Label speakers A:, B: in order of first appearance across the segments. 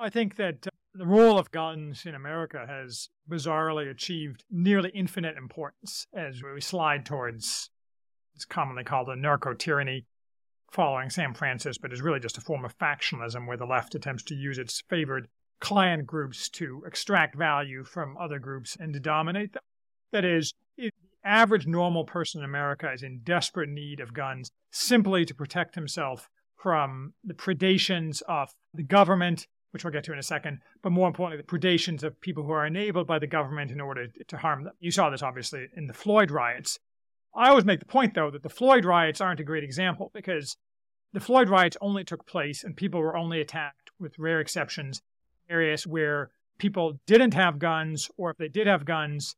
A: I think that uh, the role of guns in America has bizarrely achieved nearly infinite importance as we slide towards it's commonly called anarcho-tyranny following Sam Francis, but is really just a form of factionalism where the left attempts to use its favored clan groups to extract value from other groups and to dominate them. That is, the average normal person in America is in desperate need of guns simply to protect himself from the predations of the government, which we'll get to in a second, but more importantly, the predations of people who are enabled by the government in order to harm them. You saw this obviously in the Floyd riots. I always make the point, though, that the Floyd riots aren't a great example because the Floyd riots only took place and people were only attacked, with rare exceptions, in areas where people didn't have guns, or if they did have guns,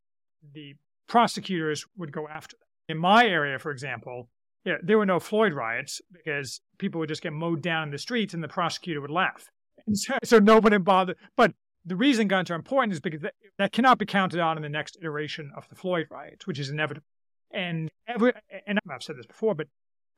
A: the prosecutors would go after them. In my area, for example, yeah, there were no Floyd riots because people would just get mowed down in the streets and the prosecutor would laugh. So, so nobody bothered. But the reason guns are important is because that, that cannot be counted on in the next iteration of the Floyd riots, which is inevitable. And every, and I've said this before, but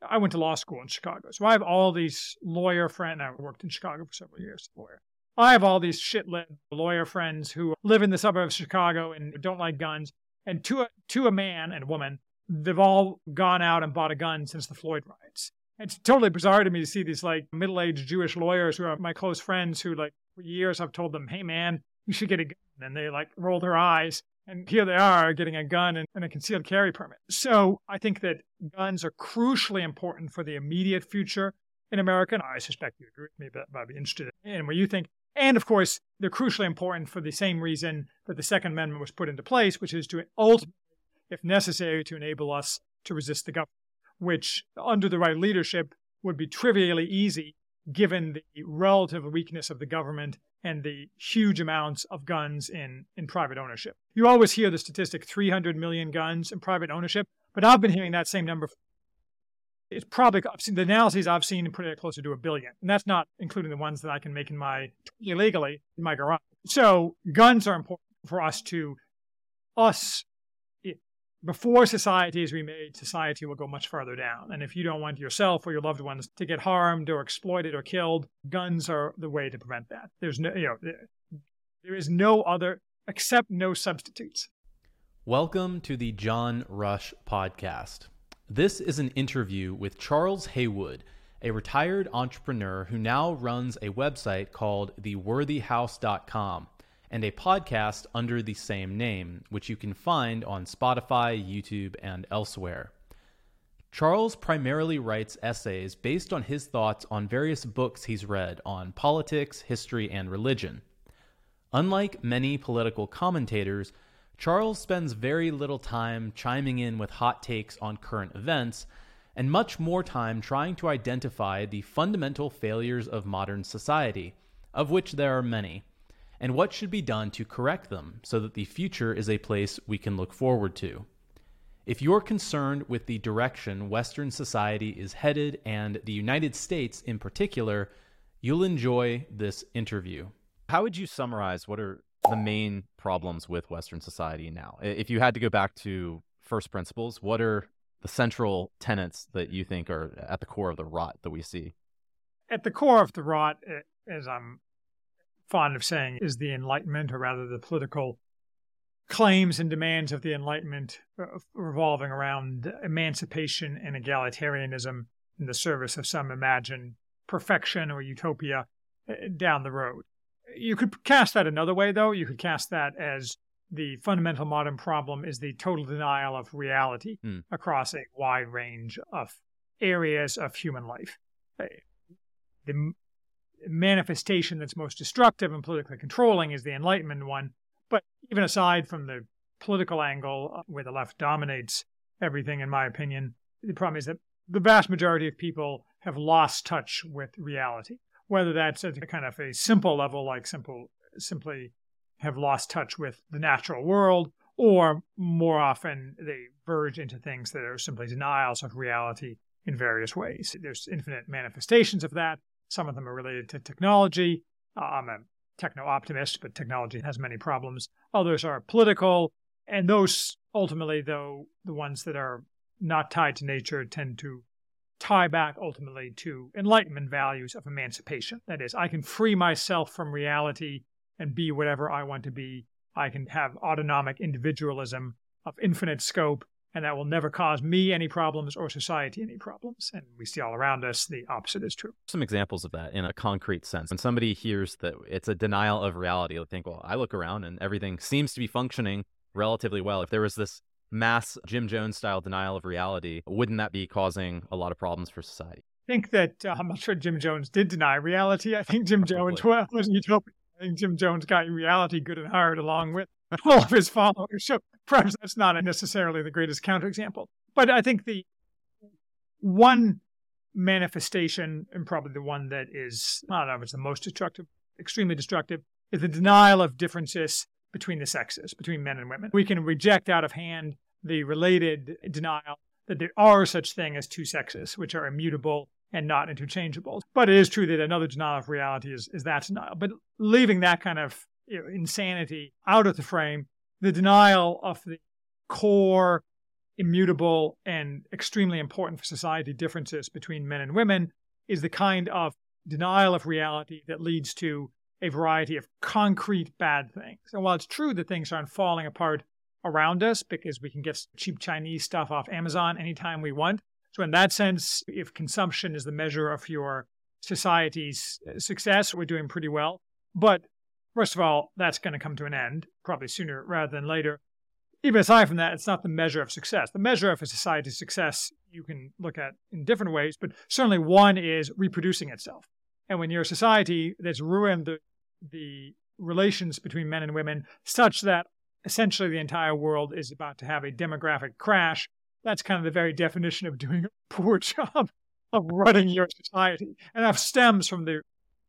A: I went to law school in Chicago. So I have all these lawyer friends. I worked in Chicago for several years, lawyer. I have all these shit lit lawyer friends who live in the suburbs of Chicago and don't like guns. And to a, to a man and a woman, they've all gone out and bought a gun since the Floyd riots. It's totally bizarre to me to see these like middle aged Jewish lawyers who are my close friends who, like, for years I've told them, hey man, you should get a gun. And they like roll their eyes. And here they are getting a gun and, and, a concealed carry permit. So I think that guns are crucially important for the immediate future in America. And I suspect you agree with me, but I'd be interested in what you think. And of course, they're crucially important for the same reason that the Second Amendment was put into place, which is to ultimately, if necessary, to enable us to resist the government, which under the right leadership would be trivially easy given the relative weakness of the government and the huge amounts of guns in, in private ownership. You always hear the statistic 300 million guns in private ownership, but I've been hearing that same number it's probably I've seen the analyses I've seen put it closer to a billion, and that's not including the ones that I can make in my illegally in my garage. So guns are important for us to us. Before society is remade, society will go much farther down. And if you don't want yourself or your loved ones to get harmed or exploited or killed, guns are the way to prevent that. There's no, you know, there is no other except no substitutes.
B: Welcome to the John Rush podcast. This is an interview with Charles Haywood, a retired entrepreneur who now runs a website called theworthyhouse.com and a podcast under the same name, which you can find on Spotify, YouTube, and elsewhere. Charles primarily writes essays based on his thoughts on various books he's read on politics, history, and religion. Unlike many political commentators, Charles spends very little time chiming in with hot takes on current events, and much more time trying to identify the fundamental failures of modern society, of which there are many, and what should be done to correct them so that the future is a place we can look forward to. If you're concerned with the direction Western society is headed and the United States in particular, you'll enjoy this interview.
C: How would you summarize what are the main problems with Western society now? If you had to go back to first principles, what are the central tenets that you think are at the core of the rot that we see?
A: At the core of the rot, eh, as I'm fond of saying, is the Enlightenment, or rather the political claims and demands of the Enlightenment uh, revolving around emancipation and egalitarianism in the service of some imagined perfection or utopia eh, down the road. You could cast that another way, though. You could cast that as the fundamental modern problem is the total denial of reality mm. across a wide range of areas of human life. Uh, the manifestation that's most destructive and politically controlling is the Enlightenment one. But even aside from the political angle uh, where the left dominates everything, in my opinion, the problem is that the vast majority of people have lost touch with reality whether that's at a kind of a simple level, like simple, simply have lost touch with the natural world, or more often they verge into things that are simply denials of reality in various ways. There's infinite manifestations of that. Some of them are related to technology. Uh, I'm a techno optimist, but technology has many problems. Others are political, and those ultimately, though, the ones that are not tied to nature tend to tie back ultimately to Enlightenment values of emancipation. That is, I can free myself from reality and be whatever I want to be. I can have autonomic individualism of infinite scope, and that will never cause me any problems or society any problems. And we see all around us the opposite is true.
C: Some examples of that in a concrete sense. When somebody hears that it's a denial of reality, they'll think, well, I look around and everything seems to be functioning relatively well. If there was this mass Jim Jones style denial of reality, wouldn't that be causing a lot of problems for society?
A: I think that uh, I'm not sure Jim Jones did deny reality. I think Jim Jones was utopian. I think Jim Jones got reality good and hard along with all of his followers. So perhaps that's not necessarily the greatest counterexample. But I think the one manifestation, and probably the one that is, I don't know if it's the most destructive, extremely destructive, is the denial of differences between the sexes, between men and women. We can reject out of hand the related denial that there are such things as two sexes, which are immutable and not interchangeable. But it is true that another denial of reality is, is that denial. But leaving that kind of insanity out of the frame, the denial of the core, immutable, and extremely important for society differences between men and women is the kind of denial of reality that leads to a variety of concrete bad things. And while it's true that things aren't falling apart around us because we can get cheap Chinese stuff off Amazon anytime we want, so in that sense, if consumption is the measure of your society's uh, success, we're doing pretty well. But first of all, that's going to come to an end, probably sooner rather than later. Even aside from that, it's not the measure of success. The measure of a society's success you can look at in different ways, but certainly one is reproducing itself. And when you're a society that's ruined the the relations between men and women such that essentially the entire world is about to have a demographic crash. That's kind of the very definition of doing a poor job of running your society. And that stems from the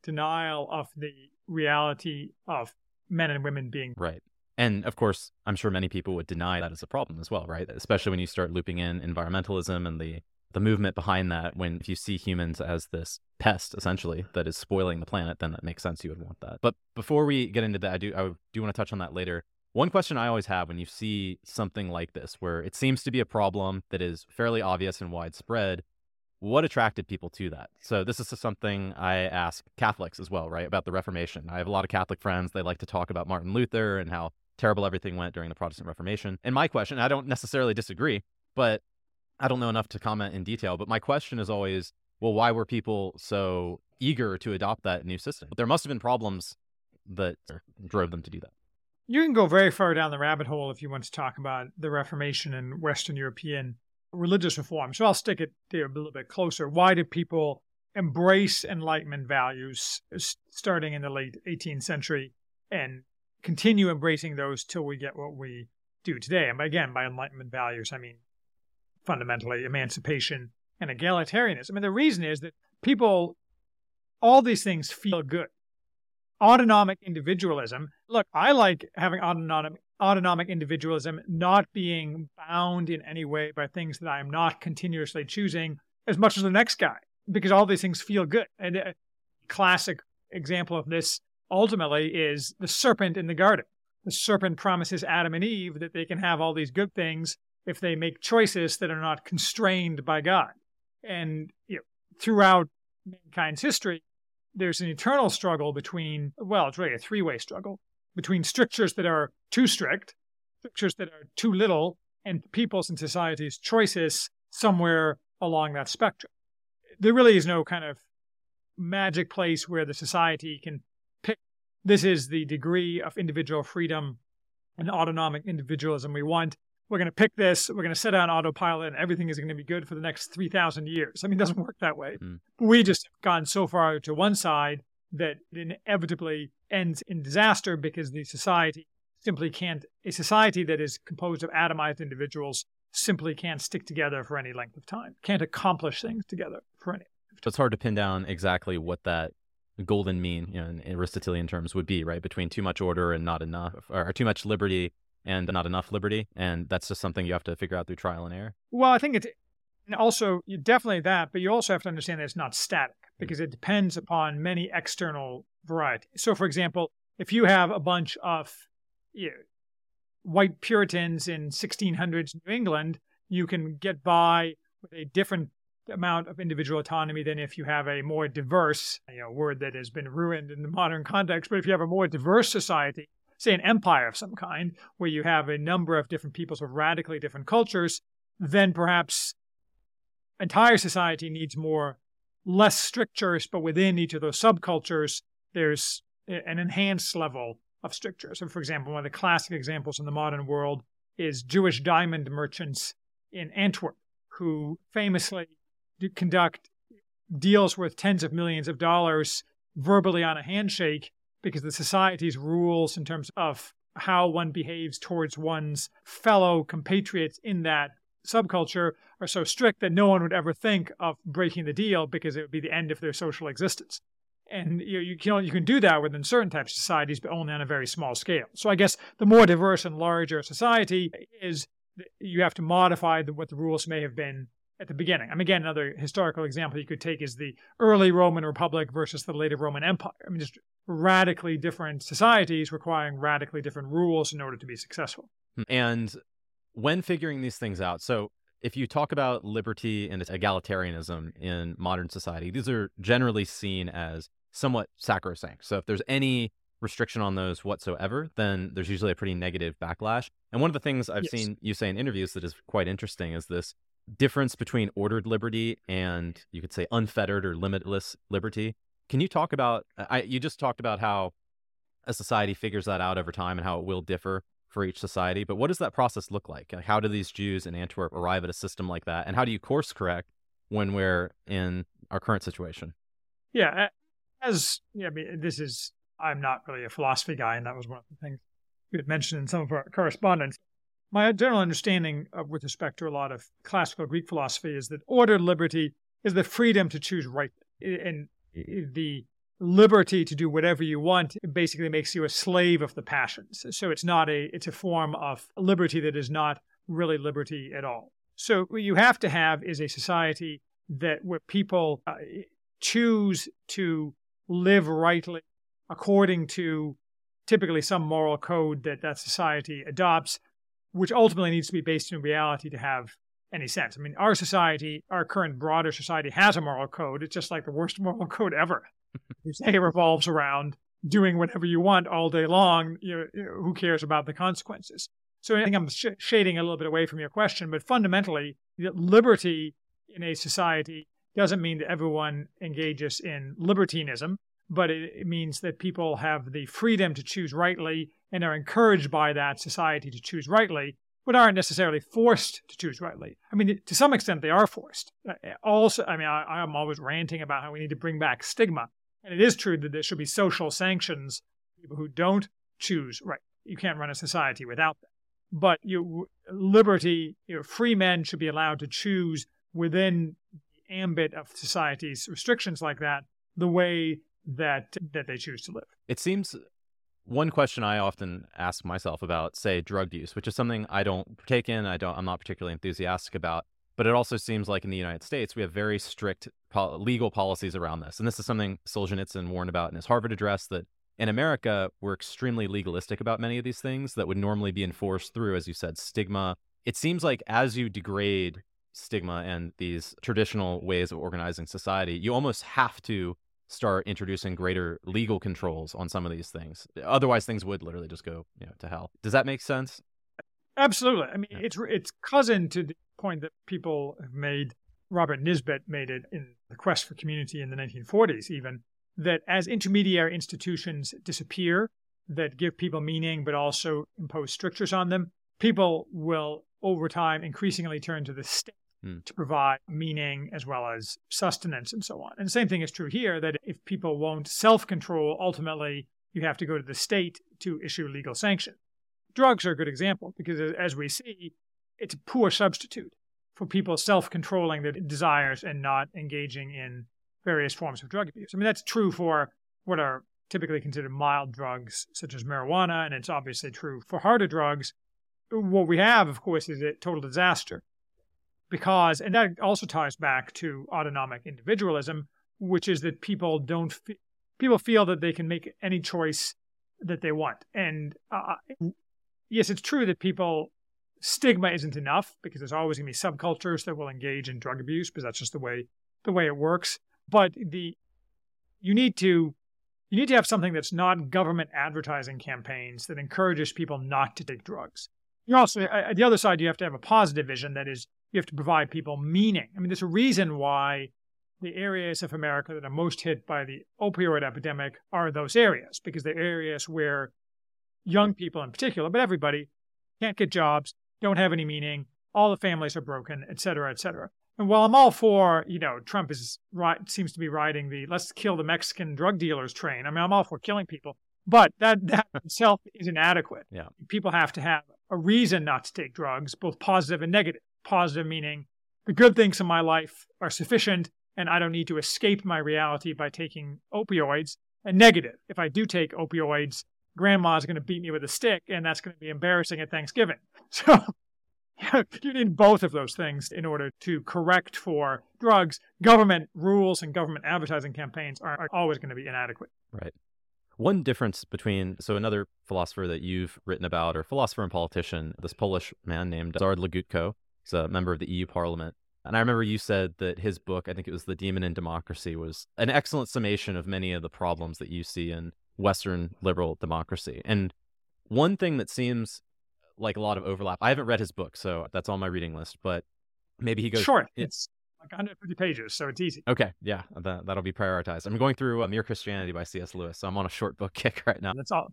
A: denial of the reality of men and women being
C: right. And of course, I'm sure many people would deny that as a problem as well, right? Especially when you start looping in environmentalism and the the movement behind that when if you see humans as this pest essentially that is spoiling the planet then that makes sense you would want that but before we get into that i do i do want to touch on that later one question i always have when you see something like this where it seems to be a problem that is fairly obvious and widespread what attracted people to that so this is something i ask catholics as well right about the reformation i have a lot of catholic friends they like to talk about martin luther and how terrible everything went during the protestant reformation and my question i don't necessarily disagree but I don't know enough to comment in detail, but my question is always, well, why were people so eager to adopt that new system? There must have been problems that drove them to do that.
A: You can go very far down the rabbit hole if you want to talk about the Reformation and Western European religious reform. So I'll stick it there a little bit closer. Why did people embrace Enlightenment values starting in the late 18th century and continue embracing those till we get what we do today? And again, by Enlightenment values, I mean fundamentally emancipation and egalitarianism. And the reason is that people, all these things feel good. Autonomic individualism. Look, I like having autonomic, autonomic individualism not being bound in any way by things that I am not continuously choosing as much as the next guy, because all these things feel good. And a classic example of this ultimately is the serpent in the garden. The serpent promises Adam and Eve that they can have all these good things if they make choices that are not constrained by God. And you know, throughout mankind's history, there's an eternal struggle between, well, it's really a three way struggle between strictures that are too strict, strictures that are too little, and people's and societies' choices somewhere along that spectrum. There really is no kind of magic place where the society can pick this is the degree of individual freedom and autonomic individualism we want we're going to pick this, we're going to set on autopilot, and everything is going to be good for the next 3,000 years. I mean, it doesn't work that way. Mm. We just have gone so far to one side that it inevitably ends in disaster because the society simply can't, a society that is composed of atomized individuals simply can't stick together for any length of time, can't accomplish things together for any
C: so it's hard to pin down exactly what that golden mean, you know, in Aristotelian terms, would be, right? Between too much order and not enough, or too much liberty and not enough liberty. And that's just something you have to figure out through trial and error.
A: Well, I think it's also definitely that, but you also have to understand that it's not static mm. because it depends upon many external varieties. So, for example, if you have a bunch of you know, white Puritans in 1600s New England, you can get by with a different amount of individual autonomy than if you have a more diverse, you know, word that has been ruined in the modern context, but if you have a more diverse society, say an empire of some kind, where you have a number of different peoples with radically different cultures, then perhaps entire society needs more less strictures, but within each of those subcultures, there's an enhanced level of strictures. So, for example, one of the classic examples in the modern world is Jewish diamond merchants in Antwerp, who famously conduct deals worth tens of millions of dollars verbally on a handshake because the society's rules in terms of how one behaves towards one's fellow compatriots in that subculture are so strict that no one would ever think of breaking the deal because it would be the end of their social existence. And you, you, can, you can do that within certain types of societies, but only on a very small scale. So I guess the more diverse and larger society is, you have to modify the, what the rules may have been at the beginning. I mean, again, another historical example you could take is the early Roman Republic versus the later Roman Empire. I mean, just radically different societies requiring radically different rules in order to be successful. Hmm.
C: And when figuring these things out, so if you talk about liberty and egalitarianism in modern society, these are generally seen as somewhat sacrosanct. So if there's any restriction on those whatsoever, then there's usually a pretty negative backlash. And one of the things I've yes. seen you say in interviews that is quite interesting is this difference between ordered liberty and you could say unfettered or limitless liberty. Can you talk about uh, I you just talked about how a society figures that out over time and how it will differ for each society, but what does that process look like? How do these Jews in Antwerp arrive at a system like that and how do you course correct when we're in our current situation?
A: Yeah, as yeah, I mean, this is I'm not really a philosophy guy, and that was one of the things you had mentioned in some of our correspondence. My general understanding of, with respect to a lot of classical Greek philosophy is that ordered liberty is the freedom to choose right, and the liberty to do whatever you want basically makes you a slave of the passions. So it's not a it's a form of liberty that is not really liberty at all. So what you have to have is a society that where people uh, choose to live rightly according to typically some moral code that that society adopts, which ultimately needs to be based in reality to have any sense. I mean, our society, our current broader society, has a moral code. It's just like the worst moral code ever. you say it revolves around doing whatever you want all day long. You know, who cares about the consequences? So I think I'm sh- shading a little bit away from your question, but fundamentally, liberty in a society doesn't mean that everyone engages in libertinism, but it, means that people have the freedom to choose rightly and are encouraged by that society to choose rightly, but aren't necessarily forced to choose rightly. I mean, to some extent, they are forced. Uh, also, I mean, I, am always ranting about how we need to bring back stigma. And it is true that there should be social sanctions people who don't choose right. You can't run a society without that. But you, liberty, you know, free men should be allowed to choose within the ambit of society's restrictions like that the way that that they choose to live.
C: It seems one question I often ask myself about, say, drug use, which is something I don't partake in, I don't, I'm not particularly enthusiastic about, but it also seems like in the United States we have very strict legal policies around this, and this is something Solzhenitsyn warned about in his Harvard address that in America we're extremely legalistic about many of these things that would normally be enforced through, as you said, stigma. It seems like as you degrade stigma and these traditional ways of organizing society, you almost have to start introducing greater legal controls on some of these things. Otherwise, things would literally just go you know, to hell. Does that make sense?
A: Absolutely. I mean, yeah. it's it's cousin to the point that people have made. Robert Nisbet made it in the Quest for Community in the 1940s, even that as intermediary institutions disappear that give people meaning but also impose strictures on them, people will over time increasingly turn to the state mm. to provide meaning as well as sustenance and so on. And the same thing is true here that if people won't self control, ultimately you have to go to the state to issue legal sanction. Drugs are a good example because, as we see, it's a poor substitute for people self controlling their desires and not engaging in various forms of drug abuse. I mean, that's true for what are typically considered mild drugs, such as marijuana, and it's obviously true for harder drugs. What we have, of course, is a total disaster because, and that also ties back to autonomic individualism, which is that people don't, people feel that they can make any choice that they want. And uh, yes, it's true that people stigma isn't enough because there's always going to be subcultures that will engage in drug abuse because that's just the way the way it works. But the you need to you need to have something that's not government advertising campaigns that encourages people not to take drugs. You also at the other side you have to have a positive vision that is you have to provide people meaning. I mean, there's a reason why the areas of America that are most hit by the opioid epidemic are those areas because they're areas where young people in particular, but everybody can't get jobs, don't have any meaning, all the families are broken, et cetera, et cetera. And while I'm all for, you know, Trump is right, seems to be riding the let's kill the Mexican drug dealers train. I mean, I'm all for killing people, but that that itself is inadequate.
C: Yeah.
A: People have to have a reason not to take drugs, both positive and negative. Positive meaning the good things in my life are sufficient and I don't need to escape my reality by taking opioids. And negative, if I do take opioids, grandma's going to beat me with a stick and that's going to be embarrassing at Thanksgiving. So you need both of those things in order to correct for drugs. Government rules and government advertising campaigns are, are always going to be inadequate.
C: Right. One difference between, so another philosopher that you've written about, or philosopher and politician, this Polish man named Ryszard Legutko, he's a member of the EU Parliament. And I remember you said that his book, I think it was The Demon in Democracy, was an excellent summation of many of the problems that you see in Western liberal democracy. And one thing that seems like a lot of overlap, I haven't read his book, so that's on my reading list, but maybe he goes
A: short. It's like 150 pages, so it's easy.
C: Okay, yeah, that, that'll be prioritized. I'm going through uh, Mere Christianity by C.S. Lewis, so I'm on a short book kick right now.
A: That's all.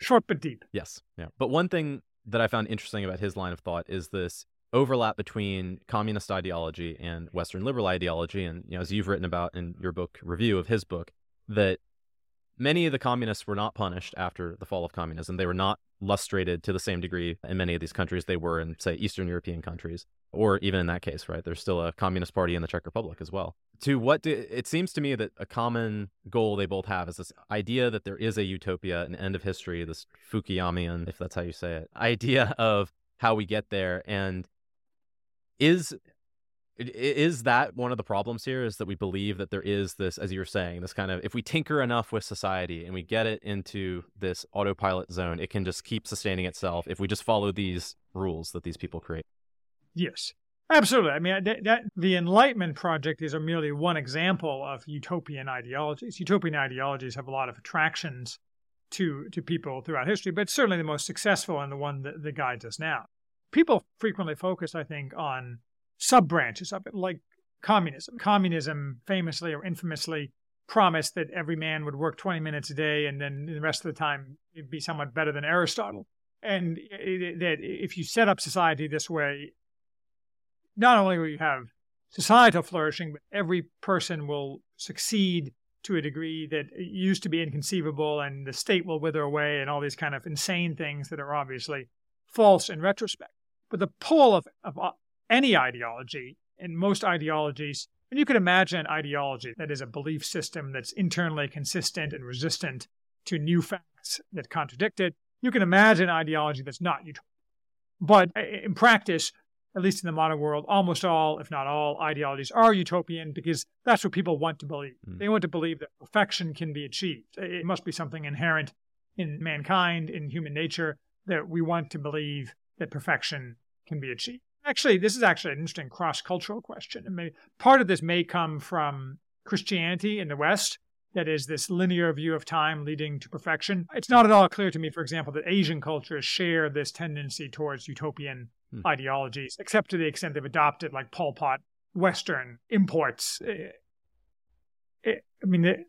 A: Short but deep.
C: Yes, yeah. But one thing that I found interesting about his line of thought is this overlap between communist ideology and Western liberal ideology. And you know, as you've written about in your book review of his book, that many of the communists were not punished after the fall of communism. They were not lustrated to the same degree in many of these countries they were in, say, Eastern European countries, or even in that case, right? There's still a communist party in the Czech Republic as well. To what do, it seems to me that a common goal they both have is this idea that there is a utopia, an end of history, this Fukuyamian, if that's how you say it, idea of how we get there. And is is that one of the problems here is that we believe that there is this as you were saying this kind of if we tinker enough with society and we get it into this autopilot zone it can just keep sustaining itself if we just follow these rules that these people create.
A: Yes. Absolutely. I mean that, that the enlightenment project is a merely one example of utopian ideologies. Utopian ideologies have a lot of attractions to to people throughout history but certainly the most successful and the one that, that guides us now people frequently focus, I think, on sub branches of it, like communism. Communism famously or infamously promised that every man would work 20 minutes a day and then the rest of the time it'd be somewhat better than Aristotle. And that if you set up society this way, not only will you have societal flourishing, but every person will succeed to a degree that used to be inconceivable and the state will wither away and all these kind of insane things that are obviously false in retrospect. But the pull of, of uh, any ideology, in most ideologies, and you could imagine an ideology that is a belief system that's internally consistent and resistant to new facts that contradict it. You can imagine ideology that's not utopian. But uh, in practice, at least in the modern world, almost all, if not all, ideologies are utopian because that's what people want to believe. Mm. They want to believe that perfection can be achieved. It must be something inherent in mankind, in human nature, that we want to believe that perfection can be achieved. Actually, this is actually an interesting cross cultural question. Mean, part of this may come from Christianity in the West, that is, this linear view of time leading to perfection. It's not at all clear to me, for example, that Asian cultures share this tendency towards utopian hmm. ideologies, except to the extent they've adopted, like Pol Pot, Western imports. It, eh, it, eh, I mean, it,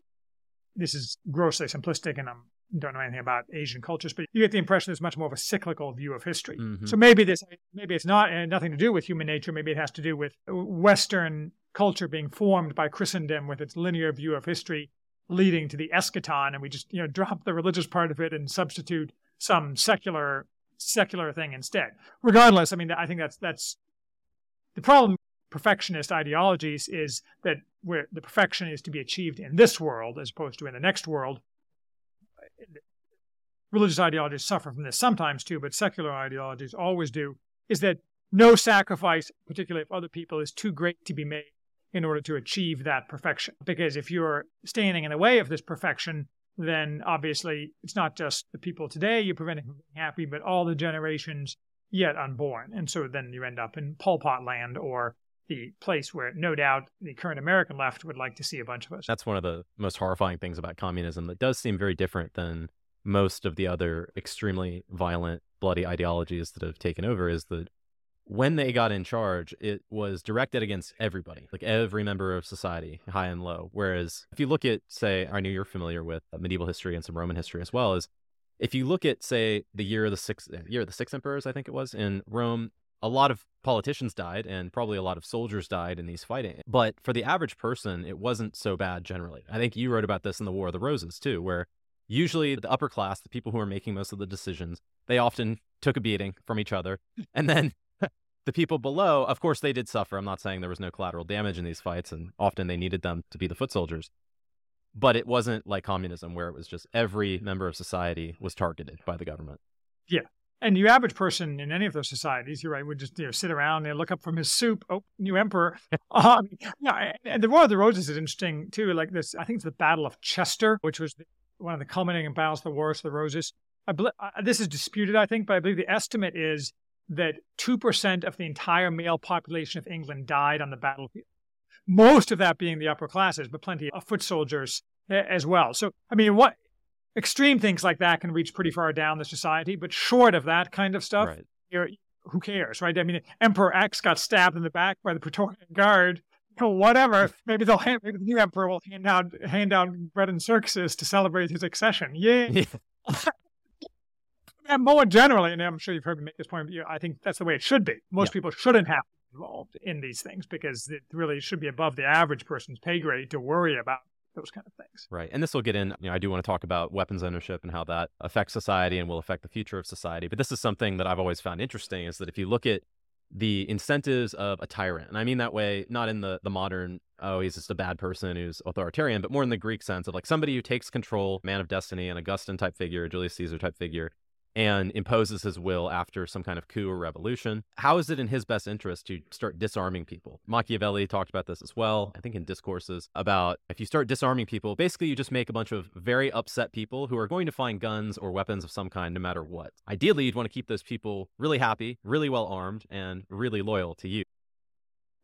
A: this is grossly simplistic, and I'm don't know anything about Asian cultures, but you get the impression there's much more of a cyclical view of history. Mm-hmm. So maybe this, maybe it's not uh, nothing to do with human nature. Maybe it has to do with Western culture being formed by Christendom with its linear view of history, leading to the eschaton, and we just you know drop the religious part of it and substitute some secular secular thing instead. Regardless, I mean, I think that's that's the problem. Perfectionist ideologies is that where the perfection is to be achieved in this world as opposed to in the next world, religious ideologies suffer from this sometimes too, but secular ideologies always do, is that no sacrifice, particularly of other people, is too great to be made in order to achieve that perfection. Because if you're standing in the way of this perfection, then obviously it's not just the people today you're preventing from being happy, but all the generations yet unborn. And so then you end up in Pol Pot land or the place where no doubt the current American left would like to see a bunch of us.
C: That's one of the most horrifying things about communism that does seem very different than most of the other extremely violent, bloody ideologies that have taken over is that when they got in charge, it was directed against everybody, like every member of society, high and low. Whereas if you look at, say, I know you're familiar with medieval history and some Roman history as well, is if you look at, say, the year of the six uh, year of the six emperors, I think it was in Rome, a lot of politicians died and probably a lot of soldiers died in these fighting. But for the average person, it wasn't so bad generally. I think you wrote about this in the War of the Roses too, where usually the upper class, the people who are making most of the decisions, they often took a beating from each other. And then the people below, of course, they did suffer. I'm not saying there was no collateral damage in these fights, and often they needed them to be the foot soldiers. But it wasn't like communism, where it was just every member of society was targeted by the government.
A: Yeah. And the average person in any of those societies, you're right, would just you know sit around and look up from his soup. Oh, new emperor. um, yeah, and the War of the Roses is interesting too. Like this, I think it's the Battle of Chester, which was the, one of the culminating battles of the Wars of the Roses. I this is disputed, I think, but I believe the estimate is that 2% of the entire male population of England died on the battlefield. Most of that being the upper classes, but plenty of foot soldiers as well. So, I mean, what extreme things like that can reach pretty far down the society, but short of that kind of stuff, right. who cares, right? I mean, Emperor X got stabbed in the back by the Praetorian Guard. whatever. Maybe they'll hand, maybe the new emperor will hand out hand out bread and circuses to celebrate his accession. Yeah. and more generally, and I'm sure you've heard me make this point, I think that's the way it should be. Most yeah. people shouldn't have involved in these things because it really should be above the average person's pay grade to worry about those kind of things.
C: Right. And this will get in, you know, I do want to talk about weapons ownership and how that affects society and will affect the future of society. But this is something that I've always found interesting is that if you look at the incentives of a tyrant, and I mean that way, not in the, the modern, oh, he's just a bad person who's authoritarian, but more in the Greek sense of like somebody who takes control, man of destiny, an Augustan type figure, Julius Caesar type figure, and imposes his will after some kind of coup or revolution. How is it in his best interest to start disarming people? Machiavelli talked about this as well, I think in discourses about if you start disarming people, basically you just make a bunch of very upset people who are going to find guns or weapons of some kind no matter what. Ideally, you'd want to keep those people really happy, really well armed, and really loyal to you.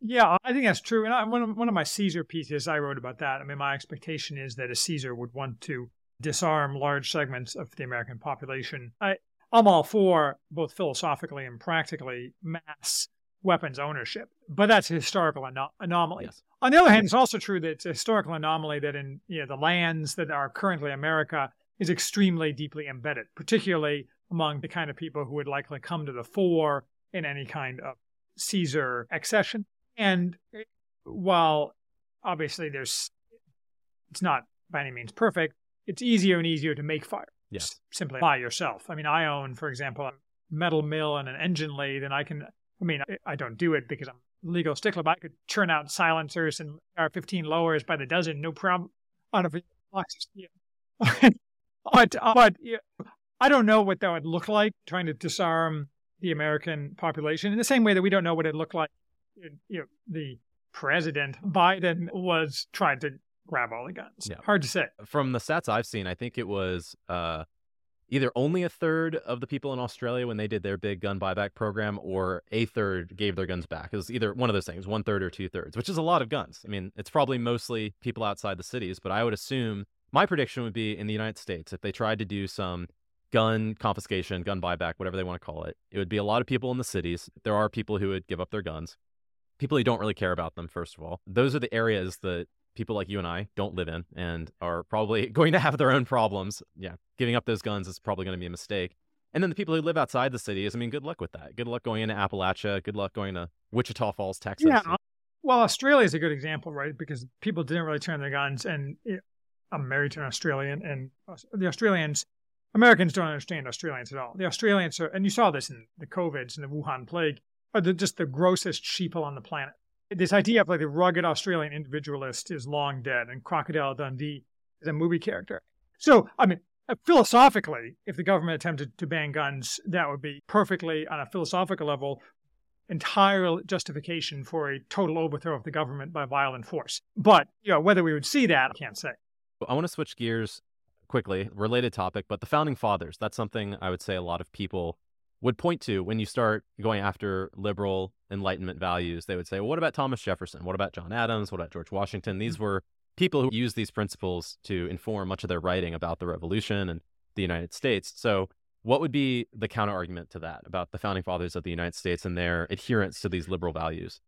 A: Yeah, I think that's true. And I, one, of, one of my Caesar pieces, I wrote about that. I mean, my expectation is that a Caesar would want to disarm large segments of the American population. I, I'm all for both philosophically and practically mass weapons ownership, but that's a historical anom- anomaly. Yes. On the other hand, it's also true that it's a historical anomaly that in you know, the lands that are currently America is extremely deeply embedded, particularly among the kind of people who would likely come to the fore in any kind of Caesar accession. And while obviously there's, it's not by any means perfect, it's easier and easier to make fire.
C: Yes.
A: Simply by yourself. I mean, I own, for example, a metal mill and an engine lathe, and I can, I mean, I, don't do it because I'm legal stickler, but I could churn out silencers and AR-15 lowers by the dozen, no problem, out of boxes. Yeah. but, uh, but yeah, I don't know what that would look like trying to disarm the American population in the same way that we don't know what it looked like. You know, the president Biden was trying to grab all the guns. Yeah. Hard to say.
C: From the stats I've seen, I think it was uh, either only a third of the people in Australia when they did their big gun buyback program, or a third gave their guns back. It was either one of those things, one third or two thirds, which is a lot of guns. I mean, it's probably mostly people outside the cities, but I would assume my prediction would be in the United States if they tried to do some gun confiscation, gun buyback, whatever they want to call it, it would be a lot of people in the cities. There are people who would give up their guns. People who don't really care about them, first of all. Those are the areas that people like you and I don't live in and are probably going to have their own problems. Yeah, giving up those guns is probably going to be a mistake. And then the people who live outside the cities, I mean, good luck with that. Good luck going into Appalachia. Good luck going to Wichita Falls, Texas.
A: Yeah. Well, Australia is a good example, right? Because people didn't really turn their guns, and it, I'm married to an Australian, and the Australians, Americans don't understand Australians at all. The Australians are, and you saw this in the COVIDs and the Wuhan plague, are the, just the grossest sheeple on the planet this idea of like the rugged Australian individualist is long dead, and Crocodile Dundee is a movie character. So, I mean, uh, philosophically, if the government attempted to ban guns, that would be perfectly, on a philosophical level, entire justification for a total overthrow of the government by violent force. But, you know, whether we would see that, I can't say.
C: I want to switch gears quickly, related topic, but the founding fathers, that's something I would say a lot of people would point to when you start going after liberal enlightenment values they would say well what about thomas jefferson? What about john adams? What about george washington? These mm-hmm. were people who used these principles to inform much of their writing about the revolution and the united states. So what would be the counter argument to that about the founding fathers of the united states and their adherence to these liberal values?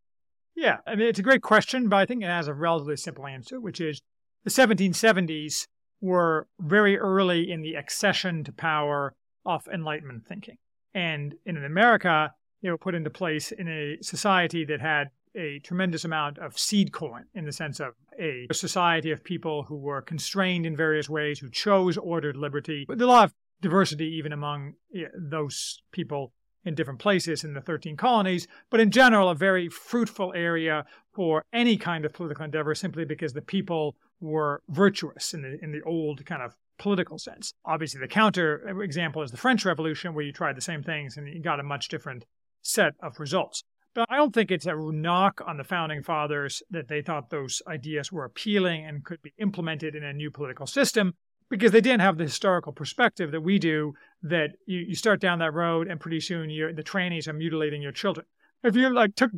A: Yeah i mean it's a great question but i think it has a relatively simple answer which is the 1770s were very early in the accession to power of Enlightenment thinking. And in America, they were put into place in a society that had a tremendous amount of seed corn in the sense of a society of people who were constrained in various ways, who chose ordered liberty. But a lot of diversity even among those people in different places in the 13 colonies, but in general, a very fruitful area for any kind of political endeavor simply because the people were virtuous in the, in the old kind of political sense. Obviously, the counter example is the French Revolution, where you tried the same things and you got a much different set of results. But I don't think it's a knock on the founding fathers that they thought those ideas were appealing and could be implemented in a new political system because they didn't have the historical perspective that we do that you, you start down that road and pretty soon you're, the trannies are mutilating your children. If you like took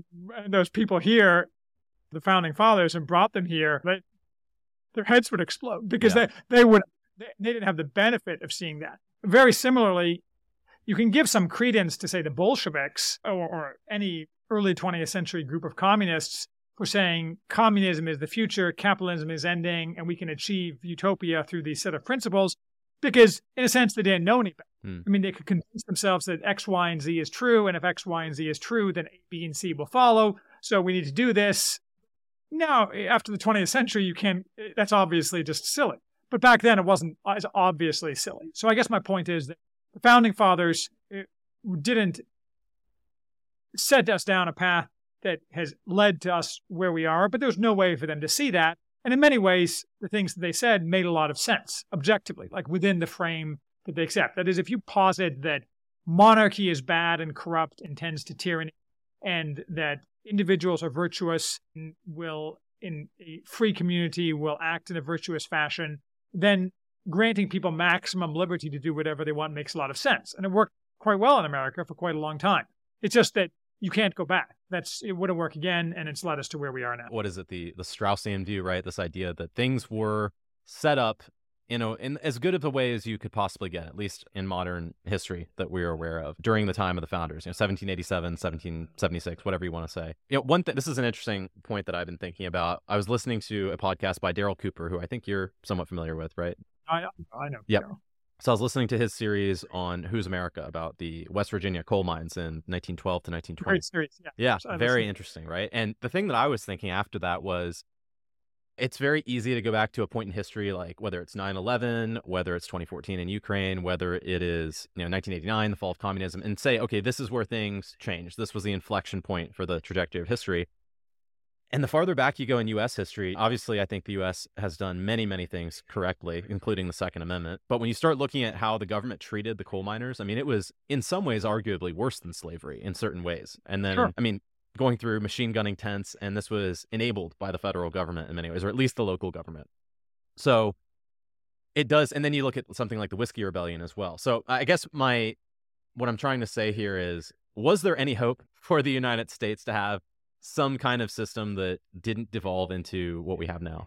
A: those people here, the founding fathers, and brought them here, they, their heads would explode because yeah. they, they would they, they didn't have the benefit of seeing that. Very similarly, you can give some credence to say the Bolsheviks or, or any early 20th century group of communists for saying communism is the future, capitalism is ending, and we can achieve utopia through these set of principles because, in a sense, they didn't know any better. Hmm. I mean, they could convince themselves that X, Y, and Z is true, and if X, Y, and Z is true, then A, B, and C will follow. So we need to do this. Now, after the 20th century, you can't, that's obviously just silly. But back then, it wasn't as obviously silly. So I guess my point is that the founding fathers eh, didn't set us down a path that has led to us where we are, but there was no way for them to see that. And in many ways, the things that they said made a lot of sense objectively, like within the frame that they accept. That is, if you posit that monarchy is bad and corrupt and tends to tyranny, and that individuals are virtuous and will, in a free community, will act in a virtuous fashion, then granting people maximum liberty to do whatever they want makes a lot of sense. And it worked quite well in America for quite a long time. It's just that you can't go back. That's it wouldn't work again, and it's led us to where we are now.
C: What is it? The the Straussian view, right? This idea that things were set up you know, in as good of a way as you could possibly get, at least in modern history that we are aware of during the time of the founders, you know, 1787, 1776, whatever you want to say. You know, one thing, this is an interesting point that I've been thinking about. I was listening to a podcast by Darryl Cooper, who I think you're somewhat familiar with, right?
A: I, I know.
C: Yep. So I was listening to his series on Who's America about the West Virginia coal mines in 1912 to 1920.
A: Great series. Yeah.
C: Yeah. Very interesting, right? And the thing that I was thinking after that was it's very easy to go back to a point in history like whether it's 9-11 whether it's 2014 in ukraine whether it is you know 1989 the fall of communism and say okay this is where things changed this was the inflection point for the trajectory of history and the farther back you go in US history, obviously, I think the US has done many, many things correctly, including the Second Amendment. But when you start looking at how the government treated the coal miners, I mean, it was in some ways arguably worse than slavery in certain ways. And then, sure. I mean, going through machine gunning tents, and this was enabled by the federal government in many ways, or at least the local government. So it does, and then you look at something like the Whiskey Rebellion as well. So I guess my what I'm trying to say here is, was there any hope for the United States to have some kind of system that didn't devolve into what we have now?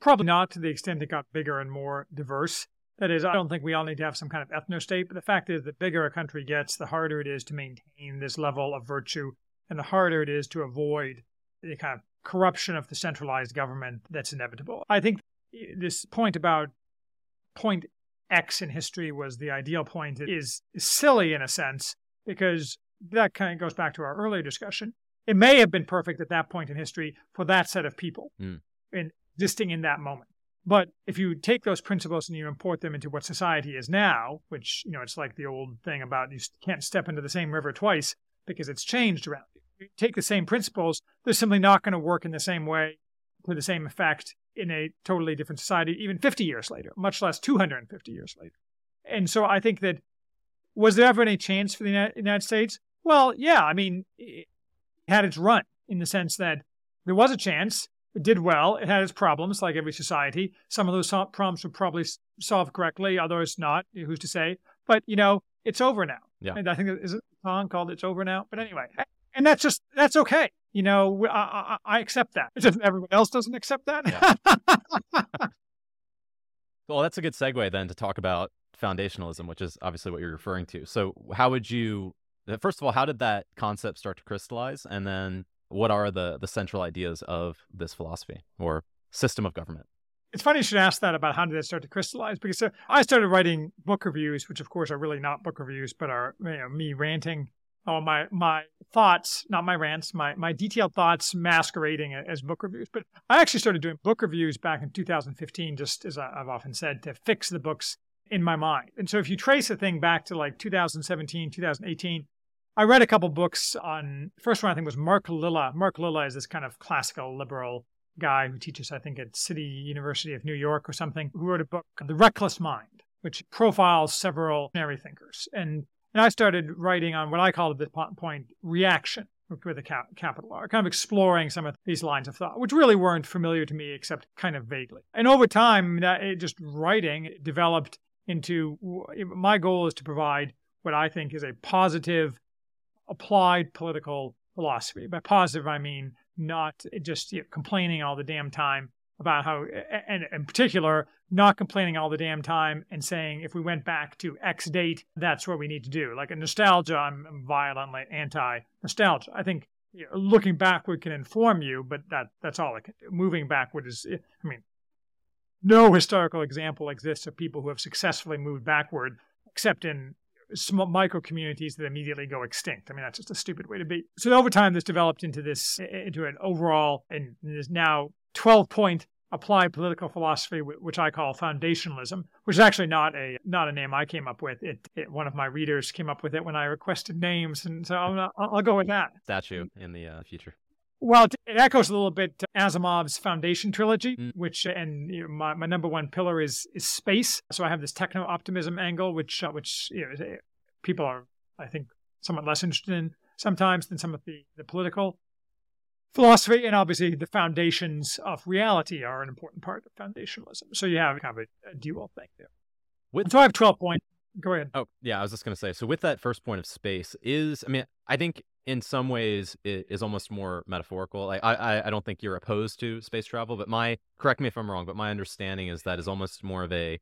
A: Probably not to the extent it got bigger and more diverse. That is, I don't think we all need to have some kind of ethno state, but the fact is, the bigger a country gets, the harder it is to maintain this level of virtue and the harder it is to avoid the kind of corruption of the centralized government that's inevitable. I think this point about point X in history was the ideal point is, is silly in a sense because that kind of goes back to our earlier discussion. It may have been perfect at that point in history for that set of people mm. in existing in that moment. But if you take those principles and you import them into what society is now, which, you know, it's like the old thing about you can't step into the same river twice because it's changed around you. you take the same principles, they're simply not going to work in the same way to the same effect in a totally different society, even 50 years later, much less 250 years later. And so I think that was there ever any chance for the United States? Well, yeah. I mean, it had its run in the sense that there was a chance It did well. It had its problems, like every society. Some of those problems were probably solved correctly, others not. Who's to say? But you know, it's over now.
C: Yeah.
A: And I think is it a song called "It's Over Now." But anyway, and that's just that's okay. You know, I, I, I accept that. Just everyone else doesn't accept that.
C: Yeah. well, that's a good segue then to talk about foundationalism, which is obviously what you're referring to. So, how would you? Uh, first of all, how did that concept start to crystallize, and then what are the the central ideas of this philosophy or system of government?
A: It's funny you should ask that about how did it start to crystallize because I started writing book reviews, which of course are really not book reviews, but are you know, me ranting all my my thoughts not my rants my my detailed thoughts masquerading as book reviews but i actually started doing book reviews back in 2015 just as i've often said to fix the books in my mind and so if you trace a thing back to like 2017 2018 I read a couple books on. First one I think was Mark Lilla. Mark Lilla is this kind of classical liberal guy who teaches, I think, at City University of New York or something. Who wrote a book, The Reckless Mind, which profiles several visionary thinkers. And and I started writing on what I call at this point reaction with a capital R, kind of exploring some of these lines of thought, which really weren't familiar to me except kind of vaguely. And over time, that it just writing developed into my goal is to provide what I think is a positive applied political philosophy. By positive, I mean not just you know, complaining all the damn time about how, and in particular, not complaining all the damn time and saying if we went back to X date, that's what we need to do. Like a nostalgia, I'm violently anti nostalgia. I think you know, looking backward can inform you, but that that's all it can do. Moving backward is, I mean, no historical example exists of people who have successfully moved backward, except in small micro communities that immediately go extinct. I mean, that's just a stupid way to be. So over time, this developed into this, into an overall, and is now 12 point applied political philosophy, which I call foundationalism, which is actually not a not a name I came up with. It, it one of my readers came up with it when I requested names, and so I'll, I'll go with that.
C: Statue in the uh, future.
A: Well, it echoes a little bit Asimov's Foundation trilogy, mm. which and you know, my, my number one pillar is is space. So I have this techno optimism angle, which uh, which you know, people are I think somewhat less interested in sometimes than some of the the political philosophy, and obviously the foundations of reality are an important part of foundationalism. So you have kind of a, a dual thing there. With, so I have twelve points. Go ahead.
C: Oh yeah, I was just going to say. So with that first point of space, is I mean I think in some ways it is almost more metaphorical. Like I, I don't think you're opposed to space travel, but my correct me if I'm wrong, but my understanding is that is almost more of a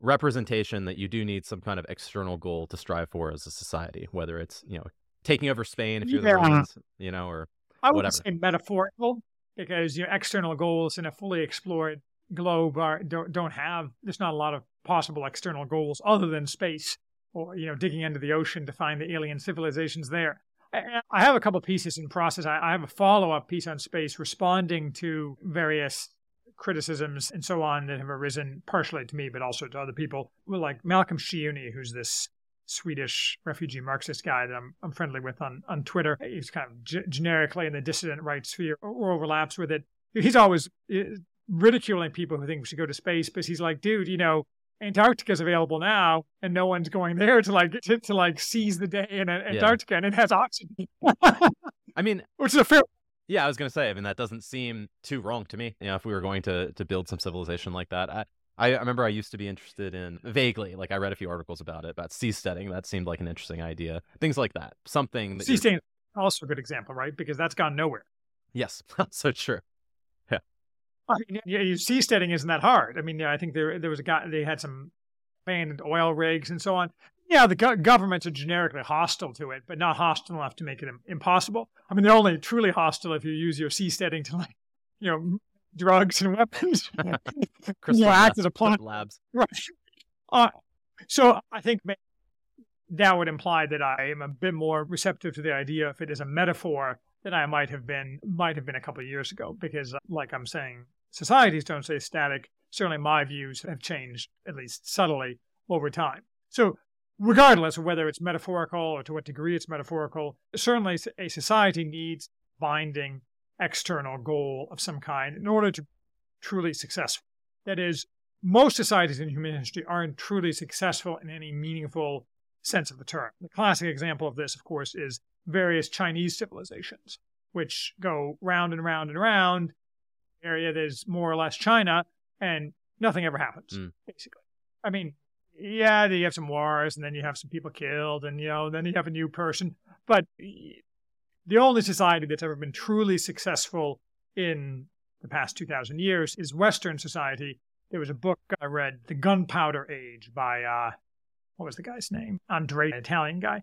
C: representation that you do need some kind of external goal to strive for as a society, whether it's you know taking over Spain if you're yeah. the Romans, you know, or
A: I
C: would
A: say metaphorical because your know, external goals in a fully explored globe are don't don't have there's not a lot of possible external goals other than space or you know digging into the ocean to find the alien civilizations there I have a couple pieces in process. I have a follow up piece on space responding to various criticisms and so on that have arisen partially to me, but also to other people. Like Malcolm Kyeyune, who's this Swedish refugee Marxist guy that I'm, I'm friendly with on, on Twitter. He's kind of g- generically in the dissident right sphere or overlaps with it. He's always uh, ridiculing people who think we should go to space but he's like, dude, you know, Antarctica is available now, and no one's going there to like to, to like seize the day in Antarctica, yeah. and it has oxygen.
C: I mean,
A: which is a fair.
C: Yeah, I was gonna say. I mean, that doesn't seem too wrong to me. You know, if we were going to to build some civilization like that, I I remember I used to be interested in vaguely, like I read a few articles about it about seasteading. That seemed like an interesting idea. Things like that. Something that
A: seasteading also a good example, right? Because that's gone nowhere.
C: Yes, so true.
A: I mean, yeah, seasteading isn't that hard. I mean, yeah, I think there there was a guy they had some abandoned oil rigs and so on. Yeah, the go- governments are generically hostile to it, but not hostile enough to make it impossible. I mean, they're only truly hostile if you use your seasteading to like, you know, drugs and weapons.
C: Crystal yeah, act as a plot labs.
A: Right. Uh, so I think that would imply that I am a bit more receptive to the idea if it is a metaphor than I might have been might have been a couple of years ago. Because, like I'm saying, societies don't stay static. Certainly, my views have changed, at least subtly, over time. So, regardless of whether it's metaphorical or to what degree it's metaphorical, certainly a society needs binding external goal of some kind in order to truly successful. That is, most societies in human history aren't truly successful in any meaningful sense of the term. The classic example of this, of course, is various Chinese civilizations, which go round and round and round area that is more or less China, and nothing ever happens,
C: Mm.
A: basically. I mean, yeah, you have some wars, and then you have some people killed, and you know, then you have a new person. But the only society that's ever been truly successful in the past 2,000 years is Western society. There was a book I read, The Gunpowder Age, by, uh, what was the guy's name? Andre, an Italian guy.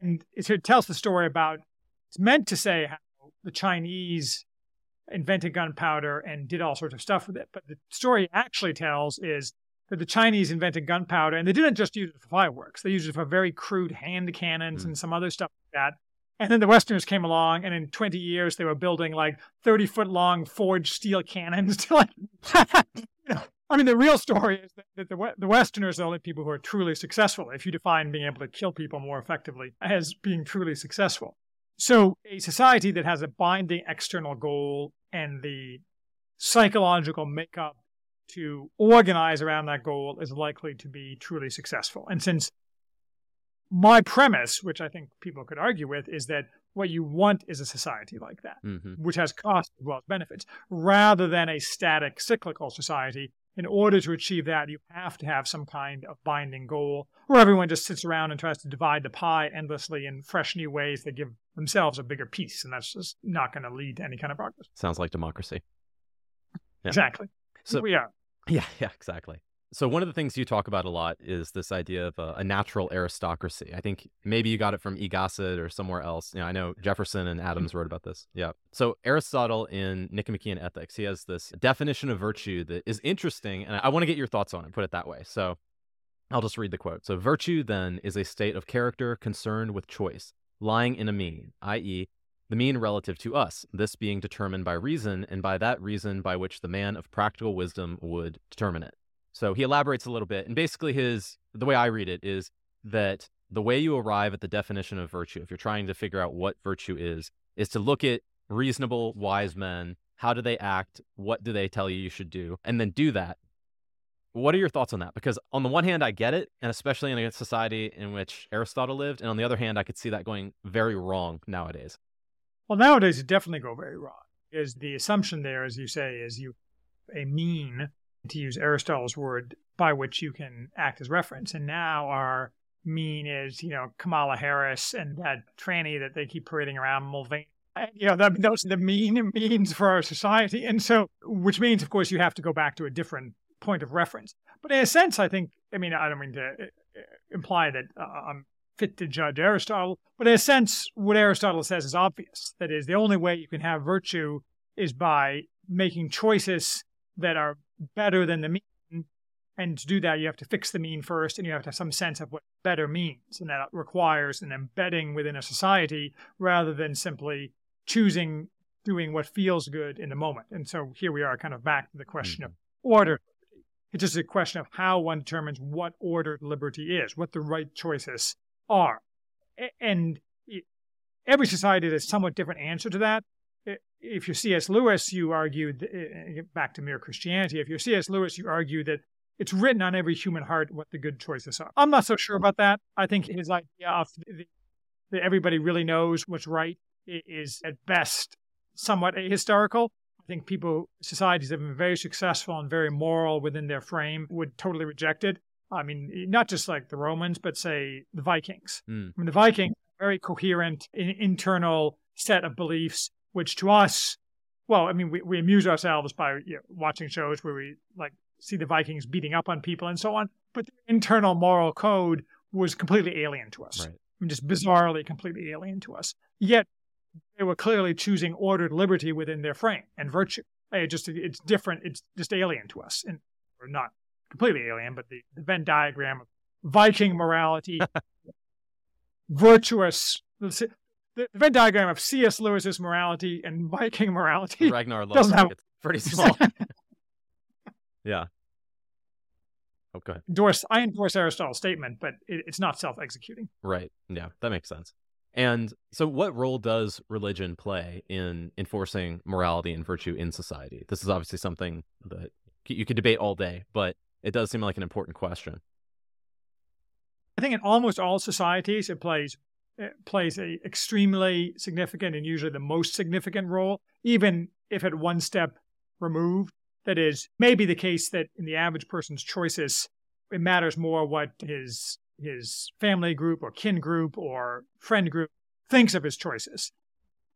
A: And it tells the story about, it's meant to say how the Chinese invented gunpowder and did all sorts of stuff with it. But the story actually tells is that the Chinese invented gunpowder and they didn't just use it for fireworks. They used it for very crude hand cannons
C: Mm.
A: and some other stuff like that. And then the Westerners came along, and in 20 years, they were building like 30 foot long forged steel cannons. To like, you know, I mean, the real story is that, the, the Westerners are the only people who are truly successful, if you define being able to kill people more effectively as being truly successful. So, a society that has a binding external goal and the psychological makeup to organize around that goal is likely to be truly successful. And since my premise, which I think people could argue with, is that what you want is a society like that,
C: hmm
A: which has costs as well as benefits, rather than a static cyclical society. In order to achieve that, you have to have some kind of binding goal where everyone just sits around and tries to divide the pie endlessly in fresh new ways that give themselves a bigger piece. And that's just not going to lead to any kind of progress.
C: Sounds like democracy. Yeah.
A: Exactly.
C: So-
A: we are.
C: Yeah, yeah, exactly. So one of the things you talk about a lot is this idea of a, a natural aristocracy. I think maybe you got it from E. Gossett or somewhere else. You know, I know Jefferson and mm-hmm. Adams wrote about this. Yeah. So Aristotle in Nicomachean Ethics, he has this definition of virtue that is interesting, and I, I want to get your thoughts on it. Put it that way. So I'll just read the quote. So virtue then is a state of character concerned with choice, lying in a mean, i.e., the mean relative to us, this being determined by reason, and by that reason by which the man of practical wisdom would determine it. So he elaborates a little bit, and basically his the way I read it is that the way you arrive at the definition of virtue, if you're trying to figure out what virtue is, is to look at reasonable, wise men. How do they act? What do they tell you you should do? And then do that. What are your thoughts on that? Because on the one hand, I get it, and especially in a society in which Aristotle lived, and on the other hand, I could see that going very wrong nowadays.
A: Well, nowadays it definitely go very wrong. Is the assumption there, as you say, is you a mean, to use Aristotle's word, by which you can act as reference. And now our mean is, you know, Kamala Harris and that tranny that they keep parading around Mulvaney. You know, that, those the mean means for our society. And so, which means, of course, you have to go back to a different point of reference. But in a sense, I think, I mean, I don't mean to uh, imply that uh, I'm fit to judge Aristotle, but in a sense, what Aristotle says is obvious. That is, the only way you can have virtue is by making choices that are better than the mean. And to do that, you have to fix the mean first, and you have to have some sense of what better means. And that requires an embedding within a society rather than simply choosing doing what feels good in the moment. And so here we are, kind of back to the question of mm-hmm. order. It's just a question of how one determines what ordered liberty is, what the right choices are. And every society has a somewhat different answer to that. If you're C.S. Lewis, you argue, uh, back to mere Christianity, if you're C.S. Lewis, you argue that it's written on every human heart what the good choices are. I'm not so sure about that. I think his idea of the, that everybody really knows what's right is at best somewhat ahistorical. I think people, societies that have been very successful and very moral within their frame would totally reject it. I mean, not just like the Romans, but say the Vikings.
C: Mm.
A: I mean, the Vikings, very coherent in, internal set of beliefs, which to us, well, I mean, we, we amuse ourselves by you know, watching shows where we like see the Vikings beating up on people and so on. But the internal moral code was completely alien to us.
C: Right.
A: I mean, just bizarrely completely alien to us. Yet they were clearly choosing ordered liberty within their frame and virtue. It just it's different. It's just alien to us, and or not completely alien, but the, the Venn diagram of Viking morality, virtuous. The, the Venn diagram of C.S. Lewis's morality and Viking morality.
C: Ragnar
A: Doesn't have-
C: it's pretty small. yeah. Oh, go ahead.
A: endorse. I endorse Aristotle's statement, but it, it's not self-executing.
C: Right. Yeah, that makes sense. And so, what role does religion play in enforcing morality and virtue in society? This is obviously something that you could debate all day, but it does seem like an important question.
A: I think in almost all societies, it plays Uh, plays a extremely significant and usually the most significant role, even if at one step removed. That is, maybe the case that in the average person's choices, it matters more what his his family group or kin group or friend group thinks of his choices.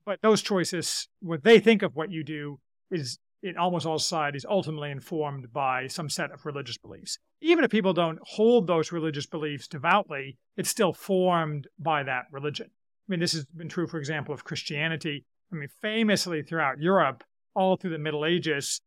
A: But those choices, what they think of what you do, is in almost all societies ultimately informed by some set of religious beliefs. Even if people don't hold those religious beliefs devoutly, it's still formed by that religion. I mean, this has been true, for example, of Christianity. I mean, famously throughout Europe, all through the Middle Ages,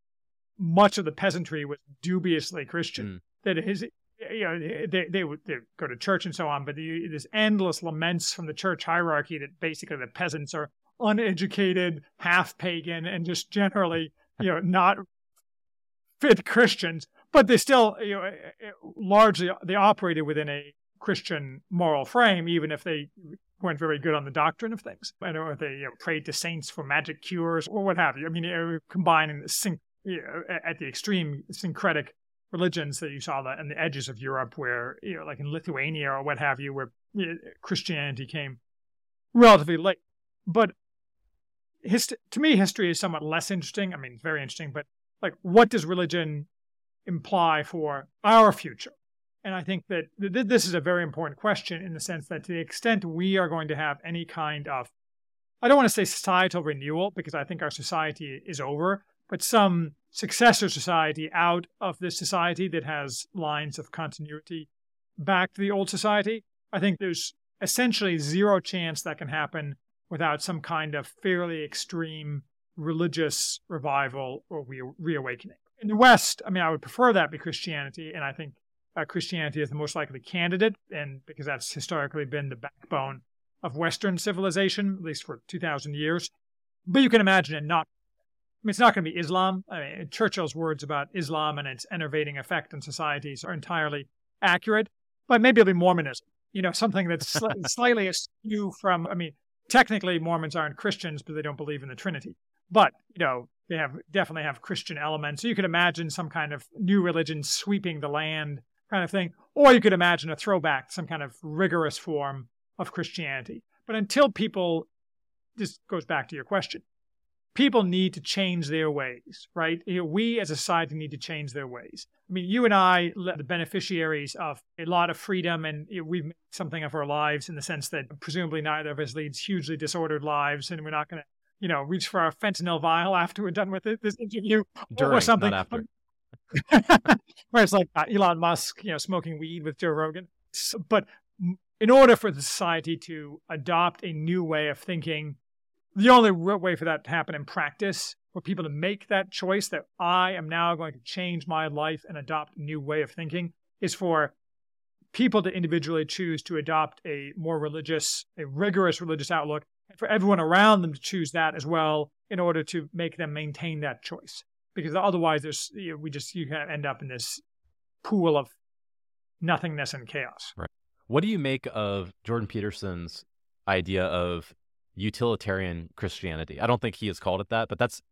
A: much of the peasantry was dubiously Christian. Mm. That is, you know, they, they would they go to church and so on, but there's endless laments from the church hierarchy that basically the peasants are uneducated, half pagan, and just generally, you know, not fit Christians. But they still, you know, eh, eh, largely they operated within a Christian moral frame, even if they weren't very good on the doctrine of things. I know they you know, prayed to saints for magic cures or what have you. I mean, combining the syn- you know, at the extreme syncretic religions that you saw that on the edges of Europe, where you know, like in Lithuania or what have you, where Christianity came relatively late. But hist- to me, history is somewhat less interesting. I mean, it's very interesting, but like, what does religion imply for our future? And I think that th- this is a very important question in the sense that to the extent we are going to have any kind of, I don't want to say societal renewal because I think our society is over, but some successor society out of this society that has lines of continuity back to the old society, I think there's essentially zero chance that can happen without some kind of fairly extreme religious revival or re- reawakening. In the West, I mean, I would prefer that be Christianity, and I think uh, Christianity is the most likely candidate, and because that's historically been the backbone of Western civilization, at least for 2,000 years. But you can imagine it not I mean, it's not going to be Islam. I mean, Churchill's words about Islam and its enervating effect on societies are entirely accurate, but maybe it'll be Mormonism. You know, something that's slightly askew from. I mean, technically Mormons aren't Christians, but they don't believe in the Trinity. But you know, they have definitely have Christian elements. So you could imagine some kind of new religion sweeping the land, kind of thing, or you could imagine a throwback, some kind of rigorous form of Christianity. But until people, this goes back to your question people need to change their ways, right? We as a society need to change their ways. I mean, you and I, the beneficiaries of a lot of freedom, and we've made something of our lives in the sense that presumably neither of us leads hugely disordered lives, and we're not going to, you know, reach for our fentanyl vial after we're done with this interview
C: During,
A: or something.
C: Not after.
A: Where it's like uh, Elon Musk, you know, smoking weed with Joe Rogan. But in order for the society to adopt a new way of thinking the only way for that to happen in practice, for people to make that choice that I am now going to change my life and adopt a new way of thinking, is for people to individually choose to adopt a more religious, a rigorous religious outlook, and for everyone around them to choose that as well in order to make them maintain that choice. Because otherwise, there's you know, we just you kind of end up in this pool of nothingness and chaos.
C: Right. What do you make of Jordan Peterson's idea of utilitarian Christianity. I don't think he has called it that, but that's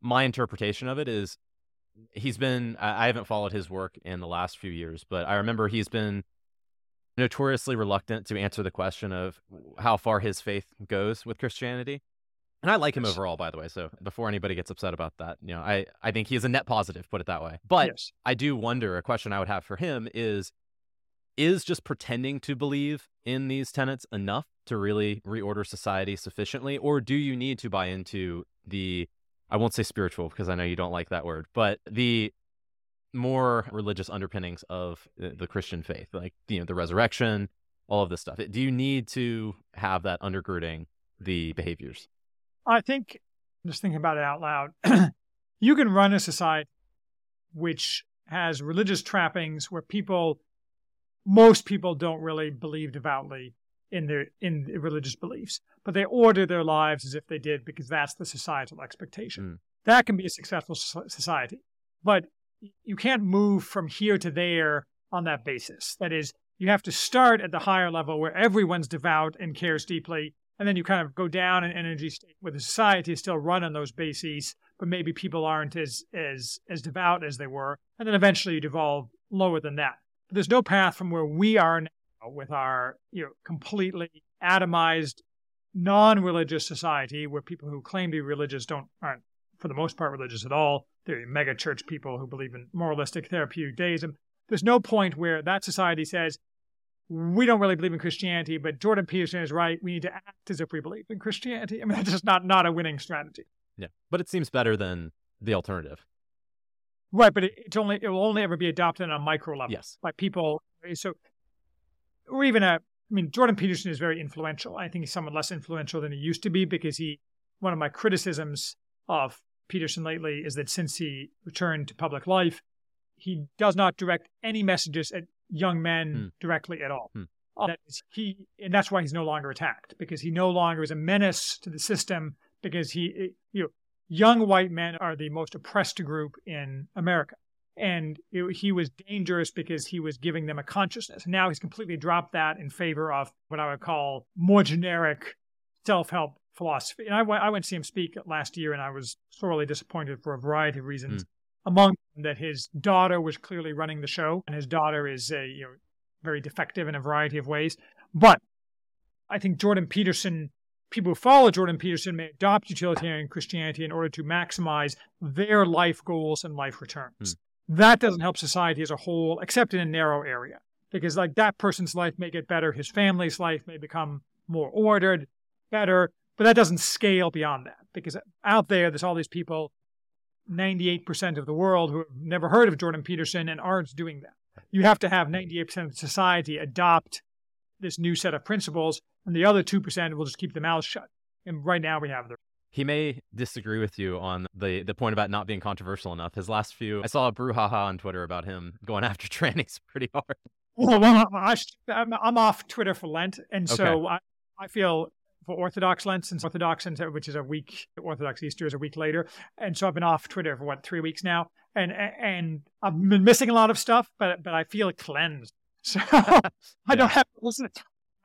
C: my interpretation of it is he's been I haven't followed his work in the last few years, but I remember he's been notoriously reluctant to answer the question of how far his faith goes with Christianity. And I like him yes. overall, by the way. So before anybody gets upset about that, you know, I, I think he is a net positive, put it that way. But yes. I do wonder a question I would have for him is is just pretending to believe in these tenets enough to really reorder society sufficiently or do you need to buy into the i won't say spiritual because i know you don't like that word but the more religious underpinnings of the christian faith like you know the resurrection all of this stuff. Do you need to have that undergirding the behaviors?
A: I think just thinking about it out loud you can run a society which has religious trappings where people most people don't really believe devoutly in their in religious beliefs, but they order their lives as if they did because that's the societal expectation. Mm. That can be a successful society, but you can't move from here to there on that basis. That is, you have to start at the higher level where everyone's devout and cares deeply, and then you kind of go down in energy state where the society is still run on those bases, but maybe people aren't as as as devout as they were, and then eventually you devolve lower than that there's no path from where we are now with our you know completely atomized non-religious society where people who claim to be religious don't aren't for the most part, religious at all. They're mega church people who believe in moralistic therapeutic deism. There's no point where that society says, we don't really believe in Christianity, but Jordan Peterson is right. We need to act as if we believe in Christianity. I mean, that's just not, not a winning strategy.
C: Yeah. But it seems better than the alternative.
A: Right, but it, it's only it will only ever be adopted on a micro level
C: Yes.
A: by people. So, or even a. I mean, Jordan Peterson is very influential. I think he's somewhat less influential than he used to be because he. One of my criticisms of Peterson lately is that since he returned to public life, he does not direct any messages at young men
C: Hmm.
A: directly at all. Uh, that is, he and that's why he's no longer attacked because he no longer is a menace to the system because he you know young white men are the most oppressed group in America. And it, he was dangerous because he was giving them a consciousness. Now he's completely dropped that in favor of what I would call more generic self help philosophy. And I went, I went to see him speak last year, and I was sorely disappointed for a variety of reasons. Hmm. Among them, that his daughter was clearly running the show, and his daughter is a you know very defective in a variety of ways. But I think Jordan Peterson people who follow Jordan Peterson may adopt utilitarian Christianity in order to maximize their life goals and life returns. Hmm. That doesn't help society as a whole, except in a narrow area. Because like that person's life may get better, his family's life may become more ordered, better, but that doesn't scale beyond that. Because out there, there's all these people, 98% of the world who have never heard of Jordan Peterson and aren't doing that. You have to have 98% of society adopt this new set of principles, and the other 2% will just keep their mouths shut. And right now we have the.
C: He may disagree with you on the, the point about not being controversial enough. His last few, I saw a brouhaha on Twitter about him going after trannies pretty hard.
A: Well, well I'm, I'm off Twitter for Lent, and so I, I feel for Orthodox Lent, since Orthodox, which is a week, Orthodox Easter is a week later, and so I've been off Twitter for what three weeks now, and and I've been missing a lot of stuff, but but I feel cleansed. So I don't have to listen.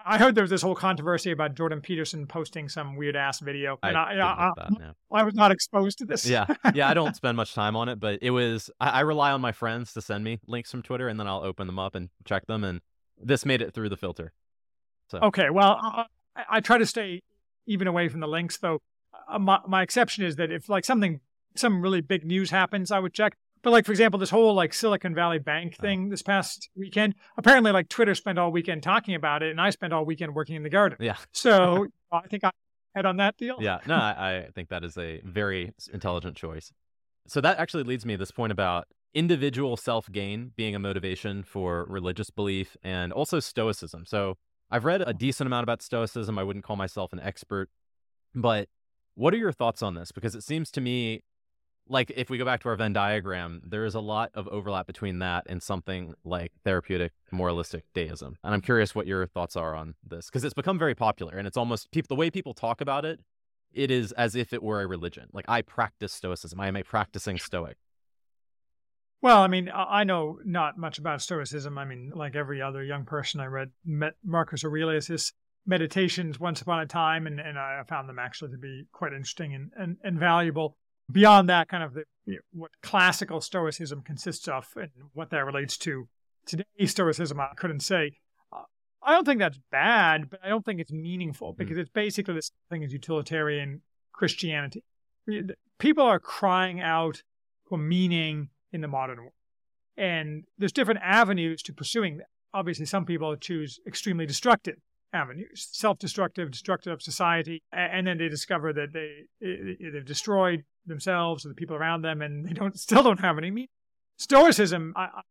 A: I heard there was this whole controversy about Jordan Peterson posting some weird ass video, and I, I, I,
C: that, yeah.
A: I was not exposed to this.
C: yeah yeah i don't spend much time on it but it was I, I rely on my friends to send me links from twitter and then i'll open them up and check them and this made it through the filter so
A: Okay, well, I, I- I try to stay even away from the links, though. Uh, my, my exception is that if like something, some really big news happens, I would check. But like for example, this whole like Silicon Valley Bank
C: Oh.
A: thing this past weekend, apparently like Twitter spent all weekend talking about it, and I spent all weekend working in the garden.
C: yeah
A: So I think I head on that deal.
C: yeah no I, I think that is a very intelligent choice so that actually leads me to this point about individual self-gain being a motivation for religious belief and also stoicism so i've read a decent amount about stoicism i wouldn't call myself an expert but what are your thoughts on this because it seems to me like if we go back to our venn diagram there is a lot of overlap between that and something like therapeutic moralistic deism and i'm curious what your thoughts are on this because it's become very popular and it's almost people the way people talk about it it is as if it were a religion like i practice stoicism i am a practicing stoic
A: Well, I mean, I know not much about Stoicism. I mean, like every other young person, I read met Marcus Aurelius's meditations once upon a time, and, and I found them actually to be quite interesting and, and, and valuable. Beyond that, kind of the, know, what classical Stoicism consists of and what that relates to today's Stoicism, I couldn't say. Uh, I don't think that's bad, but I don't think it's meaningful because it's basically this thing as utilitarian Christianity. People are crying out for meaning in the modern world. And there's different avenues to pursuing that. Obviously, some people choose extremely destructive avenues, self-destructive, destructive of society, and then they discover that they they've destroyed themselves or the people around them, and they don't still don't have any meaning. Stoicism, I,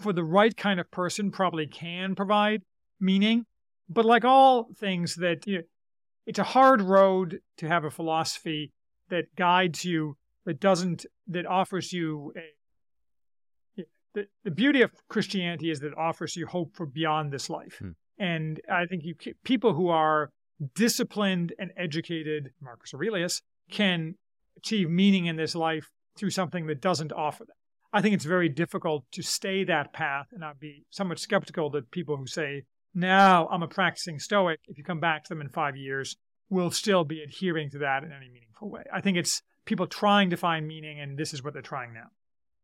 A: for the right kind of person, probably can provide meaning, but like all things that you know, it's a hard road to have a philosophy that guides you that doesn't that offers you a the, the beauty of Christianity is that it offers you hope for beyond this life.
C: Hmm.
A: And I think you people who are disciplined and educated, Marcus Aurelius, can achieve meaning in this life through something that doesn't offer that. I think it's very difficult to stay that path, and I'd be somewhat skeptical that people who say, now I'm a practicing Stoic, if you come back to them in five years, will still be adhering to that in any meaningful way. I think it's people trying to find meaning, and this is what they're trying now.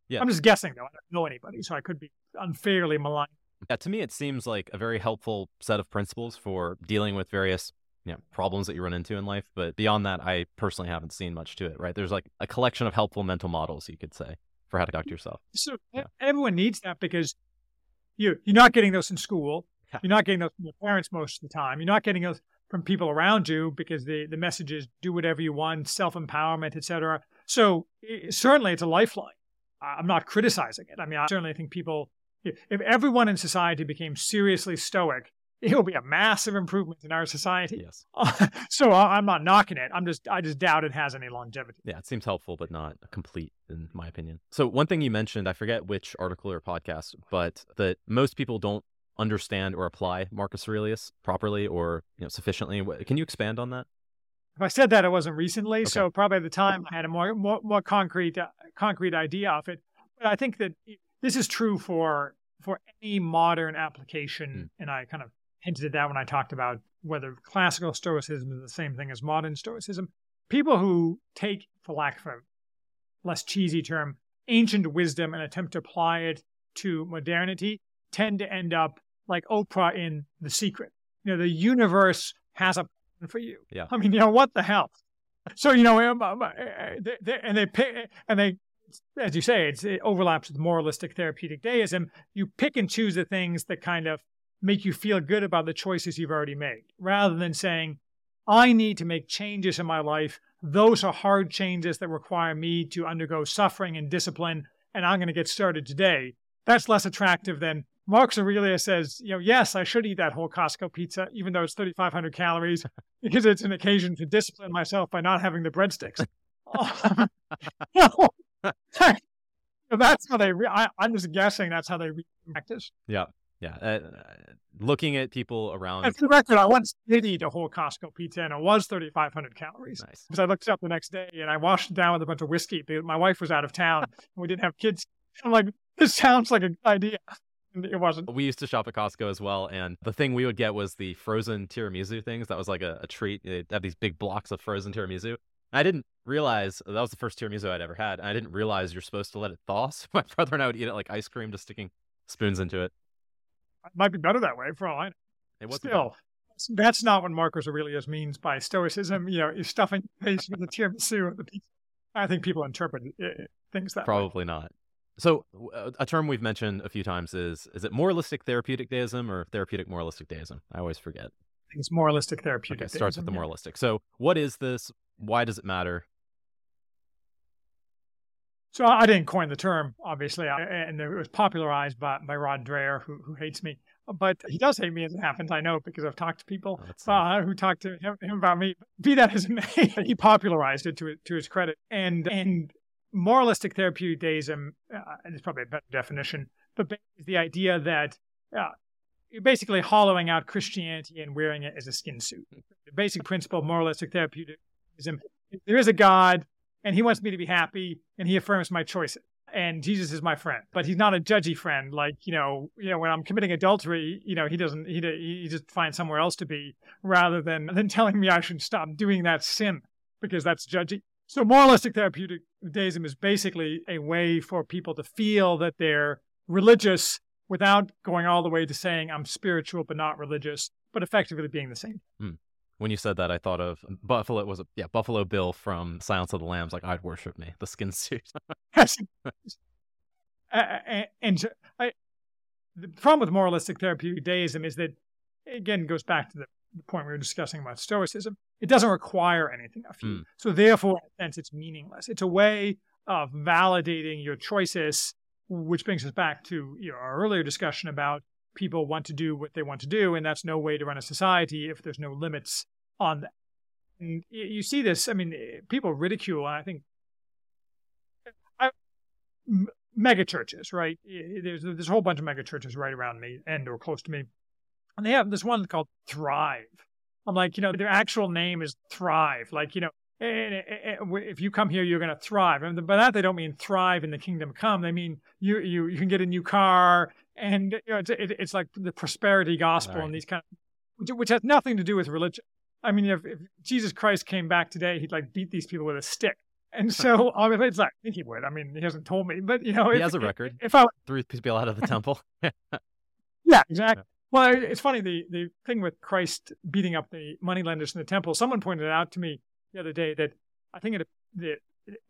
C: Yeah.
A: I'm just guessing, though. I don't know anybody, so I could be unfairly maligned.
C: Yeah, to me, it seems like a very helpful set of principles for dealing with various you know, problems that you run into in life. But beyond that, I personally haven't seen much to it. Right? There's like a collection of helpful mental models, you could say, for how to talk to yourself.
A: So yeah. everyone needs that because you you're not getting those in school. You're not getting those from your parents most of the time. You're not getting those from people around you because the the message is do whatever you want, self empowerment, etc. So it, certainly it's a lifeline. I'm not criticizing it. I mean, I certainly think people, if everyone in society became seriously stoic, it will be a massive improvement in our society.
C: Yes.
A: so I'm not knocking it. I'm just, I just doubt it has any longevity.
C: Yeah, it seems helpful, but not complete, in my opinion. So one thing you mentioned, I forget which article or podcast, but that most people don't understand or apply Marcus Aurelius properly or you know sufficiently. Can you expand on that?
A: If I said that, it wasn't recently, okay. so probably at the time I had a more more, more concrete uh, concrete idea of it. But I think that this is true for for any modern application, mm. and I kind of hinted at that when I talked about whether classical Stoicism is the same thing as modern Stoicism. People who take, for lack of a less cheesy term, ancient wisdom and attempt to apply it to modernity tend to end up like Oprah in The Secret. You know, the universe has a plan for you.
C: Yeah.
A: I mean, you know, what the hell? So, you know, um, um, uh, they, they, and they pick, and they, as you say, it overlaps with moralistic therapeutic deism. You pick and choose the things that kind of make you feel good about the choices you've already made, rather than saying, I need to make changes in my life. Those are hard changes that require me to undergo suffering and discipline, and I'm going to get started today. That's less attractive than Marcus Aurelius says, you know, yes, I should eat that whole Costco pizza, even though it's 3,500 calories, because it's an occasion to discipline myself by not having the breadsticks. that's how they. Re- I, am just guessing that's how they re- practice.
C: Yeah, yeah. Uh, looking at people around.
A: And for the record, I once did eat a whole Costco pizza, and it was 3,500 calories.
C: Nice.
A: Because I looked it up the next day, and I washed it down with a bunch of whiskey. My wife was out of town, and we didn't have kids. I'm like, this sounds like a good idea. It wasn't.
C: We used to shop at Costco as well, and the thing we would get was the frozen tiramisu things. That was like a, a treat. They'd have these big blocks of frozen tiramisu. I didn't realize that was the first tiramisu I'd ever had. I didn't realize you're supposed to let it thaw. So my brother and I would eat it like ice cream, just sticking spoons into it.
A: It might be better that way for all I know.
C: It was
A: still. That's not what Marcus Aurelius means by stoicism. You know, you're stuffing face with the tiramisu of the pizza. I think people interpret it, things that
C: probably
A: way.
C: not. So uh, a term we've mentioned a few times is is it moralistic therapeutic deism or therapeutic moralistic deism? I always forget.
A: It's moralistic therapeutic.
C: Okay, it starts with the moralistic. So what is this? Why does it matter?
A: So I didn't coin the term, obviously, and it was popularized by, by Rod Dreher, who, who hates me. But he does hate me as it happens. I know because I've talked to people oh, uh, who talked to him, him, about me. Be that as it may, he popularized it to to his credit. And and moralistic therapeutic deism, uh, and it's probably a better definition, but is the idea that uh, you're basically hollowing out Christianity and wearing it as a skin suit. The basic principle of moralistic therapeutism there is a God, and he wants me to be happy, and he affirms my choices. And Jesus is my friend, but he's not a judgy friend. Like you know, you know, when I'm committing adultery, you know, he doesn't. He he just finds somewhere else to be, rather than than telling me I should stop doing that sin because that's judgy. So moralistic therapeutic deism is basically a way for people to feel that they're religious without going all the way to saying I'm spiritual but not religious, but effectively being the same.
C: Hmm. When you said that, I thought of Buffalo. Was a yeah Buffalo Bill from Silence of the Lambs. Like I'd worship me, the skin suit.
A: and, and I, the problem with moralistic therapeutic deism is that again goes back to the the point we were discussing about Stoicism, it doesn't require anything of you. Mm. So therefore, in a sense, it's meaningless. It's a way of validating your choices, which brings us back to you know, our earlier discussion about people want to do what they want to do, and that's no way to run a society if there's no limits on that. And you see this. I mean, people ridicule. I think I, mega churches, right? There's there's a whole bunch of mega churches right around me and or close to me and they have this one called Thrive. I'm like, you know, their actual name is Thrive. Like, you know, if you come here, you're going to thrive. And by that, they don't mean thrive in the kingdom come. They mean you you you can get a new car, and you know, it's it's like the prosperity gospel right. and these kind of, which, which, has nothing to do with religion. I mean, if, if, Jesus Christ came back today, he'd like beat these people with a stick. And so, I mean, it's like I think he would. I mean, he hasn't told me, but you know,
C: he
A: if,
C: has a record.
A: If I
C: threw people out of the temple.
A: yeah, exactly. Well, it's funny the the thing with Christ beating up the moneylenders in the temple. Someone pointed out to me the other day that I think it, the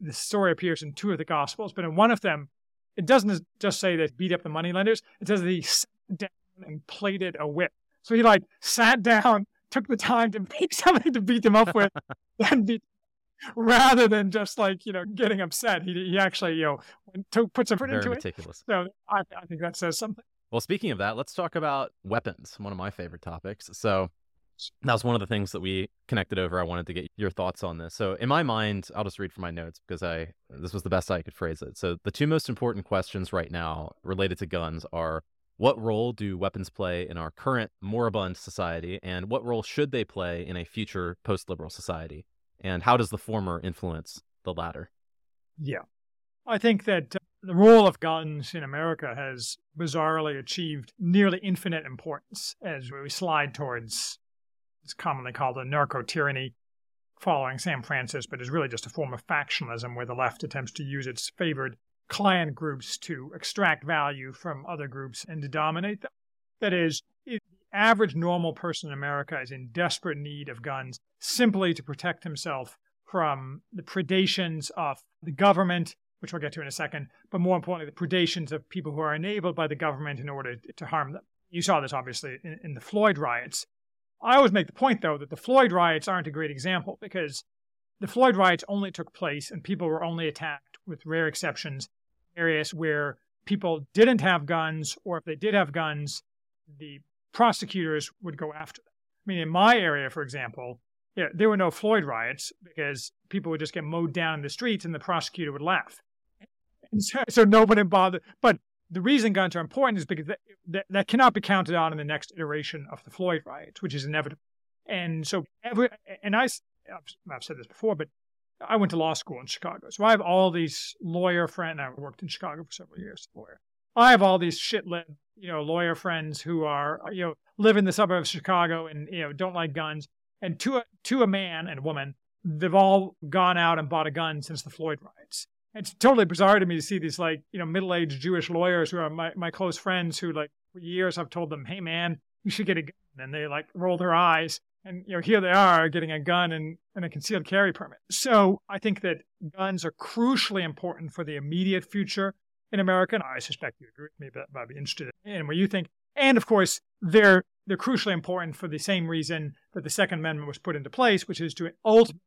A: the story appears in two of the Gospels, but in one of them, it doesn't just say that he beat up the moneylenders. It says that he sat down and plaited a whip. So he like sat down, took the time to make something to beat them up with, and beat rather than just like you know getting upset. He he actually you know to put some effort into
C: meticulous.
A: it. So I, I think that says something.
C: Well, speaking of that, let's talk about weapons, one of my favorite topics. So, that was one of the things that we connected over. I wanted to get your thoughts on this. So, in my mind, I'll just read from my notes because I this was the best I could phrase it. So, the two most important questions right now related to guns are what role do weapons play in our current moribund society, and what role should they play in a future post-liberal society? And how does the former influence the latter?
A: Yeah. I think that uh, the role of guns in America has bizarrely achieved nearly infinite importance as we slide towards it's commonly called anarcho-tyranny following Sam Francis, but is really just a form of factionalism where the left attempts to use its favored client groups to extract value from other groups and to dominate them. That is, the average normal person in America is in desperate need of guns simply to protect himself from the predations of the government which we'll get to in a second, but more importantly, the predations of people who are enabled by the government in order to harm them. You saw this obviously in, in, the Floyd riots. I always make the point, though, that the Floyd riots aren't a great example because the Floyd riots only took place and people were only attacked, with rare exceptions, areas where people didn't have guns, or if they did have guns, the prosecutors would go after them. I mean, in my area, for example, yeah, there were no Floyd riots because people would just get mowed down in the streets and the prosecutor would laugh. So, so nobody bothered. But the reason guns are important is because that, that, that, cannot be counted on in the next iteration of the Floyd riots, which is inevitable. And so, every, and I, I've said this before, but I went to law school in Chicago. So I have all these lawyer friends. I worked in Chicago for several years, lawyer. I have all these shit-lit, you know, lawyer friends who are, you know, live in the suburbs of Chicago and, you know, don't like guns. And to a, to a man and a woman, they've all gone out and bought a gun since the Floyd riots it's totally bizarre to me to see these like you know middle-aged Jewish lawyers who are my, my close friends who like for years I've told them, hey man, you should get a gun, and they like roll their eyes, and you know here they are getting a gun and, and a concealed carry permit. So I think that guns are crucially important for the immediate future in America, and I suspect you agree with me, but I'd be interested in what you think. And of course, they're they're crucially important for the same reason that the Second Amendment was put into place, which is to ultimately,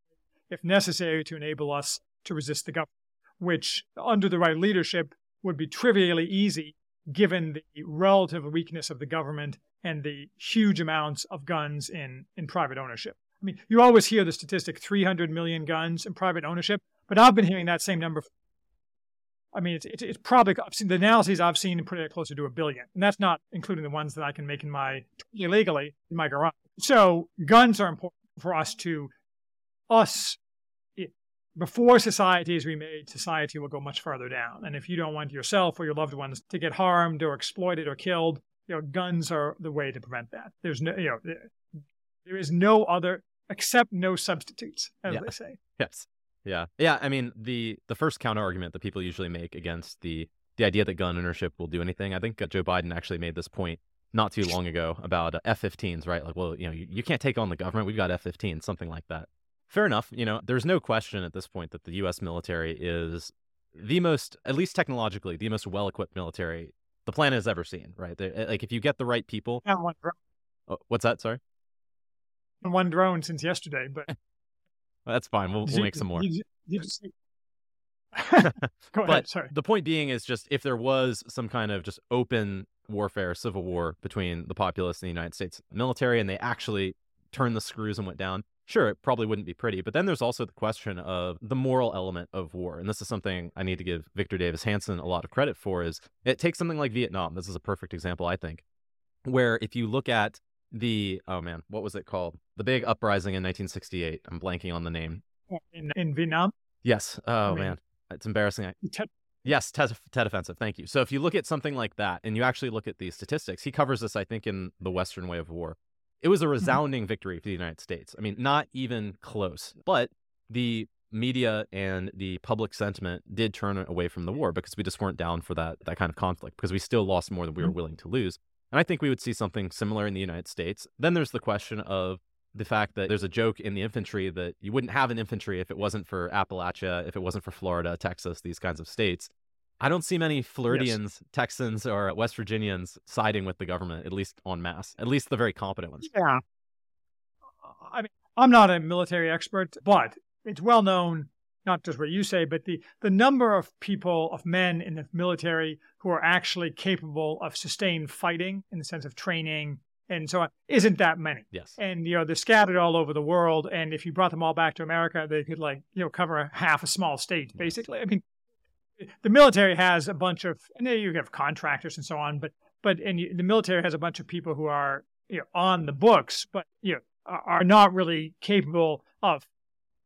A: if necessary, to enable us to resist the government which under the right leadership would be trivially easy given the relative weakness of the government and the huge amounts of guns in, in private ownership. I mean, you always hear the statistic 300 million guns in private ownership, but I've been hearing that same number. I mean, it's, it's, it's probably, seen the analyses I've seen put it closer to a billion. And that's not including the ones that I can make in my, illegally in my garage. So guns are important for us to, us before society is remade, society will go much further down. And if you don't want yourself or your loved ones to get harmed or exploited or killed, you know, guns are the way to prevent that. There's no, you know, there is no other except no substitutes, as
C: yeah.
A: they say.
C: Yes. Yeah. Yeah. I mean, the the first counter argument that people usually make against the the idea that gun ownership will do anything, I think uh, Joe Biden actually made this point not too long ago about uh, F-15s, right? Like, well, you know, you, you can't take on the government. We've got F-15s, something like that fair enough. You know, there's no question at this point that the U.S. military is the most, at least technologically, the most well-equipped military the planet has ever seen. Right? They're, eh, like if you get the right people.
A: one drone.
C: Oh, what's that? Sorry.
A: One drone since yesterday, but well,
C: that's fine. We'll, we'll make some more.
A: You, you. Go
C: but
A: ahead. Sorry.
C: The point being is just if there was some kind of just open warfare, civil war between the populace and the United States military, and they actually turned the screws and went down, sure, it probably wouldn't be pretty. But then there's also the question of the moral element of war. And this is something I need to give Victor Davis Hanson a lot of credit for is it takes something like Vietnam. This is a perfect example, I think, where if you look at the, oh man, what was it called? The big uprising in 1968. I'm blanking on the name.
A: In, in Vietnam?
C: Yes. Oh I mean, man, it's embarrassing.
A: Tet-
C: yes, Tet, Tet Offensive. Thank you. So if you look at something like that and you actually look at the statistics, he covers this, I think, in The Western Way of War it was a mm-hmm. resounding victory for the United States. I mean, not even close. But the media and the public sentiment did turn away from the war because we just weren't down for that that kind of conflict because we still lost more than we were mm-hmm. willing to lose. And I think we would see something similar in the United States. Then there's the question of the fact that there's a joke in the infantry that you wouldn't have an infantry if it wasn't for Appalachia, if it wasn't for Florida, Texas, these kinds of states. I don't see many Floridians, yes. Texans, or West Virginians siding with the government, at least en masse, at least the very competent ones.
A: Yeah. I mean, I'm not a military expert, but it's well known, not just what you say, but the, the number of people, of men in the military who are actually capable of sustained fighting in the sense of training and so on isn't that many.
C: Yes.
A: And, you know, they're scattered all over the world. And if you brought them all back to America, they could, like, you know, cover a half a small state, basically. I mean, the military has a bunch of, and you have contractors and so on, but, but, and you, the military has a bunch of people who are, you know, on the books, but, you know, are not really capable of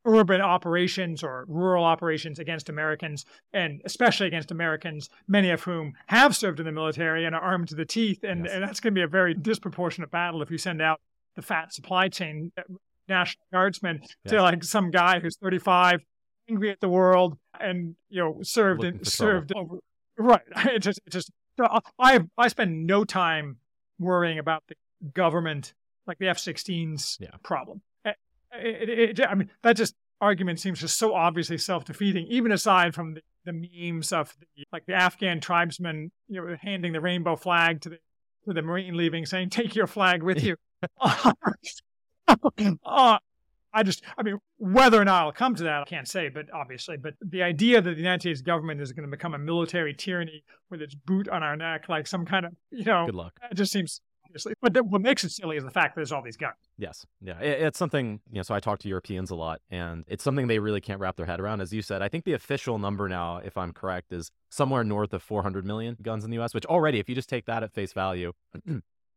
A: urban operations or rural operations against Americans, and especially against Americans, many of whom have served in the military and are armed to the teeth. And, yes. and that's going to be a very disproportionate battle if you send out the fat supply chain uh, National Guardsmen yes. to like some guy who's 35, angry at the world, and you know served and served over. Right. It just, it just. Uh, I I spend no time worrying about the government like the F-16's yeah. problem. Eh, eh, it, it, it, I mean, that just argument seems just so obviously self-defeating, even aside from the, the memes of the, like the Afghan tribesmen, you know, handing the rainbow flag to the to the Marine leaving, saying, "Take your flag with you." uh, uh I just, I mean, whether or not I'll come to that, I can't say, but obviously, but the idea that the United States government is going to become a military tyranny with its boot on our neck, like some kind of, you know,
C: good luck.
A: It just seems obviously. But what makes it silly is the fact that there's all these guns.
C: Yes. Yeah. It, it's something, you know, so I talk to Europeans a lot, and it's something they really can't wrap their head around. As you said, I think the official number now, if I'm correct, is somewhere north of 400 million guns in the US, which already, if you just take that at face value,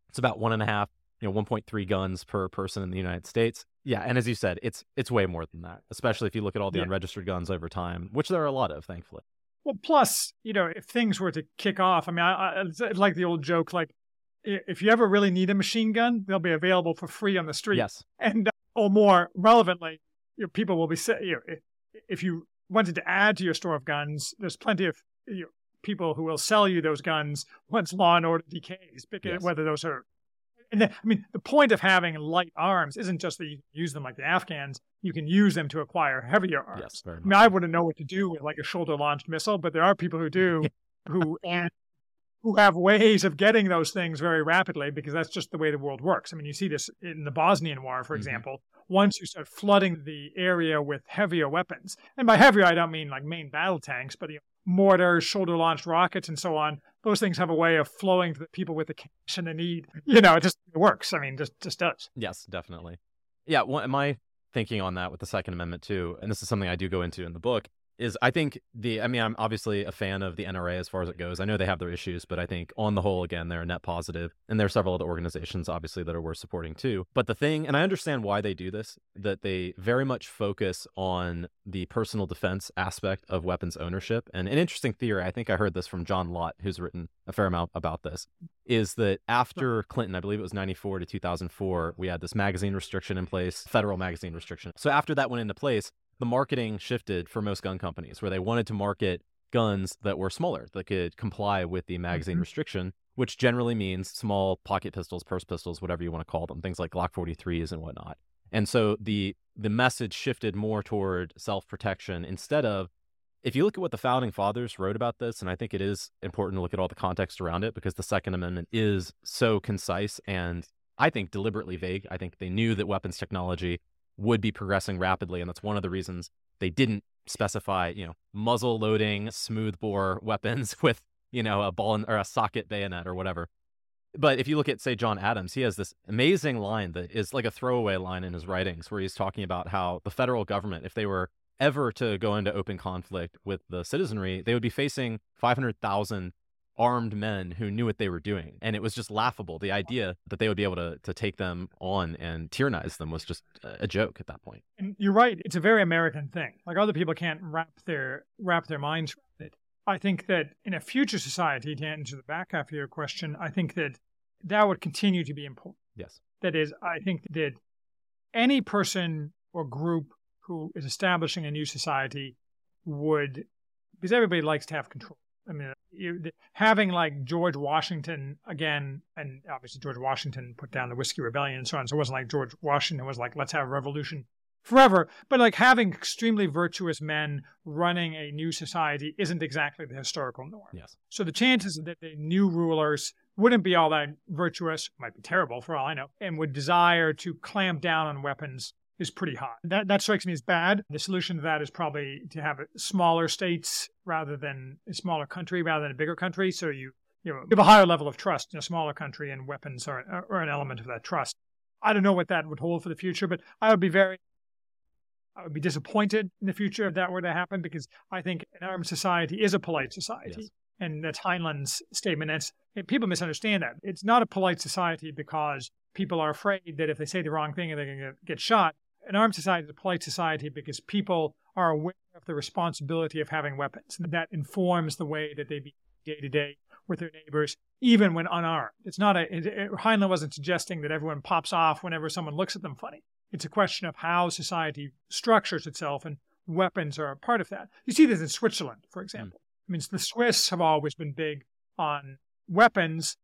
C: it's about one and a half, you know, 1.3 guns per person in the United States. Yeah, and as you said, it's it's way more than that, especially if you look at all the yeah. unregistered guns over time, which there are a lot of, thankfully.
A: Well, plus, you know, if things were to kick off, I mean, I, I like the old joke, like if you ever really need a machine gun, they'll be available for free on the street.
C: Yes.
A: And uh, or more relevantly, you know, people will be you know, if you wanted to add to your store of guns, there's plenty of you know, people who will sell you those guns once law and order decays, because yes. whether those are and then, I mean, the point of having light arms isn't just that you use them like the Afghans. You can use them to acquire heavier arms.
C: Yes, I
A: mean, I wouldn't know what to do with like a shoulder-launched missile, but there are people who do, who and who have ways of getting those things very rapidly because that's just the way the world works. I mean, you see this in the Bosnian War, for mm-hmm. example. Once you start flooding the area with heavier weapons, and by heavier, I don't mean like main battle tanks, but you know, mortars, shoulder launched rockets, and so on. Those things have a way of flowing to the people with the cash and the need. You know, it just works. I mean, just just does.
C: Yes, definitely. Yeah, well, my thinking on that with the Second Amendment too, and this is something I do go into in the book, is I think the I mean I'm obviously a fan of the NRA as far as it goes. I know they have their issues, but I think on the whole again they're a net positive. positive and there are several other organizations obviously that are worth supporting too. But the thing and I understand why they do this that they very much focus on the personal defense aspect of weapons ownership. And an interesting theory, I think I heard this from John Lott who's written a fair amount about this, is that after Clinton, I believe it was 94 to 2004, we had this magazine restriction in place, federal magazine restriction. So after that went into place, the marketing shifted for most gun companies where they wanted to market guns that were smaller that could comply with the magazine mm-hmm. restriction which generally means small pocket pistols purse pistols whatever you want to call them things like glock 43s and whatnot and so the the message shifted more toward self-protection instead of if you look at what the founding fathers wrote about this and i think it is important to look at all the context around it because the second amendment is so concise and i think deliberately vague i think they knew that weapons technology would be progressing rapidly. And that's one of the reasons they didn't specify, you know, muzzle loading smoothbore weapons with, you know, a ball or a socket bayonet or whatever. But if you look at, say, John Adams, he has this amazing line that is like a throwaway line in his writings where he's talking about how the federal government, if they were ever to go into open conflict with the citizenry, they would be facing 500,000 armed men who knew what they were doing. And it was just laughable. The idea that they would be able to, to take them on and tyrannize them was just a joke at that point.
A: And you're right. It's a very American thing. Like other people can't wrap their wrap their minds around it. I think that in a future society, to answer the back half of your question, I think that that would continue to be important.
C: Yes.
A: That is, I think that any person or group who is establishing a new society would, because everybody likes to have control I mean, you, having like George Washington again, and obviously George Washington put down the Whiskey Rebellion and so on. So it wasn't like George Washington was like, let's have a revolution forever. But like having extremely virtuous men running a new society isn't exactly the historical norm.
C: Yes.
A: So the chances that the new rulers wouldn't be all that virtuous, might be terrible for all I know, and would desire to clamp down on weapons is pretty high. That that strikes me as bad. The solution to that is probably to have smaller states rather than a smaller country rather than a bigger country. So you you know you have a higher level of trust in a smaller country, and weapons are are an element of that trust. I don't know what that would hold for the future, but I would be very I would be disappointed in the future if that were to happen because I think an armed society is a polite society. Yes. And that's Heinlein's statement. And people misunderstand that. It's not a polite society because people are afraid that if they say the wrong thing, they're going to get shot. An armed society is a polite society because people are aware of the responsibility of having weapons. That informs the way that they be day to day with their neighbors, even when unarmed. It's not a, it, it, Heinlein wasn't suggesting that everyone pops off whenever someone looks at them funny. It's a question of how society structures itself, and weapons are a part of that. You see this in Switzerland, for example. Mm. I mean, the Swiss have always been big on weapons.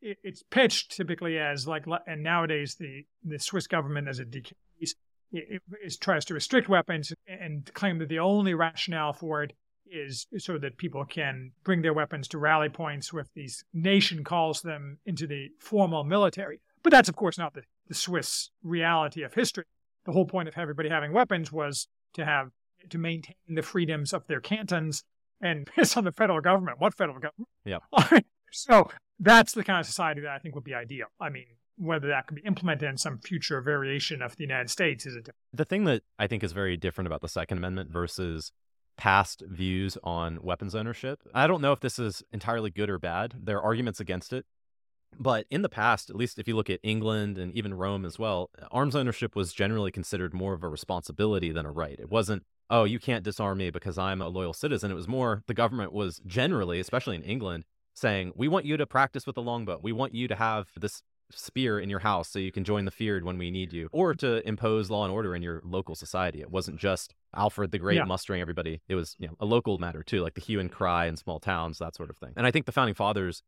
A: it's pitched typically as like, and nowadays the, the Swiss government, as a decays, it, it tries to restrict weapons and claim that the only rationale for it is so that people can bring their weapons to rally points with these nation calls them into the formal military. But that's of course not the the Swiss reality of history. The whole point of everybody having weapons was to have to maintain the freedoms of their cantons and piss on the federal government. What federal government?
C: Yeah.
A: so that's the kind of society that I think would be ideal. I mean, whether that could be implemented in some future variation of the United States is a different.
C: The thing that I think is very different about the Second Amendment versus past views on weapons ownership. I don't know if this is entirely good or bad. There are arguments against it. But in the past, at least if you look at England and even Rome as well, arms ownership was generally considered more of a responsibility than a right. It wasn't, oh, you can't disarm me because I'm a loyal citizen. It was more the government was generally, especially in England, saying, we want you to practice with the longbow. We want you to have this spear in your house so you can join the fyrd when we need you, or to impose law and order in your local society. It wasn't just Alfred the Great yeah. mustering everybody. It was you know, a local matter too, like the hue and cry in small towns, that sort of thing. And I think the founding fathers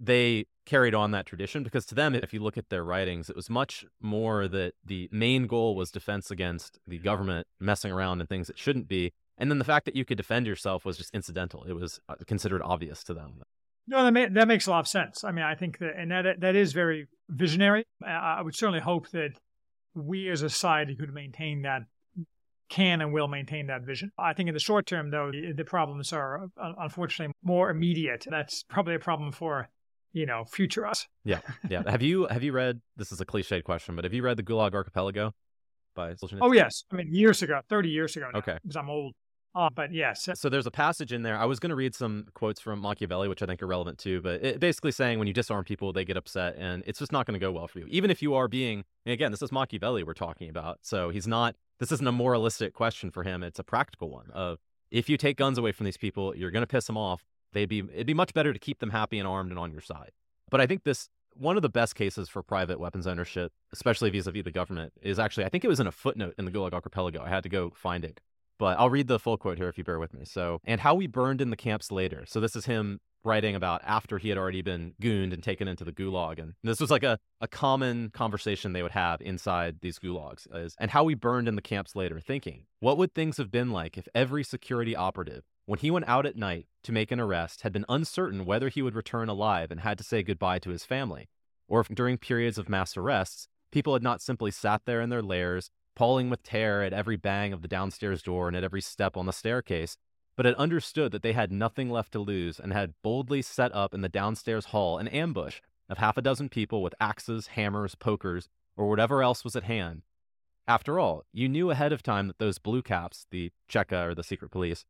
C: they carried on that tradition because to them, if you look at their writings, it was much more that the main goal was defense against the government messing around and things that shouldn't be. And then the fact that you could defend yourself was just incidental. It was uh, considered obvious to them.
A: No, that, may, that makes a lot of sense. I mean, I think that, and that that is very visionary. I would certainly hope that we as a society could maintain that, can and will maintain that vision. I think in the short term, though, the, the problems are uh, unfortunately more immediate. That's probably a problem for you know, future us.
C: yeah, yeah. Have you have you read? This is a cliched question, but have you read the Gulag Archipelago by Solzhenitsyn?
A: Oh yes, I mean years ago, thirty years ago. Now,
C: okay,
A: because I'm old. Uh, but yes.
C: So there's a passage in there. I was going to read some quotes from Machiavelli, which I think are relevant too. But it, basically saying when you disarm people, they get upset, and it's just not going to go well for you. Even if you are being, again, this is Machiavelli we're talking about. So he's not. This isn't a moralistic question for him. It's a practical one. Of if you take guns away from these people, you're going to piss them off they'd be it'd be much better to keep them happy and armed and on your side. But I think this one of the best cases for private weapons ownership, especially vis-a-vis the government, is actually I think it was in a footnote in the Gulag Archipelago. I had to go find it. But I'll read the full quote here if you bear with me. So, and how we burned in the camps later. So this is him writing about after he had already been gooned and taken into the gulag. And this was like a, a common conversation they would have inside these gulags is, and how we burned in the camps later, thinking, what would things have been like if every security operative when he went out at night to make an arrest, had been uncertain whether he would return alive and had to say goodbye to his family, or if during periods of mass arrests, people had not simply sat there in their lairs, pawing with terror at every bang of the downstairs door and at every step on the staircase, but had understood that they had nothing left to lose and had boldly set up in the downstairs hall an ambush of half a dozen people with axes, hammers, pokers, or whatever else was at hand. After all, you knew ahead of time that those blue caps, the Cheka or the secret police,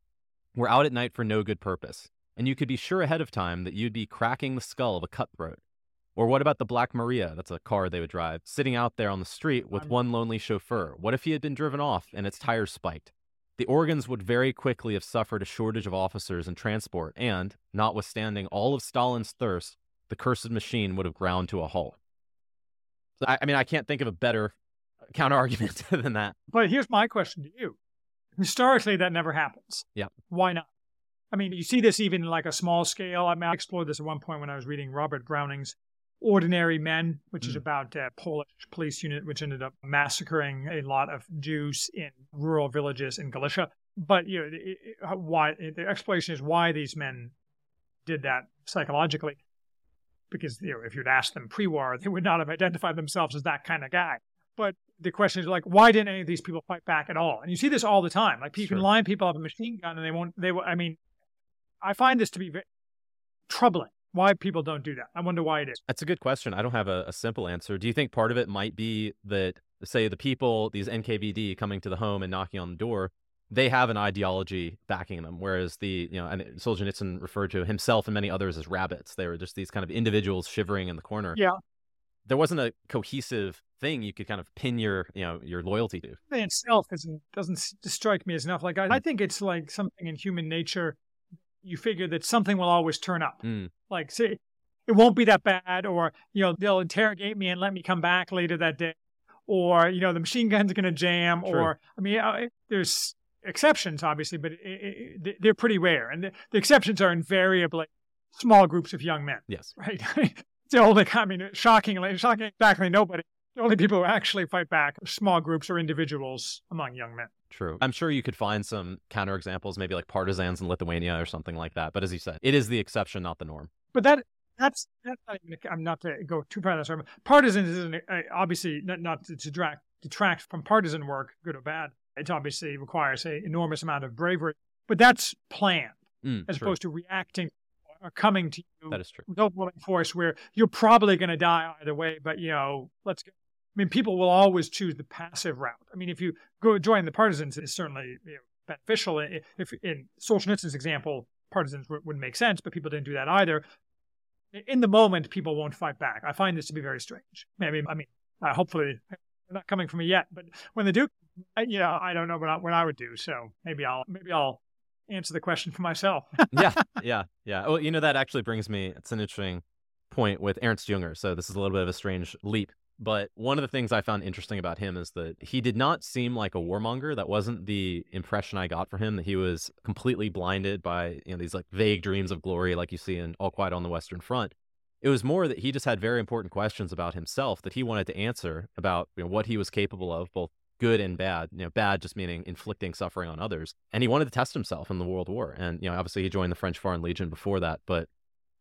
C: were out at night for no good purpose, and you could be sure ahead of time that you'd be cracking the skull of a cutthroat. Or what about the Black Maria, that's a car they would drive, sitting out there on the street with one lonely chauffeur? What if he had been driven off and its tires spiked? The organs would very quickly have suffered a shortage of officers and transport, and, notwithstanding all of Stalin's thirst, the cursed machine would have ground to a halt. I, I mean, I can't think of a better uh, counter argument than that.
A: But here's my question to you historically that never happens.
C: Yeah.
A: Why not? I mean, you see this even like a small scale. I mean, I explored this at one point when I was reading Robert Browning's Ordinary Men, which mm. is about a Polish police unit which ended up massacring a lot of Jews in rural villages in Galicia. But you know, it, it, why the explanation is why these men did that psychologically, because you know, if you'd asked them pre-war, they would not have identified themselves as that kind of guy. But the question is like, why didn't any of these people fight back at all? And you see this all the time. Like you sure. can line people up a machine gun and they won't. They, will. I mean, I find this to be very troubling. Why people don't do that? I wonder why it is.
C: That's a good question. I don't have a, a simple answer. Do you think part of it might be that, say, the people, these NKVD coming to the home and knocking on the door, they have an ideology backing them, whereas the you know and Solzhenitsyn referred to himself and many others as rabbits. They were just these kind of individuals shivering in the corner.
A: Yeah,
C: there wasn't a cohesive thing you could kind of pin your you know your loyalty to.
A: Itself isn't doesn't strike me as enough. Like I, I hmm. think it's like something in human nature. You figure that something will always turn up.
C: Mm.
A: Like see, it won't be that bad, or you know they'll interrogate me and let me come back later that day, or you know the machine gun's going to jam, True. or I mean there's exceptions, obviously, but it, it, they're pretty rare. And the, the, exceptions are invariably small groups of young men.
C: Yes.
A: Right. the only, I mean, shockingly, shocking, exactly nobody. The only people who actually fight back are small groups or individuals among young men.
C: True. I'm sure you could find some counterexamples, maybe like partisans in Lithuania or something like that. But as you said, it is the exception, not the norm.
A: But that that's that's not even. I'm not to go too far. that That's partisans is obviously not, not to detract detract from partisan work, good or bad. It obviously requires an enormous amount of bravery, but that's planned
C: mm,
A: as
C: true.
A: opposed to reacting or coming to you
C: that is true.
A: with overwhelming force where you're probably going to die either way, but you know, let's go. I mean, people will always choose the passive route. I mean, if you go join the partisans, it's certainly you know, beneficial. If in Solzhenitsyn's example, partisans wouldn't make sense, but people didn't do that either. In the moment, people won't fight back. I find this to be very strange. Maybe, I mean, uh, hopefully, not coming from me yet, but when they do you know, I don't know what I, what I would do. So maybe I'll maybe I'll answer the question for myself.
C: yeah, yeah, yeah. Well, you know, that actually brings me. It's an interesting point with Ernst Junger. So this is a little bit of a strange leap. But one of the things I found interesting about him is that he did not seem like a warmonger. That wasn't the impression I got for him. That he was completely blinded by you know these like vague dreams of glory, like you see in All Quiet on the Western Front. It was more that he just had very important questions about himself that he wanted to answer about you know, what he was capable of, both good and bad. You know, bad just meaning inflicting suffering on others. And he wanted to test himself in the World War. And you know, obviously he joined the French Foreign Legion before that. But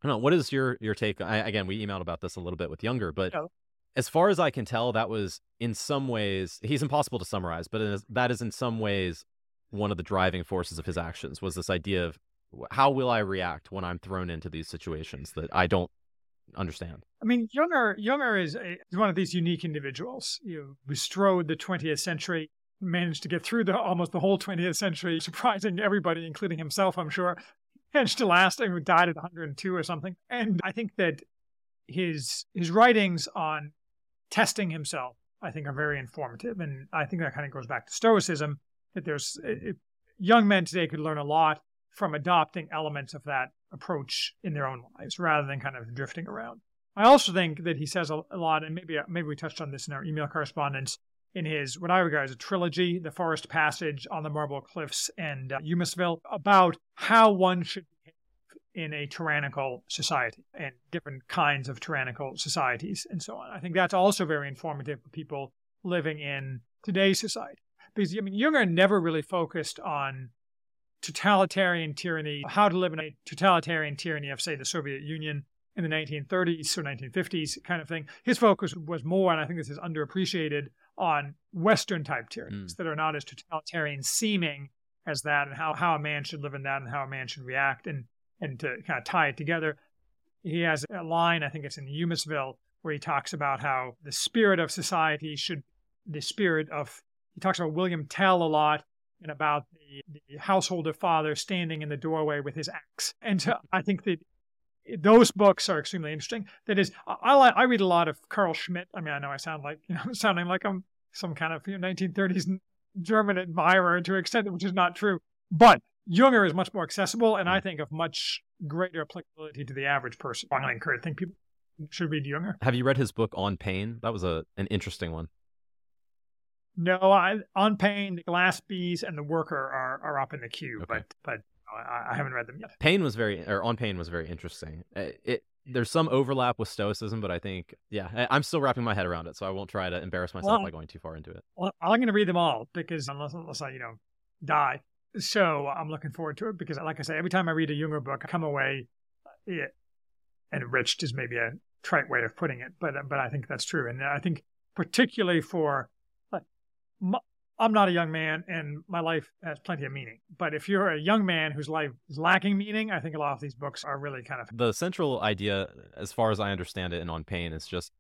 C: I don't know. What is your your take? I, again, we emailed about this a little bit with Junger, but. As far as I can tell, that was in some ways he's impossible to summarize, but that is in some ways one of the driving forces of his actions was this idea of how will I react when I'm thrown into these situations that I don't understand.
A: I mean, Junger Junger is a, one of these unique individuals. You bestrode the 20th century, managed to get through the almost the whole 20th century, surprising everybody, including himself, I'm sure. Managed to last. Mean, died at 102 or something. And I think that his his writings on testing himself, I think, are very informative. And I think that kind of goes back to Stoicism. That there's it, young men today could learn a lot from adopting elements of that approach in their own lives rather than kind of drifting around. I also think that he says a, a lot, and maybe maybe we touched on this in our email correspondence in his what I regard as a trilogy, The Forest Passage, On the Marble Cliffs, and uh, about how one should in a tyrannical society and different kinds of tyrannical societies and so on. I think that's also very informative for people living in today's society. Because I mean, Junger never really focused on totalitarian tyranny, how to live in a totalitarian tyranny of, say, the Soviet Union in the 1930s or 1950s kind of thing. His focus was more, and I think this is underappreciated, on Western type tyrannies mm. that are not as totalitarian seeming as that, and how, how a man should live in that and how a man should react, and, and to kind of tie it together. He has a line, I think it's in Eumeswil, where he talks about how the spirit of society should, the spirit of, he talks about William Tell a lot, and about the, the householder father standing in the doorway with his axe. And so I think that those books are extremely interesting. That is, I, I read a lot of Carl Schmitt. I mean, I know I sound like you know sounding like I'm some kind of you know, 1930s German admirer to an extent which is not true. But Junger is much more accessible, and I think of much greater applicability to the average person. I encourage. I think people should read Junger.
C: Have you read his book on pain? That was a an interesting one.
A: No, I, on pain, the glass bees and the worker are, are up in the queue, okay. but but I, I haven't read them yet.
C: Pain was very, or on Pain was very interesting. It, uh, it there's some overlap with Stoicism, but I think, yeah, I'm still wrapping my head around it, so I won't try to embarrass myself well, by going too far into it.
A: Well, I'm going to read them all because unless unless I, you know, die, so I'm looking forward to it because, like I say, every time I read a Junger book, I come away yeah, enriched is maybe a trite way of putting it, but but I think that's true, and I think particularly for I'm not a young man and my life has plenty of meaning. But if you're a young man whose life is lacking meaning, I think a lot of these books are really kind of.
C: The central idea, as far as I understand it, and on pain, is just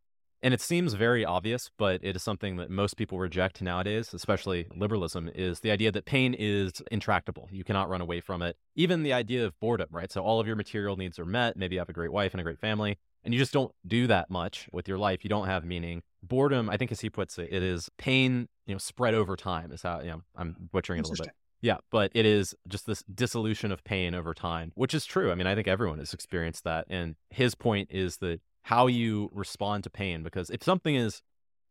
C: and it seems very obvious, but it is something that most people reject nowadays, especially liberalism, is the idea that pain is intractable. You cannot run away from it. Even the idea of boredom, right? So all of your material needs are met. Maybe you have a great wife and a great family, and you just don't do that much with your life. You don't have meaning. Boredom, I think as he puts it, it is pain, you know, spread over time is how, you know, I'm butchering it a little bit. Yeah, but it is just this dissolution of pain over time, which is true. I mean, I think everyone has experienced that. And his point is that how you respond to pain because if something is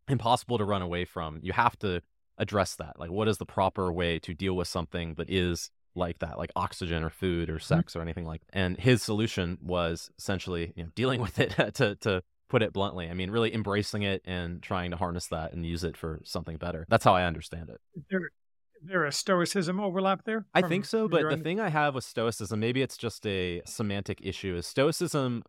C: impossible to run away from, you have to address that. Like, what is the proper way to deal with something that is like that, like oxygen or food or mm-hmm. sex mm-hmm. or anything like that. And his solution was essentially, you know, dealing with it to to put it bluntly. I mean, really embracing it and trying to harness that and use it for something better. That's how I understand it.
A: There, there a stoicism overlap there?
C: I think so, but the thing I have with stoicism, maybe it's just a semantic issue, is stoicism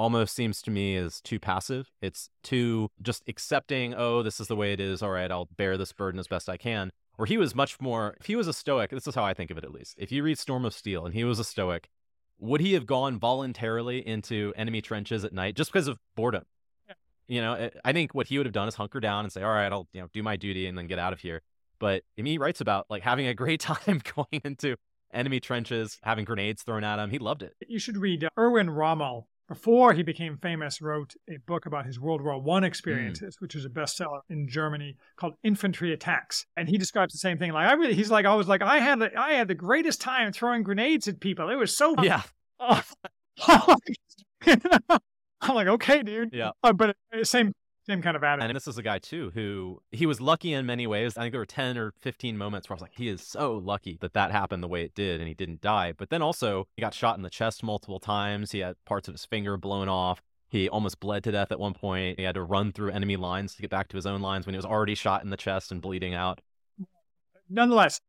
C: almost seems to me is too passive. It's too just accepting, oh, this is the way it is. All right, I'll bear this burden as best I can. Where he was much more, if he was a stoic, this is how I think of it at least. If you read Storm of Steel and he was a stoic, would he have gone voluntarily into enemy trenches at night just because of boredom? Yeah. You know, eh, I think what he would have done is hunker down and say, all right, I'll you know do my duty and then get out of here. But I mean, he writes about like having a great time going into enemy trenches, having grenades thrown at him. He loved it.
A: You should read uh, Erwin Rommel before he became famous, wrote a book about his World War One experiences, mm. which was a bestseller in Germany called Infantry Attacks. And he describes the same thing. Like I really, he's like, I was like, I had, the, I had the greatest time throwing grenades at people. It was so
C: yeah.
A: I'm like, okay, dude.
C: Yeah. Uh,
A: but same same kind of attitude.
C: And this is a guy too who he was lucky in many ways. I think there were 10 or 15 moments where I was like, he is so lucky that that happened the way it did and he didn't die. But then also, he got shot in the chest multiple times. He had parts of his finger blown off. He almost bled to death at one point. He had to run through enemy lines to get back to his own lines when he was already shot in the chest and bleeding out.
A: Nonetheless,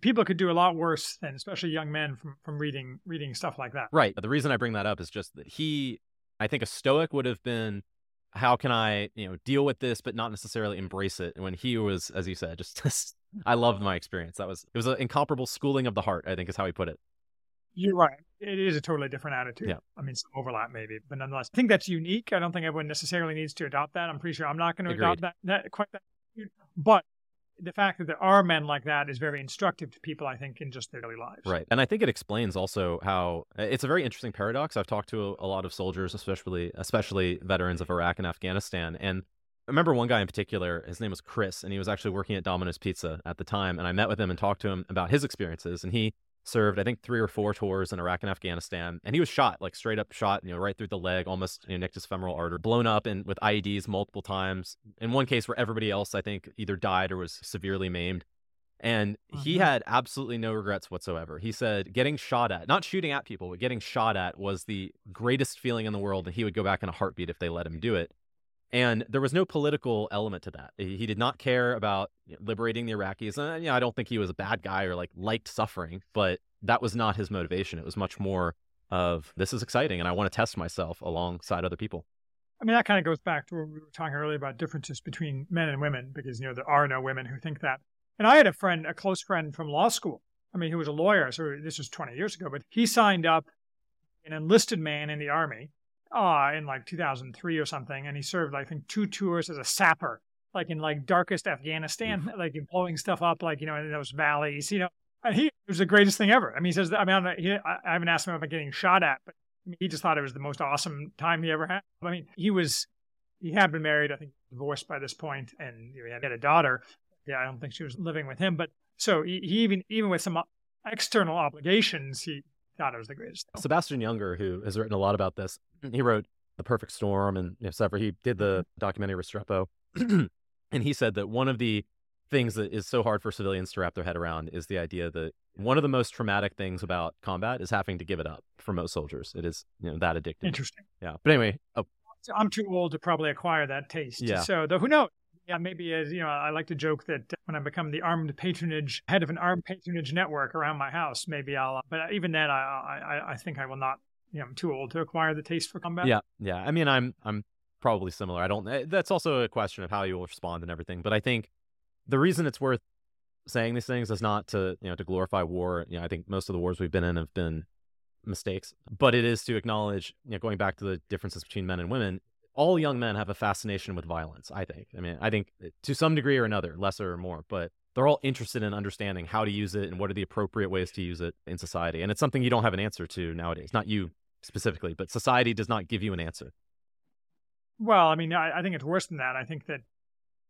A: people could do a lot worse, and especially young men from, from reading reading stuff like that.
C: Right. But the reason I bring that up is just that he, I think a Stoic would have been how can I, you know, deal with this but not necessarily embrace it? When he was, as you said, just I loved my experience. That was it was an incomparable schooling of the heart. I think is how he put it.
A: You're right. It is a totally different attitude.
C: Yeah.
A: I mean, some overlap maybe, but nonetheless, I think that's unique. I don't think everyone necessarily needs to adopt that. I'm pretty sure I'm not going to adopt that, that quite that. But the fact that there are men like that is very instructive to people, I think, in just their daily lives.
C: Right. And I think it explains also how uh, it's a very interesting paradox. I've talked to a, a lot of soldiers, especially especially veterans of Iraq and Afghanistan. And I remember one guy in particular, his name was Chris, and he was actually working at Domino's Pizza at the time. And I met with him and talked to him about his experiences. And he served, I think, three or four tours in Iraq and Afghanistan. And he was shot, like straight up shot, you know, right through the leg, almost you know, nicked his femoral artery, blown up and with IEDs multiple times. In one case where everybody else, I think, either died or was severely maimed. And he mm-hmm. had absolutely no regrets whatsoever. He said getting shot at, not shooting at people, but getting shot at was the greatest feeling in the world. And he would go back in a heartbeat if they let him do it. And there was no political element to that. He did not care about liberating the Iraqis. And you know, I don't think he was a bad guy or like liked suffering, but that was not his motivation. It was much more of this is exciting and I want to test myself alongside other people.
A: I mean, that kind of goes back to what we were talking earlier about differences between men and women, because, you know, there are no women who think that. And I had a friend, a close friend from law school. I mean, he was a lawyer, so this was 20 years ago, but he signed up an enlisted man in the army uh, in like 2003 or something, and he served, I think, two tours as a sapper, like in like darkest Afghanistan, like in blowing stuff up, like you know, in those valleys. You know, and he it was the greatest thing ever. I mean, he says, I mean, he, I haven't asked him about getting shot at, but I mean, he just thought it was the most awesome time he ever had. I mean, he was, he had been married, I think, divorced by this point, and he had a daughter. Yeah, I don't think she was living with him, but so he, he even even with some external obligations, he thought it was the greatest.
C: Sebastian Junger, who has written a lot about this, he wrote The Perfect Storm and you know, several. He did the mm-hmm. documentary Restrepo, and he said that one of the things that is so hard for civilians to wrap their head around is the idea that one of the most traumatic things about combat is having to give it up for most soldiers. It is, you know, that addictive.
A: Interesting.
C: Yeah. But anyway, oh,
A: I'm too old to probably acquire that taste.
C: Yeah.
A: So, though, who knows? Yeah, maybe as you know, I like to joke that when I become the armed patronage head of an armed patronage network around my house, maybe I'll. But even then, I I, I think I will not. You know, I'm too old to acquire the taste for combat.
C: yeah, yeah. I mean, I'm I'm probably similar. I don't. eh, That's also a question of how you will respond and everything. But I think the reason it's worth saying these things is not to you know to glorify war. You know, I think most of the wars we've been in have been mistakes, but it is to acknowledge. You know, going back to the differences between men and women. All young men have a fascination with violence. I think. I mean, I think eh, to some degree or another, lesser or more, but they're all interested in understanding how to use it and what are the appropriate ways to use it in society. And it's something you don't have an answer to nowadays. Not you specifically, but society does not give you an answer.
A: Well, I mean, I, I think it's worse than that. I think that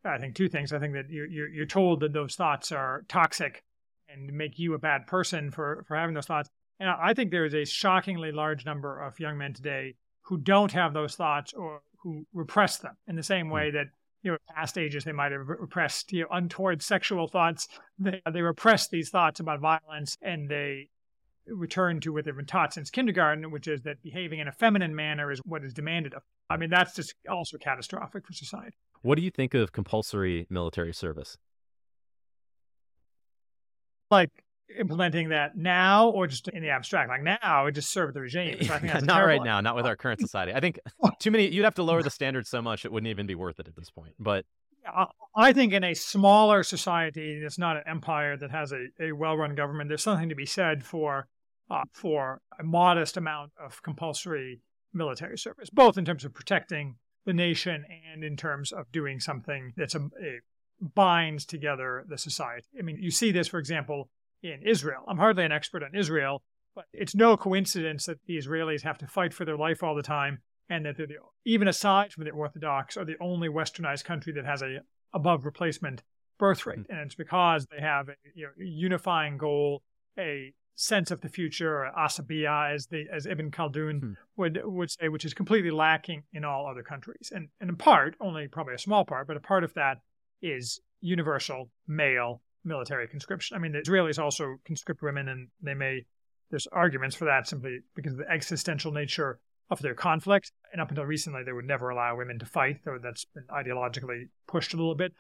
A: I think two things. I think that you're you're, you're told that those thoughts are toxic and make you a bad person for for having those thoughts. And I I think there is a shockingly large number of young men today who don't have those thoughts or who repress them in the same hmm. way that you know past ages they might have repressed you know untoward sexual thoughts. They they repress these thoughts about violence and they return to what they've been taught since kindergarten, which is that behaving in a feminine manner is what is demanded of. I mean, that's just also catastrophic for society.
C: What do you think of compulsory military service?
A: Like implementing that now, or just in the abstract. Like now, it just served the regime. So I think that's
C: not right now, not with our current society. I think too many. You'd have to lower the standards so much it wouldn't even be worth it at this point. But
A: I- I think in a smaller society that's not an empire that has a, a well-run government, there's something to be said for uh, for a modest amount of compulsory military service, both in terms of protecting the nation and in terms of doing something that's a, a binds together the society. I mean, you see this, for example, in Israel. I'm hardly an expert on Israel, but it's no coincidence that the Israelis have to fight for their life all the time, and that they're the, even aside from the Orthodox, are the only Westernized country that has a above replacement birth rate, and it's because they have a you know, unifying goal, a sense of the future, asabiya, as the as Ibn Khaldun
C: Hmm.
A: would would say, which is completely lacking in all other countries, and and in part, only probably a small part, but a part of that is universal male military conscription. I mean, the Israelis also conscript women, and they may there's arguments for that simply because of the existential nature of their conflict. And up until recently, they would never allow women to fight, though that's been ideologically pushed a little bit.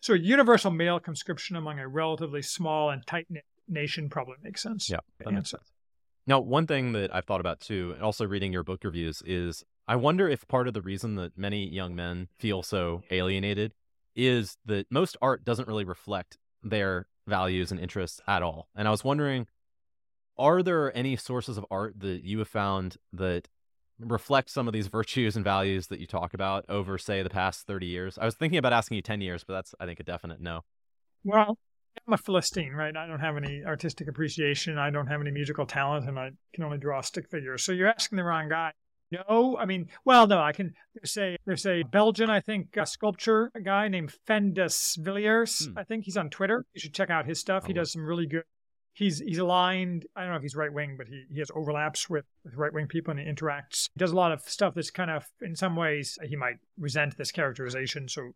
A: So, universal male conscription among a relatively small and tight knit nation probably makes sense.
C: yeah, that makes sense. Now, one thing that I've thought about too, and also reading your book reviews, is I wonder if part of the reason that many young men feel so alienated is that most art doesn't really reflect their values and interests at all. And I was wondering, are there any sources of art that you have found that reflect some of these virtues and values that you talk about over, say, the past 30 years? I was thinking about asking you 10 years, but that's, I think, a definite no.
A: Well, I'm a Philistine, right? I don't have any artistic appreciation. I don't have any musical talent, and I can only draw stick figures. So you're asking the wrong guy. No, I mean, well, no, I can say there's a Belgian, I think, uh sculpture a guy named Fendus Villiers.
C: Hmm.
A: I think he's on Twitter. You should check out his stuff.
C: I
A: he does some really good. He's he's aligned. I don't know if he's right wing, but he, he has overlaps with, with right wing people and he interacts. He does a lot of stuff that's kind of, in some ways, he might resent this characterization. So,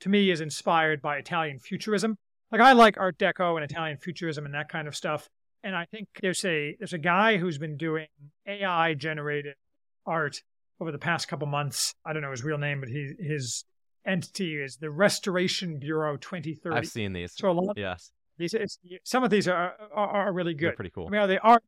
A: to me, is inspired by Italian futurism like I like Art Deco and Italian futurism and that kind of stuff. And I think there's a there's a guy who's been doing AI generated art over the past couple months. I don't know his real name, but he his entity is the Restoration Bureau 2030.
C: I've seen these.
A: so a lot of
C: Yes,
A: these, it's, some of these are are, are really
C: they're
A: good.
C: pretty cool.
A: I mean, are they art?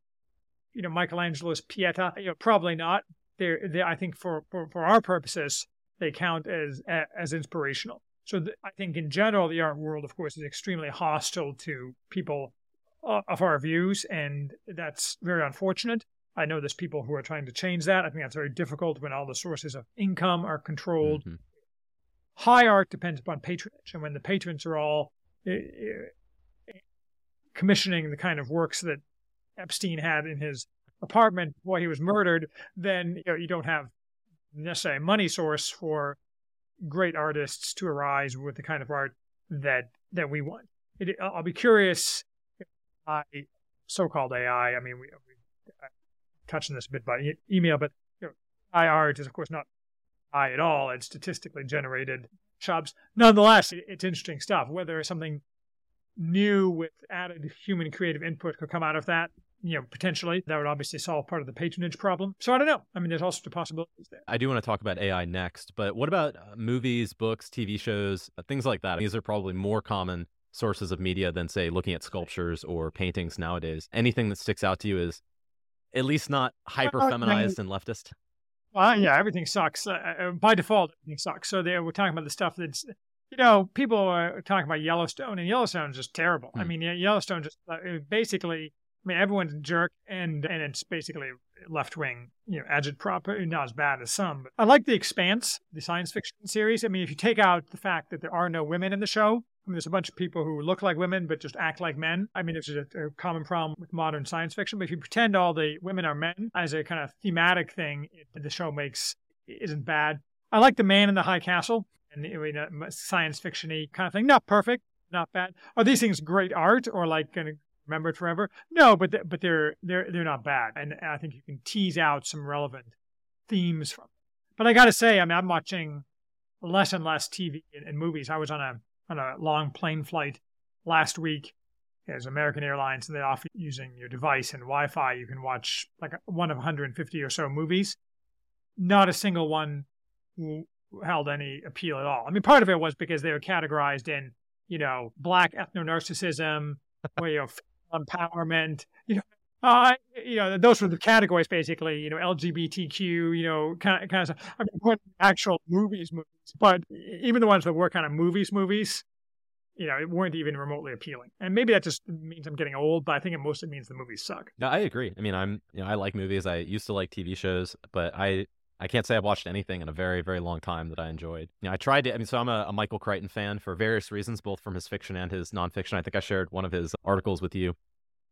A: You know, Michelangelo's Pieta? You know, probably not. They're, they I think for, for for our purposes, they count as as inspirational. So th- I think in general, the art world, of course, is extremely hostile to people uh, of our views, and that's very unfortunate. I know there's people who are trying to change that. I think that's very difficult when all the sources of income are controlled
C: Mhm.
A: high art depends upon patronage, and when the patrons are all uh, uh, commissioning the kind of works that Epstein had in his apartment while he was murdered, then you, know, you don't have necessarily a money source for great artists to arise with the kind of art that that we want. It, I'll be curious. If I, so-called AI. I mean, we, we touched on this a bit by e- email, but you know, art is of course not AI at all. It's statistically generated shops. Nonetheless, it- it's interesting stuff. Whether something new with added human creative input could come out of that. You know, potentially that would obviously solve part of the patronage problem. So I don't know. I mean, there's all sorts of possibilities there.
C: I do want to talk about AI next, but what about uh, movies, books, TV shows, uh, things like that? These are probably more common sources of media than, say, looking at sculptures or paintings nowadays. Anything that sticks out to you is at least not hyper feminized and leftist?
A: Well, yeah, everything sucks. Uh, uh, by default, everything sucks. So there, we're talking about the stuff that's, you know, people are talking about Yellowstone, and Yellowstone is just terrible. I
C: Hmm.
A: mean, Yellowstone just uh, basically, I mean, everyone's a jerk, and and it's basically left wing, you know, agitprop. Not as bad as some. But I like The Expanse, the science fiction series. I mean, if you take out the fact that there are no women in the show, I mean, there's a bunch of people who look like women but just act like men. I mean, it's a, a common problem with modern science fiction. But if you pretend all the women are men as a kind of thematic thing, it, the show makes isn't bad. I like The Man in the High Castle, and I mean, a science fictiony kind of thing. Not perfect, not bad. Are these things great art or like going to remember it forever? No, but but they're they're they're not bad, and I think you can tease out some relevant themes from. It. But I got to say, I mean, I'm watching less and less TV and, and movies. I was on a on a long plane flight last week as American Airlines, and they offer using your device and Wi-Fi, you can watch like one of 150 or so movies. Not a single one held any appeal at all. I mean, part of it was because they were categorized in, you know, black ethno-narcissism, where you empowerment, you know, uh, you know, those were the categories basically, you know, LGBTQ, you know, kind of, kind of stuff. I mean, actual movies, movies, but even the ones that were kind of movies, movies, you know, it weren't even remotely appealing. And maybe that just means I'm getting old, but I think it mostly means the movies suck.
C: No, I agree. I mean, I'm, you know, I like movies. I used to like TV shows, but I, I can't say I've watched anything in a very, very long time that I enjoyed. You know, I tried to, I mean, so I'm a, a Michael Crichton fan for various reasons, both from his fiction and his nonfiction. I think I shared one of his articles with you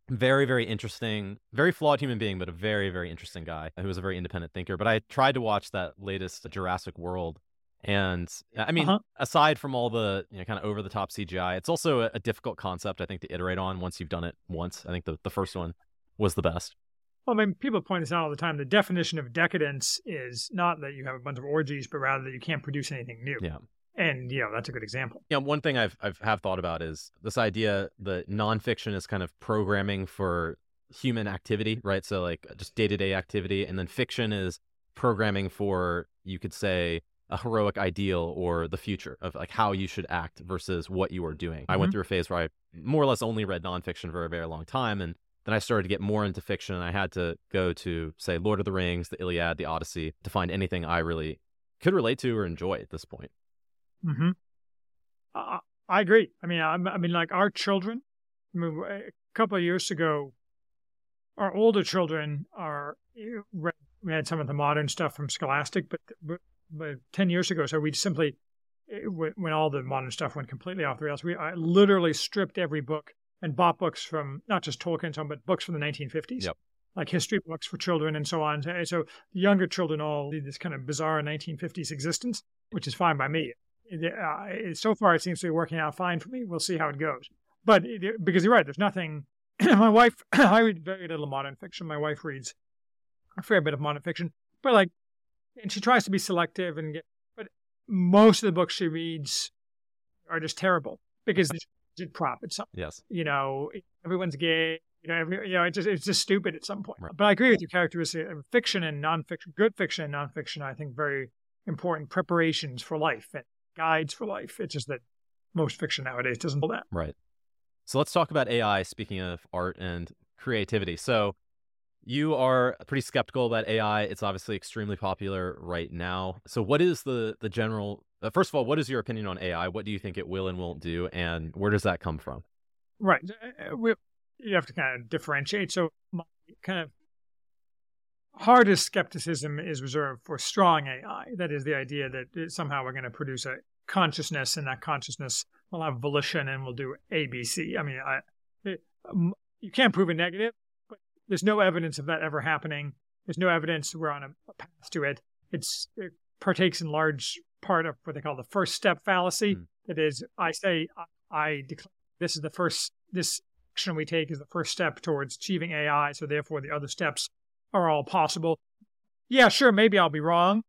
C: very very interesting very flawed human being but a very very interesting guy who was a very independent thinker but i tried to watch that latest jurassic world and i mean
A: Uh-huh.
C: aside from all the you know kind of over the top cgi it's also a, a difficult concept i think to iterate on once you've done it once i think the, the first one was the best
A: Well, I mean, people point this out all the time. The definition of decadence is not that you have a bunch of orgies, but rather that you can't produce anything new.
C: Yeah.
A: And, you know, that's a good example.
C: Yeah, one thing I've I've have thought about is this idea that nonfiction is kind of programming for human activity, right? So like just day to day activity, and then fiction is programming for you could say a heroic ideal or the future of like how you should act versus what you are doing. I went
A: Mhm.
C: through a phase where I more or less only read nonfiction for a very long time, and then I started to get more into fiction, and I had to go to say Lord of the Rings, the Iliad, the Odyssey to find anything I really could relate to or enjoy at this point.
A: Hmm Uh, I agree. I mean, I, I mean, like our children. I mean, a couple of years ago, our older children are know, read, some of the modern stuff from Scholastic, but but, but ten years ago, so we simply when when all the modern stuff went completely off the rails, we I literally stripped every book and bought books from not just Tolkien, and so on, but books from the 1950s.
C: Yep.
A: Like history books for children and so on. So, younger children all lead this kind of bizarre 1950s existence, which is fine by me uh, so far it seems to be working out fine for me. We'll see how it goes. But it, because you're right, there's nothing. my wife, I read very little modern fiction. My wife reads a fair bit of modern fiction, but like, and she tries to be selective and get. But most of the books she reads are just terrible because it's prop. It's something.
C: Yes.
A: You know, everyone's gay. You know, every, you know, it's just it's just stupid at some point.
C: Right.
A: But I agree with your characteristic. of Fiction and nonfiction, good fiction and nonfiction, I think very important preparations for life and guides for life. It's just that most fiction nowadays doesn't do that.
C: Right. So let's talk about AI, speaking of art and creativity. So you are pretty skeptical about AI. It's obviously extremely popular right now. So what is the the general uh, first of all, what is your opinion on AI? What do you think it will and won't do and where does that come from?
A: Right. Uh, we, you have to kind of differentiate. So, my kind of hardest skepticism is reserved for strong AI. That is the idea that somehow we're going to produce a consciousness, and that consciousness will have volition and will do ABC. I mean, I, it, um, you can't prove a negative, but there's no evidence of that ever happening. There's no evidence we're on a, a path to it. It's it partakes in large part of what they call the first step fallacy.
C: Hmm.
A: That is, I say I, I declare this is the first this action we take is the first step towards achieving AI. So therefore, the other steps are all possible. Yeah, sure, maybe I'll be wrong.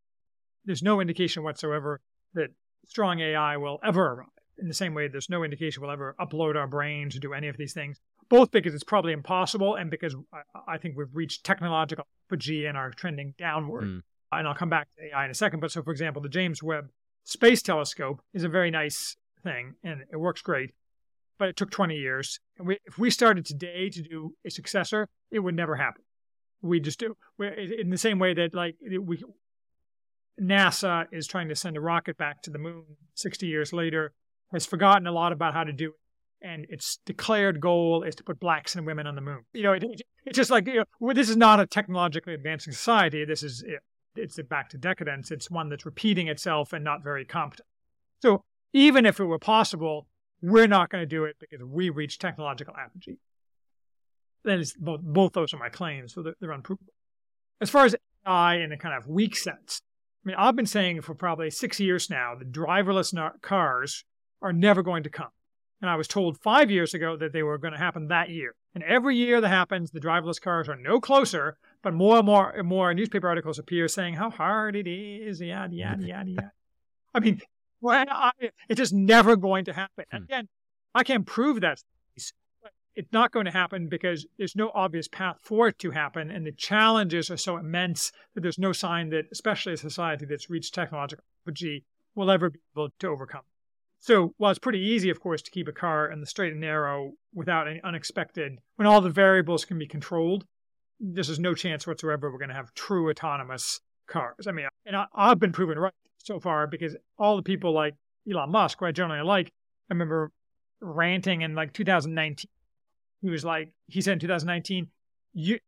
A: There's no indication whatsoever that strong AI will ever arrive. in the same way there's no indication we'll ever upload our brains or do any of these things, both because it's probably impossible and because I, I think we've reached technological apogee and are trending downward. Mm. And I'll come back to AI in a second. But so, for example, the James Webb Space Telescope is a very nice thing and it works great, but it took 20 years. And we, if we started today to do a successor, it would never happen. We just do. In the same way that, like, we, NASA is trying to send a rocket back to the moon 60 years later, has forgotten a lot about how to do it. And its declared goal is to put blacks and women on the moon. You know, it, it, it's just like, you know, this is not a technologically advancing society. This is, it, it's back to decadence. It's one that's repeating itself and not very competent. So even if it were possible, we're not going to do it because we reach technological apogee. That is both, both those are my claims, so they're, they're unprovable. As far as AI in a kind of weak sense, I mean, I've been saying for probably six years now that driverless cars are never going to come. And I was told five years ago that they were going to happen that year. And every year that happens, the driverless cars are no closer, but more and more and more newspaper articles appear saying how hard it is, yada, yada, yada, yada. I mean, well, I, it's just never going to happen. And hmm. again, I can't prove that it's not going to happen because there's no obvious path for it to happen. And the challenges are so immense that there's no sign that, especially a society that's reached technological apogee, will ever be able to overcome. So while it's pretty easy, of course, to keep a car in the straight and narrow without any unexpected, when all the variables can be controlled, there's no chance whatsoever we're going to have true autonomous cars. I mean, and I, have been proven right so far because all the people like Elon Musk, who I generally like, I remember ranting in like 2019 he was like, he said in 2019, you,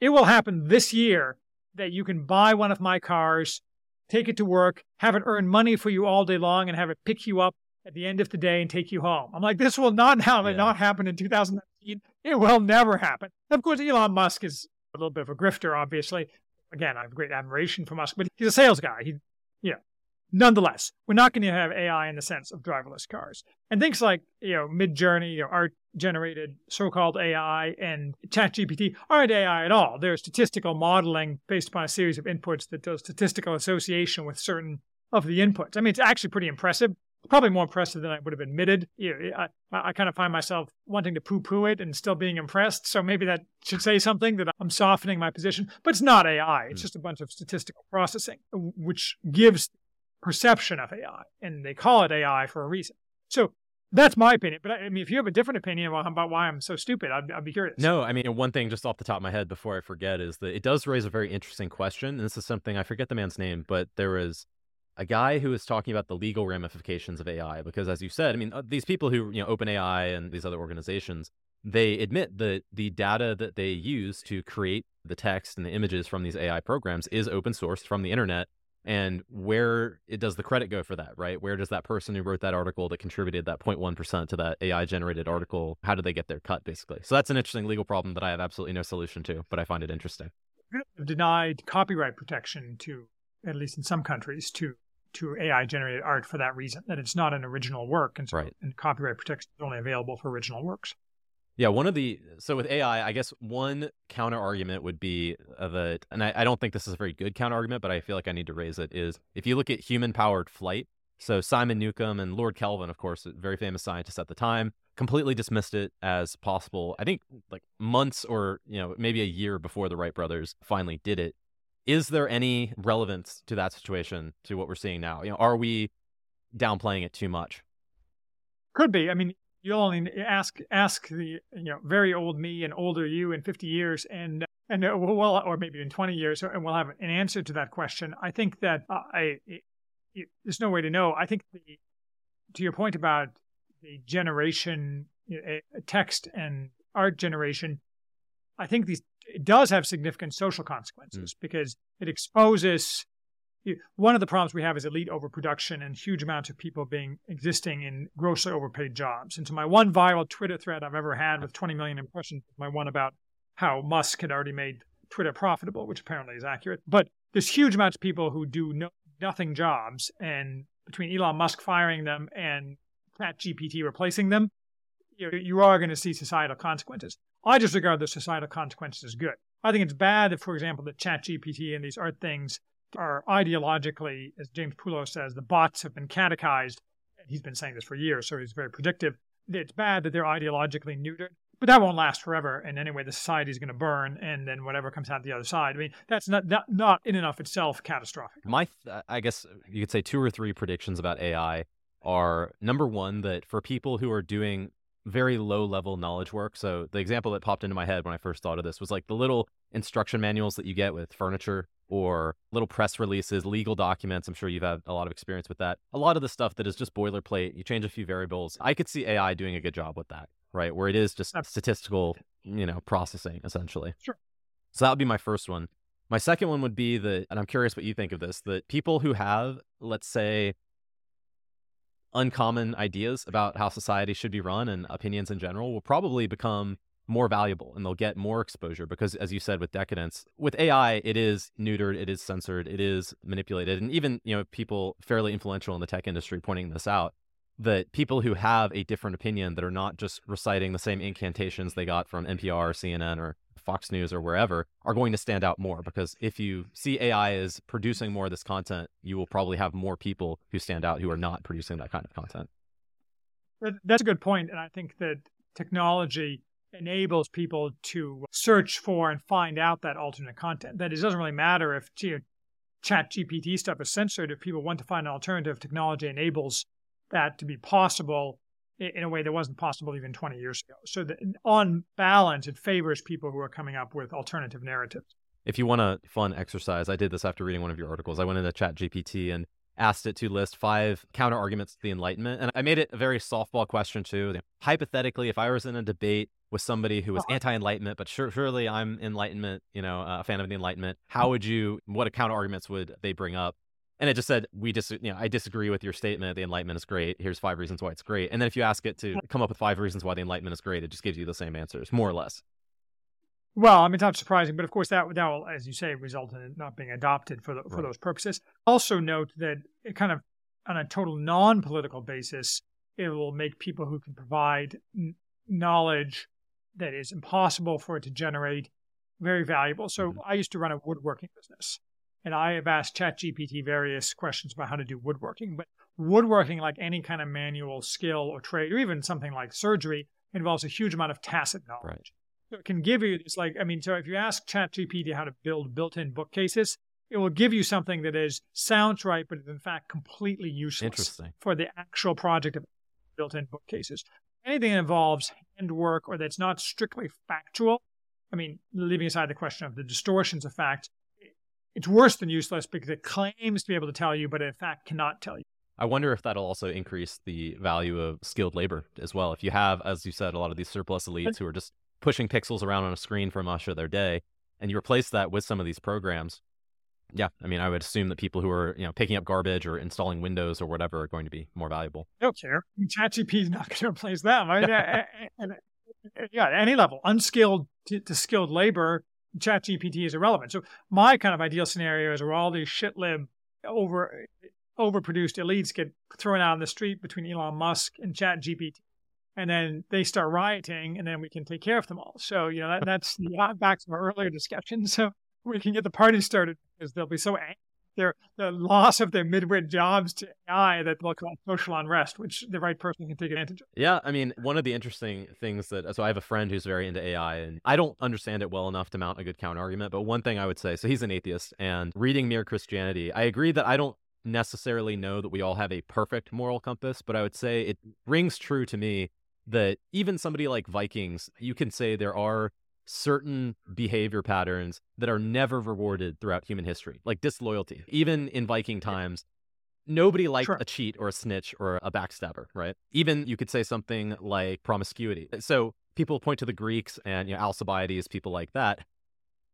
A: it will happen this year that you can buy one of my cars, take it to work, have it earn money for you all day long, and have it pick you up at the end of the day and take you home. I'm like, this will not happen, yeah. not happen in 2019. It will never happen. Of course, Elon Musk is a little bit of a grifter, obviously. Again, I have great admiration for Musk, but he's a sales guy. He, yeah, Nonetheless, we're not going to have AI in the sense of driverless cars. And things like, you know, Midjourney, you know, art generated so-called AI and ChatGPT aren't AI at all. They're statistical modeling based upon a series of inputs that does statistical association with certain of the inputs. I mean, it's actually pretty impressive. Probably more impressive than I would have admitted. I, I kind of find myself wanting to poo-poo it and still being impressed. So maybe that should say something that I'm softening my position. But it's not AI. It's hmm. just a bunch of statistical processing, which gives perception of AI, and they call it AI for a reason. So that's my opinion. But I mean, if you have a different opinion about why I'm so stupid, I'd, I'd, be curious.
C: No, I mean, one thing just off the top of my head before I forget is that it does raise a very interesting question. And this is something I forget the man's name, but there was a guy who was talking about the legal ramifications of AI. Because as you said, I mean, uh, these people who, you know, OpenAI and these other organizations, they admit that the data that they use to create the text and the images from these AI programs is open sourced from the internet and where it does the credit go for that right? Where does that person who wrote that article that contributed that 0.1% to that ai generated article how do they get their cut basically? So that's an interesting legal problem that i have absolutely no solution to but i find it interesting.
A: Denied copyright protection to at least in some countries to to ai generated art for that reason that it's not an original work and so
C: right.
A: and copyright protection is only available for original works
C: yeah, one of the so with AI, I guess one counter argument would be uh, that, and I, I don't think this is a very good counter argument, but I feel like I need to raise it. Is if you look at human powered flight, so Simon Newcomb and Lord Kelvin, of course, very famous scientists at the time, completely dismissed it as possible. I think like months or you know maybe a year before the Wright brothers finally did it. Is there any relevance to that situation to what we're seeing now? You know, are we downplaying it too much?
A: Could be. I mean, you'll only ask ask the you know very old me and older you in 50 years and and uh, well or maybe in 20 years and we'll have an answer to that question i think that uh, i it, it, there's no way to know i think the to your point about the generation text and art generation i think these it does have significant social consequences mm. because it exposes one of the problems we have is elite overproduction and huge amounts of people being existing in grossly overpaid jobs. And so my one viral Twitter thread I've ever had with 20 million impressions, my one about how Musk had already made Twitter profitable, which apparently is accurate. But there's huge amounts of people who do no, nothing jobs, and between Elon Musk firing them and ChatGPT replacing them, you, you are going to see societal consequences. I just regard the societal consequences as good. I think it's bad if, for example, that ChatGPT and these art things are ideologically, as James Poulos says, the bots have been catechized he's been saying this for years, so he's very predictive. It's bad that they're ideologically neutered, but that won't last forever. And anyway, the society is going to burn, and then whatever comes out the other side. I mean, that's not not, not in and of itself catastrophic.
C: My, th- uh, I guess you could say two or three predictions about AI are number one that for people who are doing very low level knowledge work. So the example that popped into my head when I first thought of this was like the little instruction manuals that you get with furniture or little press releases, legal documents. I'm sure you've had a lot of experience with that. A lot of the stuff that is just boilerplate, you change a few variables. I could see AI doing a good job with that, right? Where it is just statistical, you know, processing essentially.
A: Sure.
C: So that would be my first one. My second one would be that, and I'm curious what you think of this, that people who have, let's say, uncommon ideas about how society should be run and opinions in general will probably become more valuable and they'll get more exposure because as you said with decadence with ai it is neutered it is censored it is manipulated and even you know people fairly influential in the tech industry pointing this out that people who have a different opinion that are not just reciting the same incantations they got from npr or cnn or Fox News or wherever are going to stand out more because if you see AI is producing more of this content, you will probably have more people who stand out who are not producing that kind of content.
A: That's a good point, and I think that technology enables people to search for and find out that alternate content. That it doesn't really matter if you know, Chat GPT stuff is censored. If people want to find an alternative, technology enables that to be possible in a way that wasn't possible even 20 years ago. So, that on balance, it favors people who are coming up with alternative narratives.
C: If you want a fun exercise, I did this after reading one of your articles. I went into Chat GPT and asked it to list five counter arguments to the Enlightenment. And I made it a very softball question too. Hypothetically, if I was in a debate with somebody who was uh-huh. anti-Enlightenment, but sure, surely I'm Enlightenment, you know, a fan of the Enlightenment, how would you, what counter arguments would they bring up? and it just said we dis you know i disagree with your statement the enlightenment is great here's five reasons why it's great and then if you ask it to come up with five reasons why the enlightenment is great it just gives you the same answers more or less
A: well i mean it's not surprising but of course that, that will as you say result in it not being adopted for, the, for right. those purposes also note that it kind of on a total non-political basis it will make people who can provide n- knowledge that is impossible for it to generate very valuable so mm-hmm. i used to run a woodworking business and I have asked ChatGPT various questions about how to do woodworking. But woodworking, like any kind of manual skill or trade, or even something like surgery, involves a huge amount of tacit knowledge.
C: Right.
A: So it can give you this, like, I mean, so if you ask ChatGPT how to build built-in bookcases, it will give you something that is sounds right, but is in fact completely useless for the actual project of built-in bookcases. Anything that involves handwork or that's not strictly factual, I mean, leaving aside the question of the distortions of fact, it's worse than useless because it claims to be able to tell you, but in fact cannot tell you.
C: I wonder if that'll also increase the value of skilled labor as well. If you have, as you said, a lot of these surplus elites who are just pushing pixels around on a screen for much of their day, and you replace that with some of these programs, yeah, I mean, I would assume that people who are, you know, picking up garbage or installing Windows or whatever are going to be more valuable.
A: I don't care. ChatGPT is not going to replace them. I mean, yeah, at any level, unskilled to, to skilled labor ChatGPT is irrelevant. So my kind of ideal scenario is where all these shitlib over overproduced elites get thrown out on the street between Elon Musk and ChatGPT, and then they start rioting, and then we can take care of them all. So you know that, that's back to our earlier discussion. So we can get the party started because they'll be so angry their the loss of their midwit jobs to AI that they'll cause social unrest, which the right person can take advantage of.
C: Yeah, I mean, one of the interesting things that so I have a friend who's very into AI, and I don't understand it well enough to mount a good counter argument. But one thing I would say, so he's an atheist, and reading Mere Christianity, I agree that I don't necessarily know that we all have a perfect moral compass, but I would say it rings true to me that even somebody like Vikings, you can say there are certain behavior patterns that are never rewarded throughout human history, like disloyalty. Even in Viking times, nobody liked sure. a cheat or a snitch or a backstabber, right? Even you could say something like promiscuity. So people point to the Greeks and you know, Alcibiades, people like that.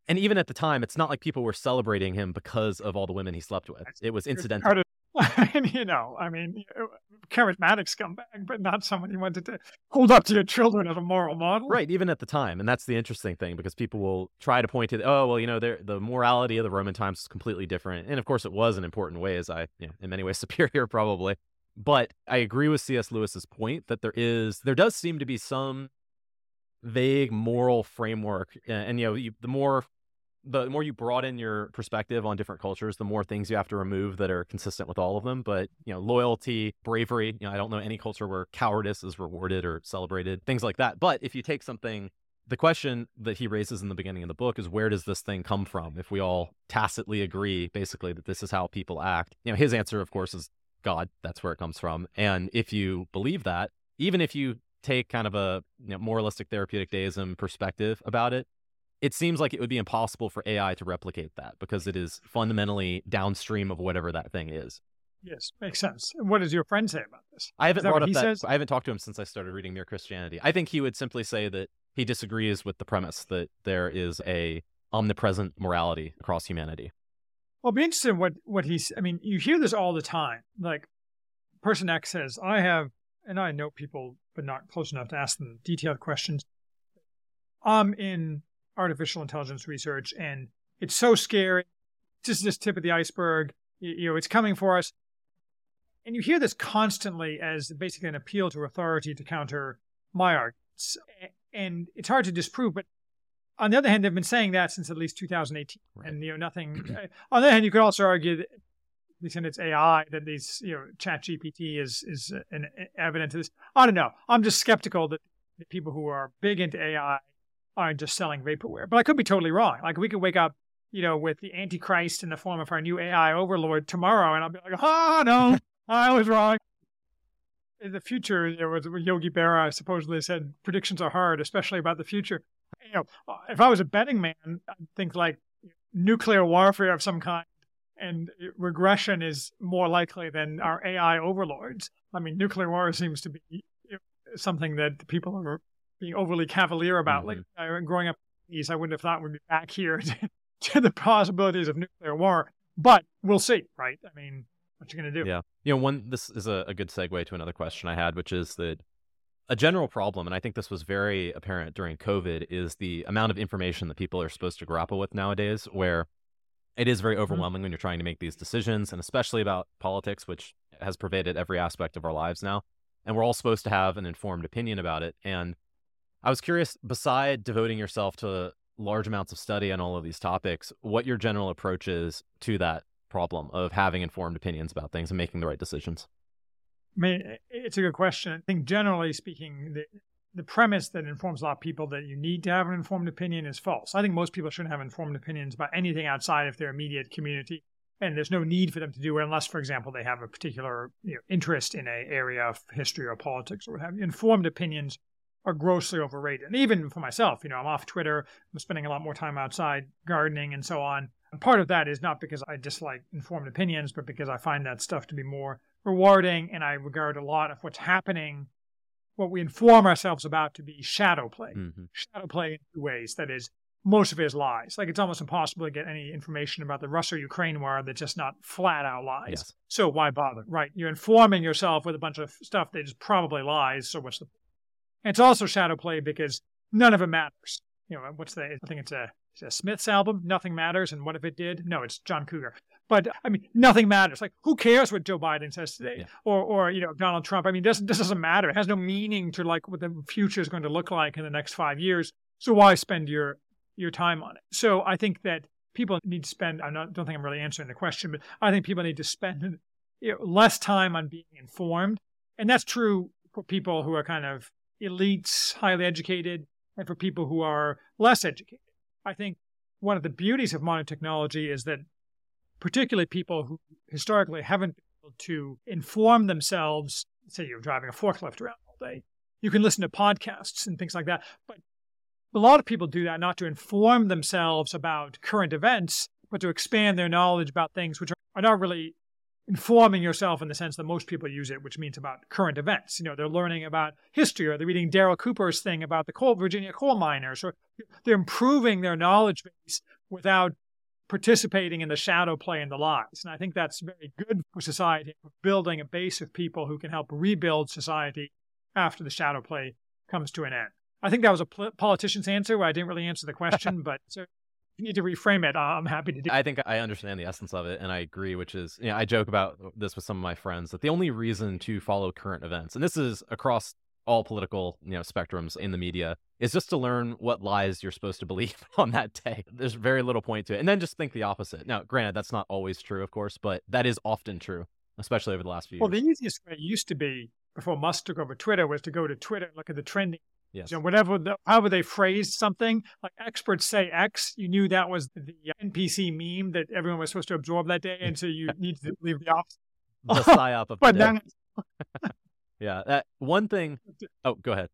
C: And even at the time, it's not like people were celebrating him because of all the women he slept with. It was incidental.
A: and you know, I mean, uh, charismatic scumbag, but not someone you wanted to hold up to your children as a moral model.
C: Right, even at the time. And that's the interesting thing because people will try to point to, oh, well, you know, the morality of the Roman times is completely different. And of course, it was in important ways. I, you know, in many ways, superior probably. But I agree with C.S. Lewis's point that there is, there does seem to be some vague moral framework. And, you know, you, the more the more you broaden your perspective on different cultures, the more things you have to remove that are consistent with all of them. But, you know, loyalty, bravery, you know, I don't know any culture where cowardice is rewarded or celebrated, things like that. But if you take something, the question that he raises in the beginning of the book is where does this thing come from? If we all tacitly agree, basically, that this is how people act, you know, his answer, of course, is God. That's where it comes from. And if you believe that, even if you take kind of a you know, moralistic therapeutic deism perspective about it, it seems like it would be impossible for AI to replicate that because it is fundamentally downstream of whatever that thing is.
A: Yes, makes sense. What does your friend say about this?
C: I haven't brought up that.
A: Says?
C: I haven't talked to him since I started reading Mere Christianity. I think he would simply say that he disagrees with the premise that there is a omnipresent morality across humanity.
A: Well, it'll be interesting what what he's. I mean, you hear this all the time. Like, person X says, "I have," and I know people, but not close enough to ask them detailed questions. I'm in artificial intelligence research, and it's so scary. This is just this tip of the iceberg. You, you know, it's coming for us. And you hear this constantly as basically an appeal to authority to counter my arguments. And it's hard to disprove, but on the other hand, they've been saying that since at least 2018, right. and you know nothing. on the other hand, you could also argue that, at least in its AI, that these you know Chat GPT is is an, evidence of this. I don't know. I'm just skeptical that the people who are big into AI aren't just selling vaporware. But I could be totally wrong. Like we could wake up, you know, with the Antichrist in the form of our new AI overlord tomorrow, and I'll be like, oh no, I was wrong. In the future, there was Yogi Berra supposedly said predictions are hard, especially about the future. You know, if I was a betting man, I'd think like nuclear warfare of some kind, and regression is more likely than our AI overlords. I mean, nuclear war seems to be something that people are being overly cavalier about. Mm-hmm. Like uh, growing up in the East, I wouldn't have thought we'd be back here to, to the possibilities of nuclear war. But we'll see, right? I mean, what you going to do?
C: Yeah. You know, one, this is a, a good segue to another question I had, which is that a general problem, and I think this was very apparent during COVID, is the amount of information that people are supposed to grapple with nowadays, where it is very mm-hmm. overwhelming mm-hmm. when you're trying to make these decisions, and especially about politics, which has pervaded every aspect of our lives now. And we're all supposed to have an informed opinion about it. And I was curious, beside devoting yourself to large amounts of study on all of these topics, what your general approach is to that problem of having informed opinions about things and making the right decisions.
A: I mean, eh, it's a good question. I think generally speaking, the, the premise that informs a lot of people that you need to have an informed opinion is false. I think most people shouldn't have informed opinions about anything outside of their immediate community. And there's no need for them to do it unless, for example, they have a particular you know, interest in an area of history or politics or what have you. Informed opinions are grossly overrated. And even for myself, you know, I'm off Twitter, I'm spending a lot more time outside gardening and so on. And part of that is not because I dislike informed opinions, but because I find that stuff to be more rewarding and I regard a lot of what's happening, what we inform ourselves about to be shadow play. Mm-hmm. Shadow play in two ways. That is, most of it is lies. Like it's almost impossible to get any information about the Russia Ukraine war that's just not flat out lies. Yes. So why bother? Right. You're informing yourself with a bunch of stuff that is probably lies. So what's the it's also shadow play because none of it matters. You know, what's the, I think it's a, it's a Smiths album, Nothing Matters. And what if it did? No, it's John Cougar. But I mean, nothing matters. Like, who cares what Joe Biden says today, yeah. or or you know Donald Trump? I mean, this this doesn't matter. It has no meaning to like what the future is going to look like in the next five years. So why spend your your time on it? So I think that people need to spend. I don't think I'm really answering the question, but I think people need to spend you know, less time on being informed, and that's true for people who are kind of elites, highly educated, and for people who are less educated. I think one of the beauties of modern technology is that particularly people who historically haven't been able to inform themselves, say you're driving a forklift around all day, you can listen to podcasts and things like that. But a lot of people do that not to inform themselves about current events, but to expand their knowledge about things which are not really informing yourself in the sense that most people use it, which means about current events. You know, they're learning about history, or they're reading Darryl Cooper's thing about the coal, Virginia coal miners, or they're improving their knowledge base without participating in the shadow play and the lies. And I think that's very good for society, for building a base of people who can help rebuild society after the shadow play comes to an end. I think that was a politician's answer. I didn't really answer the question, but so you need to reframe it, I'm happy to do.
C: I think I understand the essence of it, and I agree. Which is, you know, I joke about this with some of my friends that the only reason to follow current events, and this is across all political you know spectrums in the media is just to learn what lies you're supposed to believe on that day. There's very little point to it, and then just think the opposite. Now, granted, that's not always true, of course, but that is often true, especially over the last few
A: well,
C: years.
A: Well the easiest way used to be before Musk took over Twitter was to go to Twitter and look at the trending.
C: Yes.
A: Know, whatever, the, however they phrased something, like experts say X, you knew that was the uh, NPC meme that everyone was supposed to absorb that day, and so you need to leave the opposite.
C: the psyop of uh,
A: But
C: the
A: then,
C: Yeah, that one thing. Oh, go ahead.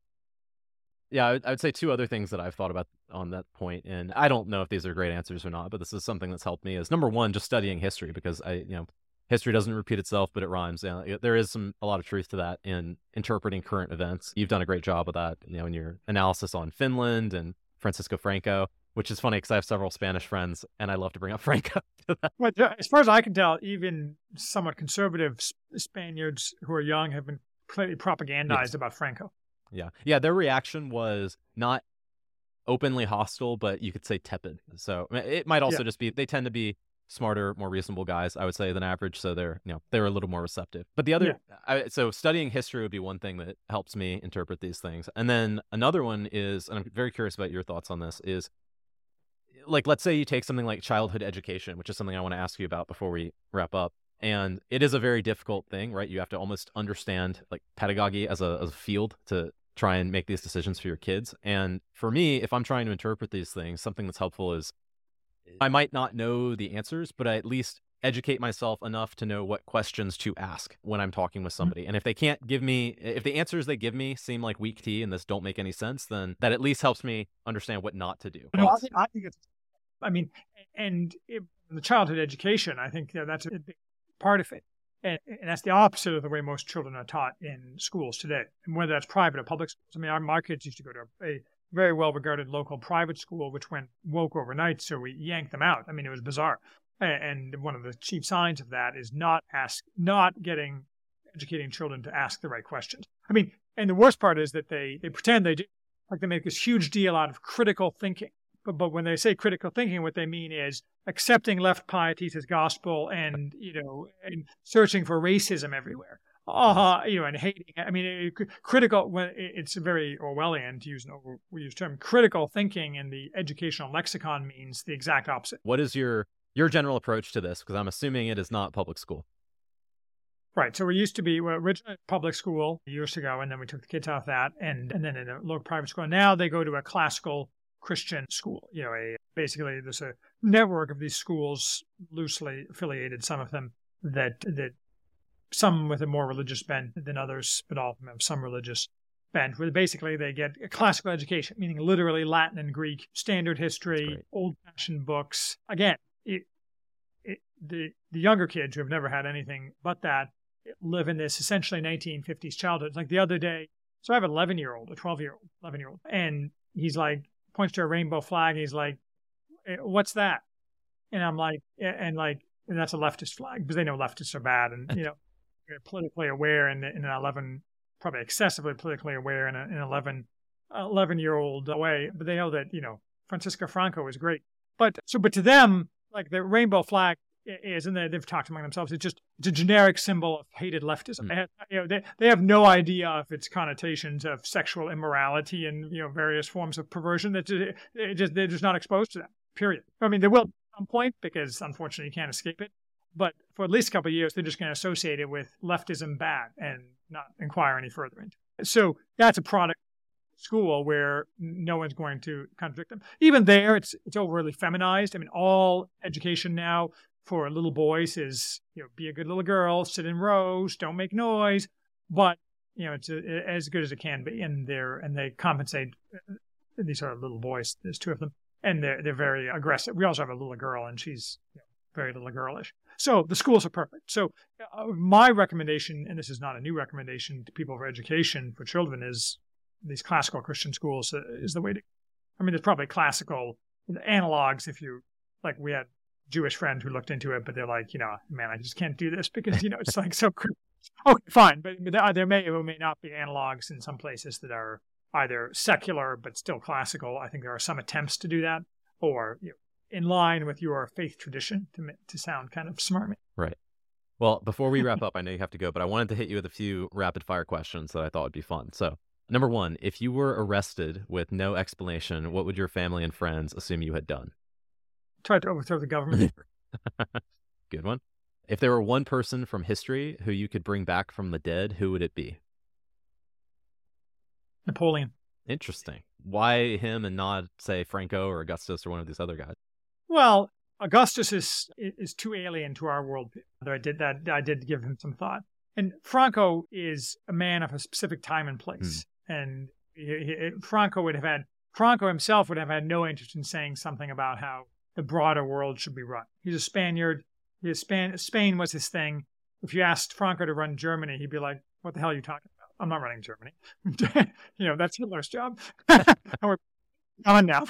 C: Yeah, I would, I would say two other things that I've thought about on that point, and I don't know if these are great answers or not, but this is something that's helped me. Is number one, just studying history because I, you know, history doesn't repeat itself, but it rhymes. Yeah, it- there is some a lot of truth to that in interpreting current events. You've done a great job of that, you know, in your analysis on Finland and Francisco Franco, which is funny because I have several Spanish friends, and I love to bring up Franco. to that.
A: but uh, as far as I can tell, even somewhat conservative Spaniards who are young have been completely propagandized
C: Yes.
A: about Franco.
C: Yeah. Yeah. Their reaction was not openly hostile, but you could say tepid. So it might also
A: Yeah.
C: just be they tend to be smarter, more reasonable guys, I would say, than average. So they're you know they're a little more receptive. But the other, I, so studying history would be one thing that helps me interpret these things. And then another one is, and I'm very curious about your thoughts on this, is like let's say you take something like childhood education, which is something I want to ask you about before we wrap up. And it is a very difficult thing, right? You have to almost understand like pedagogy as a as a field to try and make these decisions for your kids. And for me, if I'm trying to interpret these things, something that's helpful is I might not know the answers, but I at least educate myself enough to know what questions to ask when I'm talking with mm-hmm. somebody. And if they can't give me, if the answers they give me seem like weak tea and this don't make any sense, then that at least helps me understand what not to do.
A: No, I think, I think it's, I mean, and it, the childhood education, I think you know, that's a big part of it. And, and that's the opposite of the way most children are taught in schools today, and whether that's private or public schools. I mean, our, my kids used to go to a very well regarded local private school, which went woke overnight, so we yanked them out. I mean, it was bizarre. And one of the chief signs of that is not ask, not getting, educating children to ask the right questions. I mean, and the worst part is that they, they pretend they do, like they make this huge deal out of critical thinking. But, but when they say critical thinking, what they mean is accepting left pieties as gospel and, you know, and searching for racism everywhere. Uh, you know, and hating. I mean, it, critical. When it- it's very Orwellian to use an overused term. Critical thinking in the educational lexicon means the exact opposite.
C: What is your your general approach to this? Because I'm assuming it is not public school.
A: Right. So we used to be well, originally public school years ago, and then we took the kids off that, and and then in a local private school. Now they go to a classical Christian school. You know, a basically there's a network of these schools, loosely affiliated, some of them that that some with a more religious bent than others, but all of them have some religious bent. Where basically they get a classical education, meaning literally Latin and Greek, standard history, old-fashioned books. Again, it, it, the the younger kids who have never had anything but that live in this essentially 1950s childhood. Like the other day, so I have an 11 year old, a 12 year old, 11 year old, and he's like points to a rainbow flag. And he's like, "Eh, "What's that?" And I'm like, eh, and like, and that's a leftist flag because they know leftists are bad and you know politically aware in, in an 11, probably excessively politically aware in, a, in an 11, 11 year old way. But they know that you know Francisco Franco is great. But so, but to them, like the rainbow flag is, and they, they've talked among themselves. It's just it's a generic symbol of hated leftism.
C: Mm.
A: They, have, you know, they they have no idea of its connotations of sexual immorality and you know various forms of perversion. That just, just they're just not exposed to that. Period. I mean, they will at some point because unfortunately you can't escape it. But for at least a couple of years, they're just going to associate it with leftism bad and not inquire any further into. it. So that's a product school where no one's going to contradict them. Even there, it's it's overly feminized. I mean, all education now for little boys is you know be a good little girl, sit in rows, don't make noise. But you know it's uh as good as it can be, and they're and they compensate. uh, These are little boys. There's two of them, and they're they're very aggressive. We also have a little girl, and she's you know, very little girlish. So the schools are perfect. So uh, my recommendation, and this is not a new recommendation to people for education for children, is these classical Christian schools uh, is the way to. I mean, there's probably classical analogs if you like. We had Jewish friend who looked into it, but they're like, you know, man, I just can't do this because you know it's like so. cr- Okay, fine, but there, there may or may not be analogs in some places that are either secular but still classical. I think there are some attempts to do that, or you know, in line with your faith tradition to to sound kind of smarmy. Right.
C: Well, before we wrap up, I know you have to go, but I wanted to hit you with a few rapid fire questions that I thought would be fun. So Number one, if you were arrested with no explanation, what would your family and friends assume you had done?
A: Tried to overthrow the government.
C: Good one. If there were one person from history who you could bring back from the dead, who would it be?
A: Napoleon.
C: Interesting. Why him and not, say, Franco or Augustus or one of these other guys?
A: Well, Augustus is is too alien to our world. I did that, I did give him some thought. And Franco is a man of a specific time and place. Hmm. And he, he, Franco would have had Franco himself would have had no interest in saying something about how the broader world should be run. He's a Spaniard. His Span, Spain was his thing. If you asked Franco to run Germany, he'd be like, "What the hell are you talking about? I'm not running Germany. you know, that's Hitler's job." on now.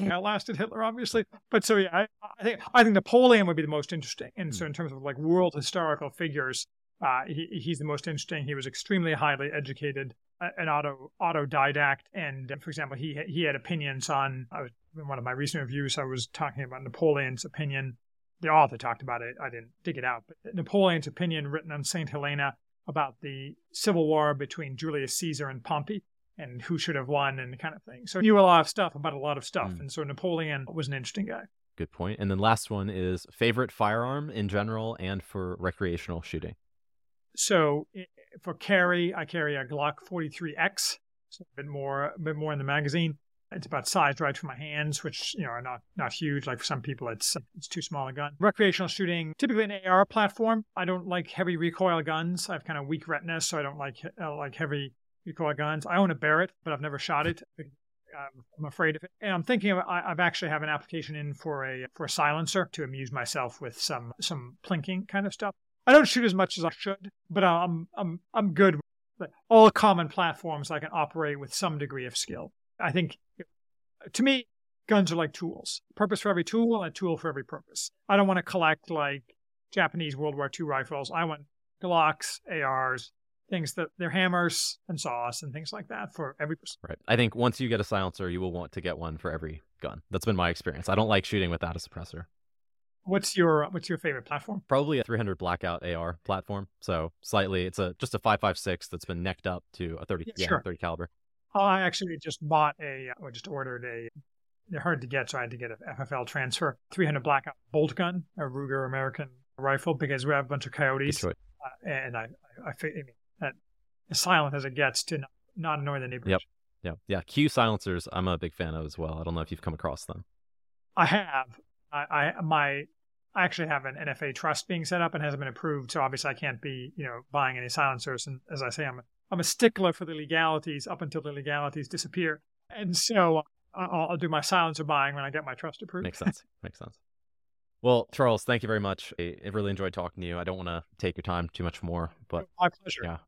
A: lasted Hitler, obviously. But so yeah, I, I, think I think Napoleon would be the most interesting. And so hmm. in terms of like world historical figures, uh, he, he's the most interesting. He was extremely highly educated, an auto autodidact, and for example, he he had opinions on. I was, in one of my recent reviews, I was talking about Napoleon's opinion. The author talked about it. I didn't dig it out, but Napoleon's opinion written on Saint Helena about the civil war between Julius Caesar and Pompey and who should have won and kind of thing. So he knew a lot of stuff about a lot of stuff. Mm. And so Napoleon was an interesting guy.
C: Good point. And then last one is favorite firearm in general and for recreational shooting.
A: So for carry, I carry a Glock 43X, so a bit more, a bit more in the magazine. It's about sized right for my hands, which you know are not not huge. Like for some people, it's it's too small a gun. Recreational shooting, typically an AR platform. I don't like heavy recoil guns. I have kind of weak retina, so I don't like uh, like heavy recoil guns. I own a Barrett, but I've never shot it. I'm afraid of it. And I'm thinking of, I, have actually have an application in for a for a silencer to amuse myself with some some plinking kind of stuff. I don't shoot as much as I should, but I'm I'm I'm good. With all common platforms I can operate with some degree of skill. I think to me, guns are like tools. Purpose for every tool and a tool for every purpose. I don't want to collect like Japanese World War II rifles. I want Glocks, ARs, things that they're hammers and saws and things like that for every person.
C: Right. I think once you get a silencer, you will want to get one for every gun. That's been my experience. I don't like shooting without a suppressor.
A: What's your what's your favorite platform?
C: Probably a 300 blackout AR platform. So slightly, it's a just a 5.56 that's been necked up to a 30 yeah, yeah sure. 30 caliber.
A: Oh, I actually just bought a or just ordered a. They're hard to get, so I had to get a FFL transfer 300 blackout bolt gun, a Ruger American rifle, because we have a bunch of coyotes. Uh, and I, I, I, I mean, that as silent as it gets to not, not annoy the neighbors.
C: Yep. Yeah. Yeah. Q silencers, I'm a big fan of as well. I don't know if you've come across them.
A: I have. I, I my I actually have an NFA trust being set up and hasn't been approved, so obviously I can't be, you know, buying any silencers. And as I say, I'm a, I'm a stickler for the legalities up until the legalities disappear. And so uh, I'll, I'll do my silencer buying when I get my trust approved.
C: Makes sense. Makes sense. Well, Charles, thank you very much. I, I really enjoyed talking to you. I don't want to take your time too much more, but
A: my pleasure. Yeah.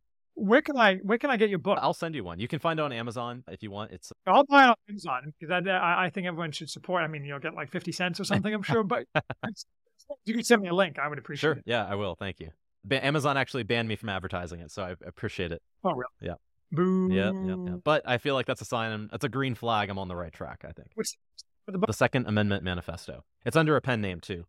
A: Where can I where can I get your book?
C: I'll send you one. You can find it on Amazon if you want. It's
A: I'll buy it on Amazon because I, I think everyone should support. I mean, you'll get like fifty cents or something, I'm sure, but you could send me a link. I would appreciate
C: sure.
A: it.
C: Yeah, I will. Thank you. Ba- Amazon actually banned me from advertising it, so I appreciate it.
A: Oh, really?
C: Yeah.
A: Boo.
C: Yeah, yeah, yeah. But I feel like that's a sign. That's a green flag. I'm on the right track. I think.
A: What's
C: the, book? the Second Amendment Manifesto. It's under a pen name too.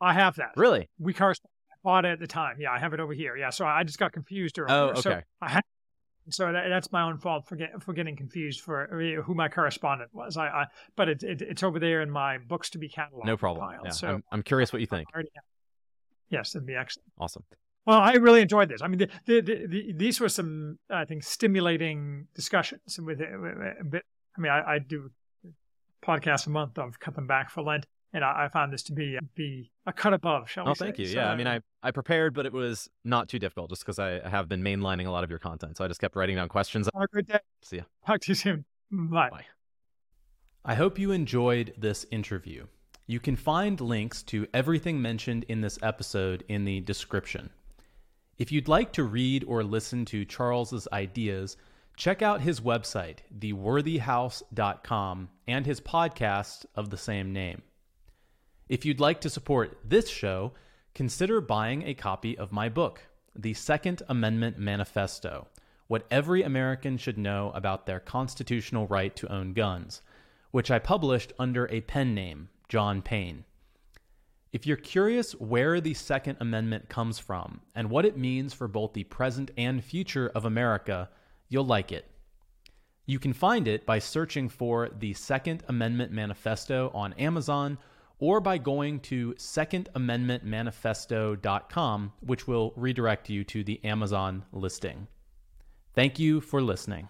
A: I have that.
C: Really?
A: We correspond. Bought it at the time. Yeah, I have it over here. Yeah, so I just got confused earlier.
C: Oh, okay.
A: So I had so that, that's my own fault for, get, for getting confused for who my correspondent was. I, I but it, it, it's over there in my books to be cataloged.
C: No problem.
A: Pile,
C: yeah.
A: So
C: I'm, I'm curious what you think.
A: Yes, it'd be excellent.
C: Awesome.
A: Well, I really enjoyed this. I mean, the, the, the, these were some, I think, stimulating discussions. With a bit, I mean, I, I do podcasts a month. I've cut them back for Lent and I, I, found this to be uh, be a cut above. Shall we?
C: Oh, thank you. So, yeah, I mean, I I prepared, but it was not too difficult, just because I have been mainlining a lot of your content. So I just kept writing down questions.
A: Have a good day.
C: See ya.
A: Talk to you soon. Bye.
C: Bye.
B: I hope you enjoyed this interview. You can find links to everything mentioned in this episode in the description. If you'd like to read or listen to Charles's ideas, check out his website, theworthyhouse.com, and his podcast of the same name. If you'd like to support this show, consider buying a copy of my book, The Second Amendment Manifesto What Every American Should Know About Their Constitutional Right to Own Guns, which I published under a pen name, John Payne. If you're curious where the Second Amendment comes from and what it means for both the present and future of America,
C: You'll like it. You can find it by searching for the Second Amendment Manifesto on Amazon or by going to secondamendmentmanifesto.com, which will redirect you to the Amazon listing. Thank you for listening.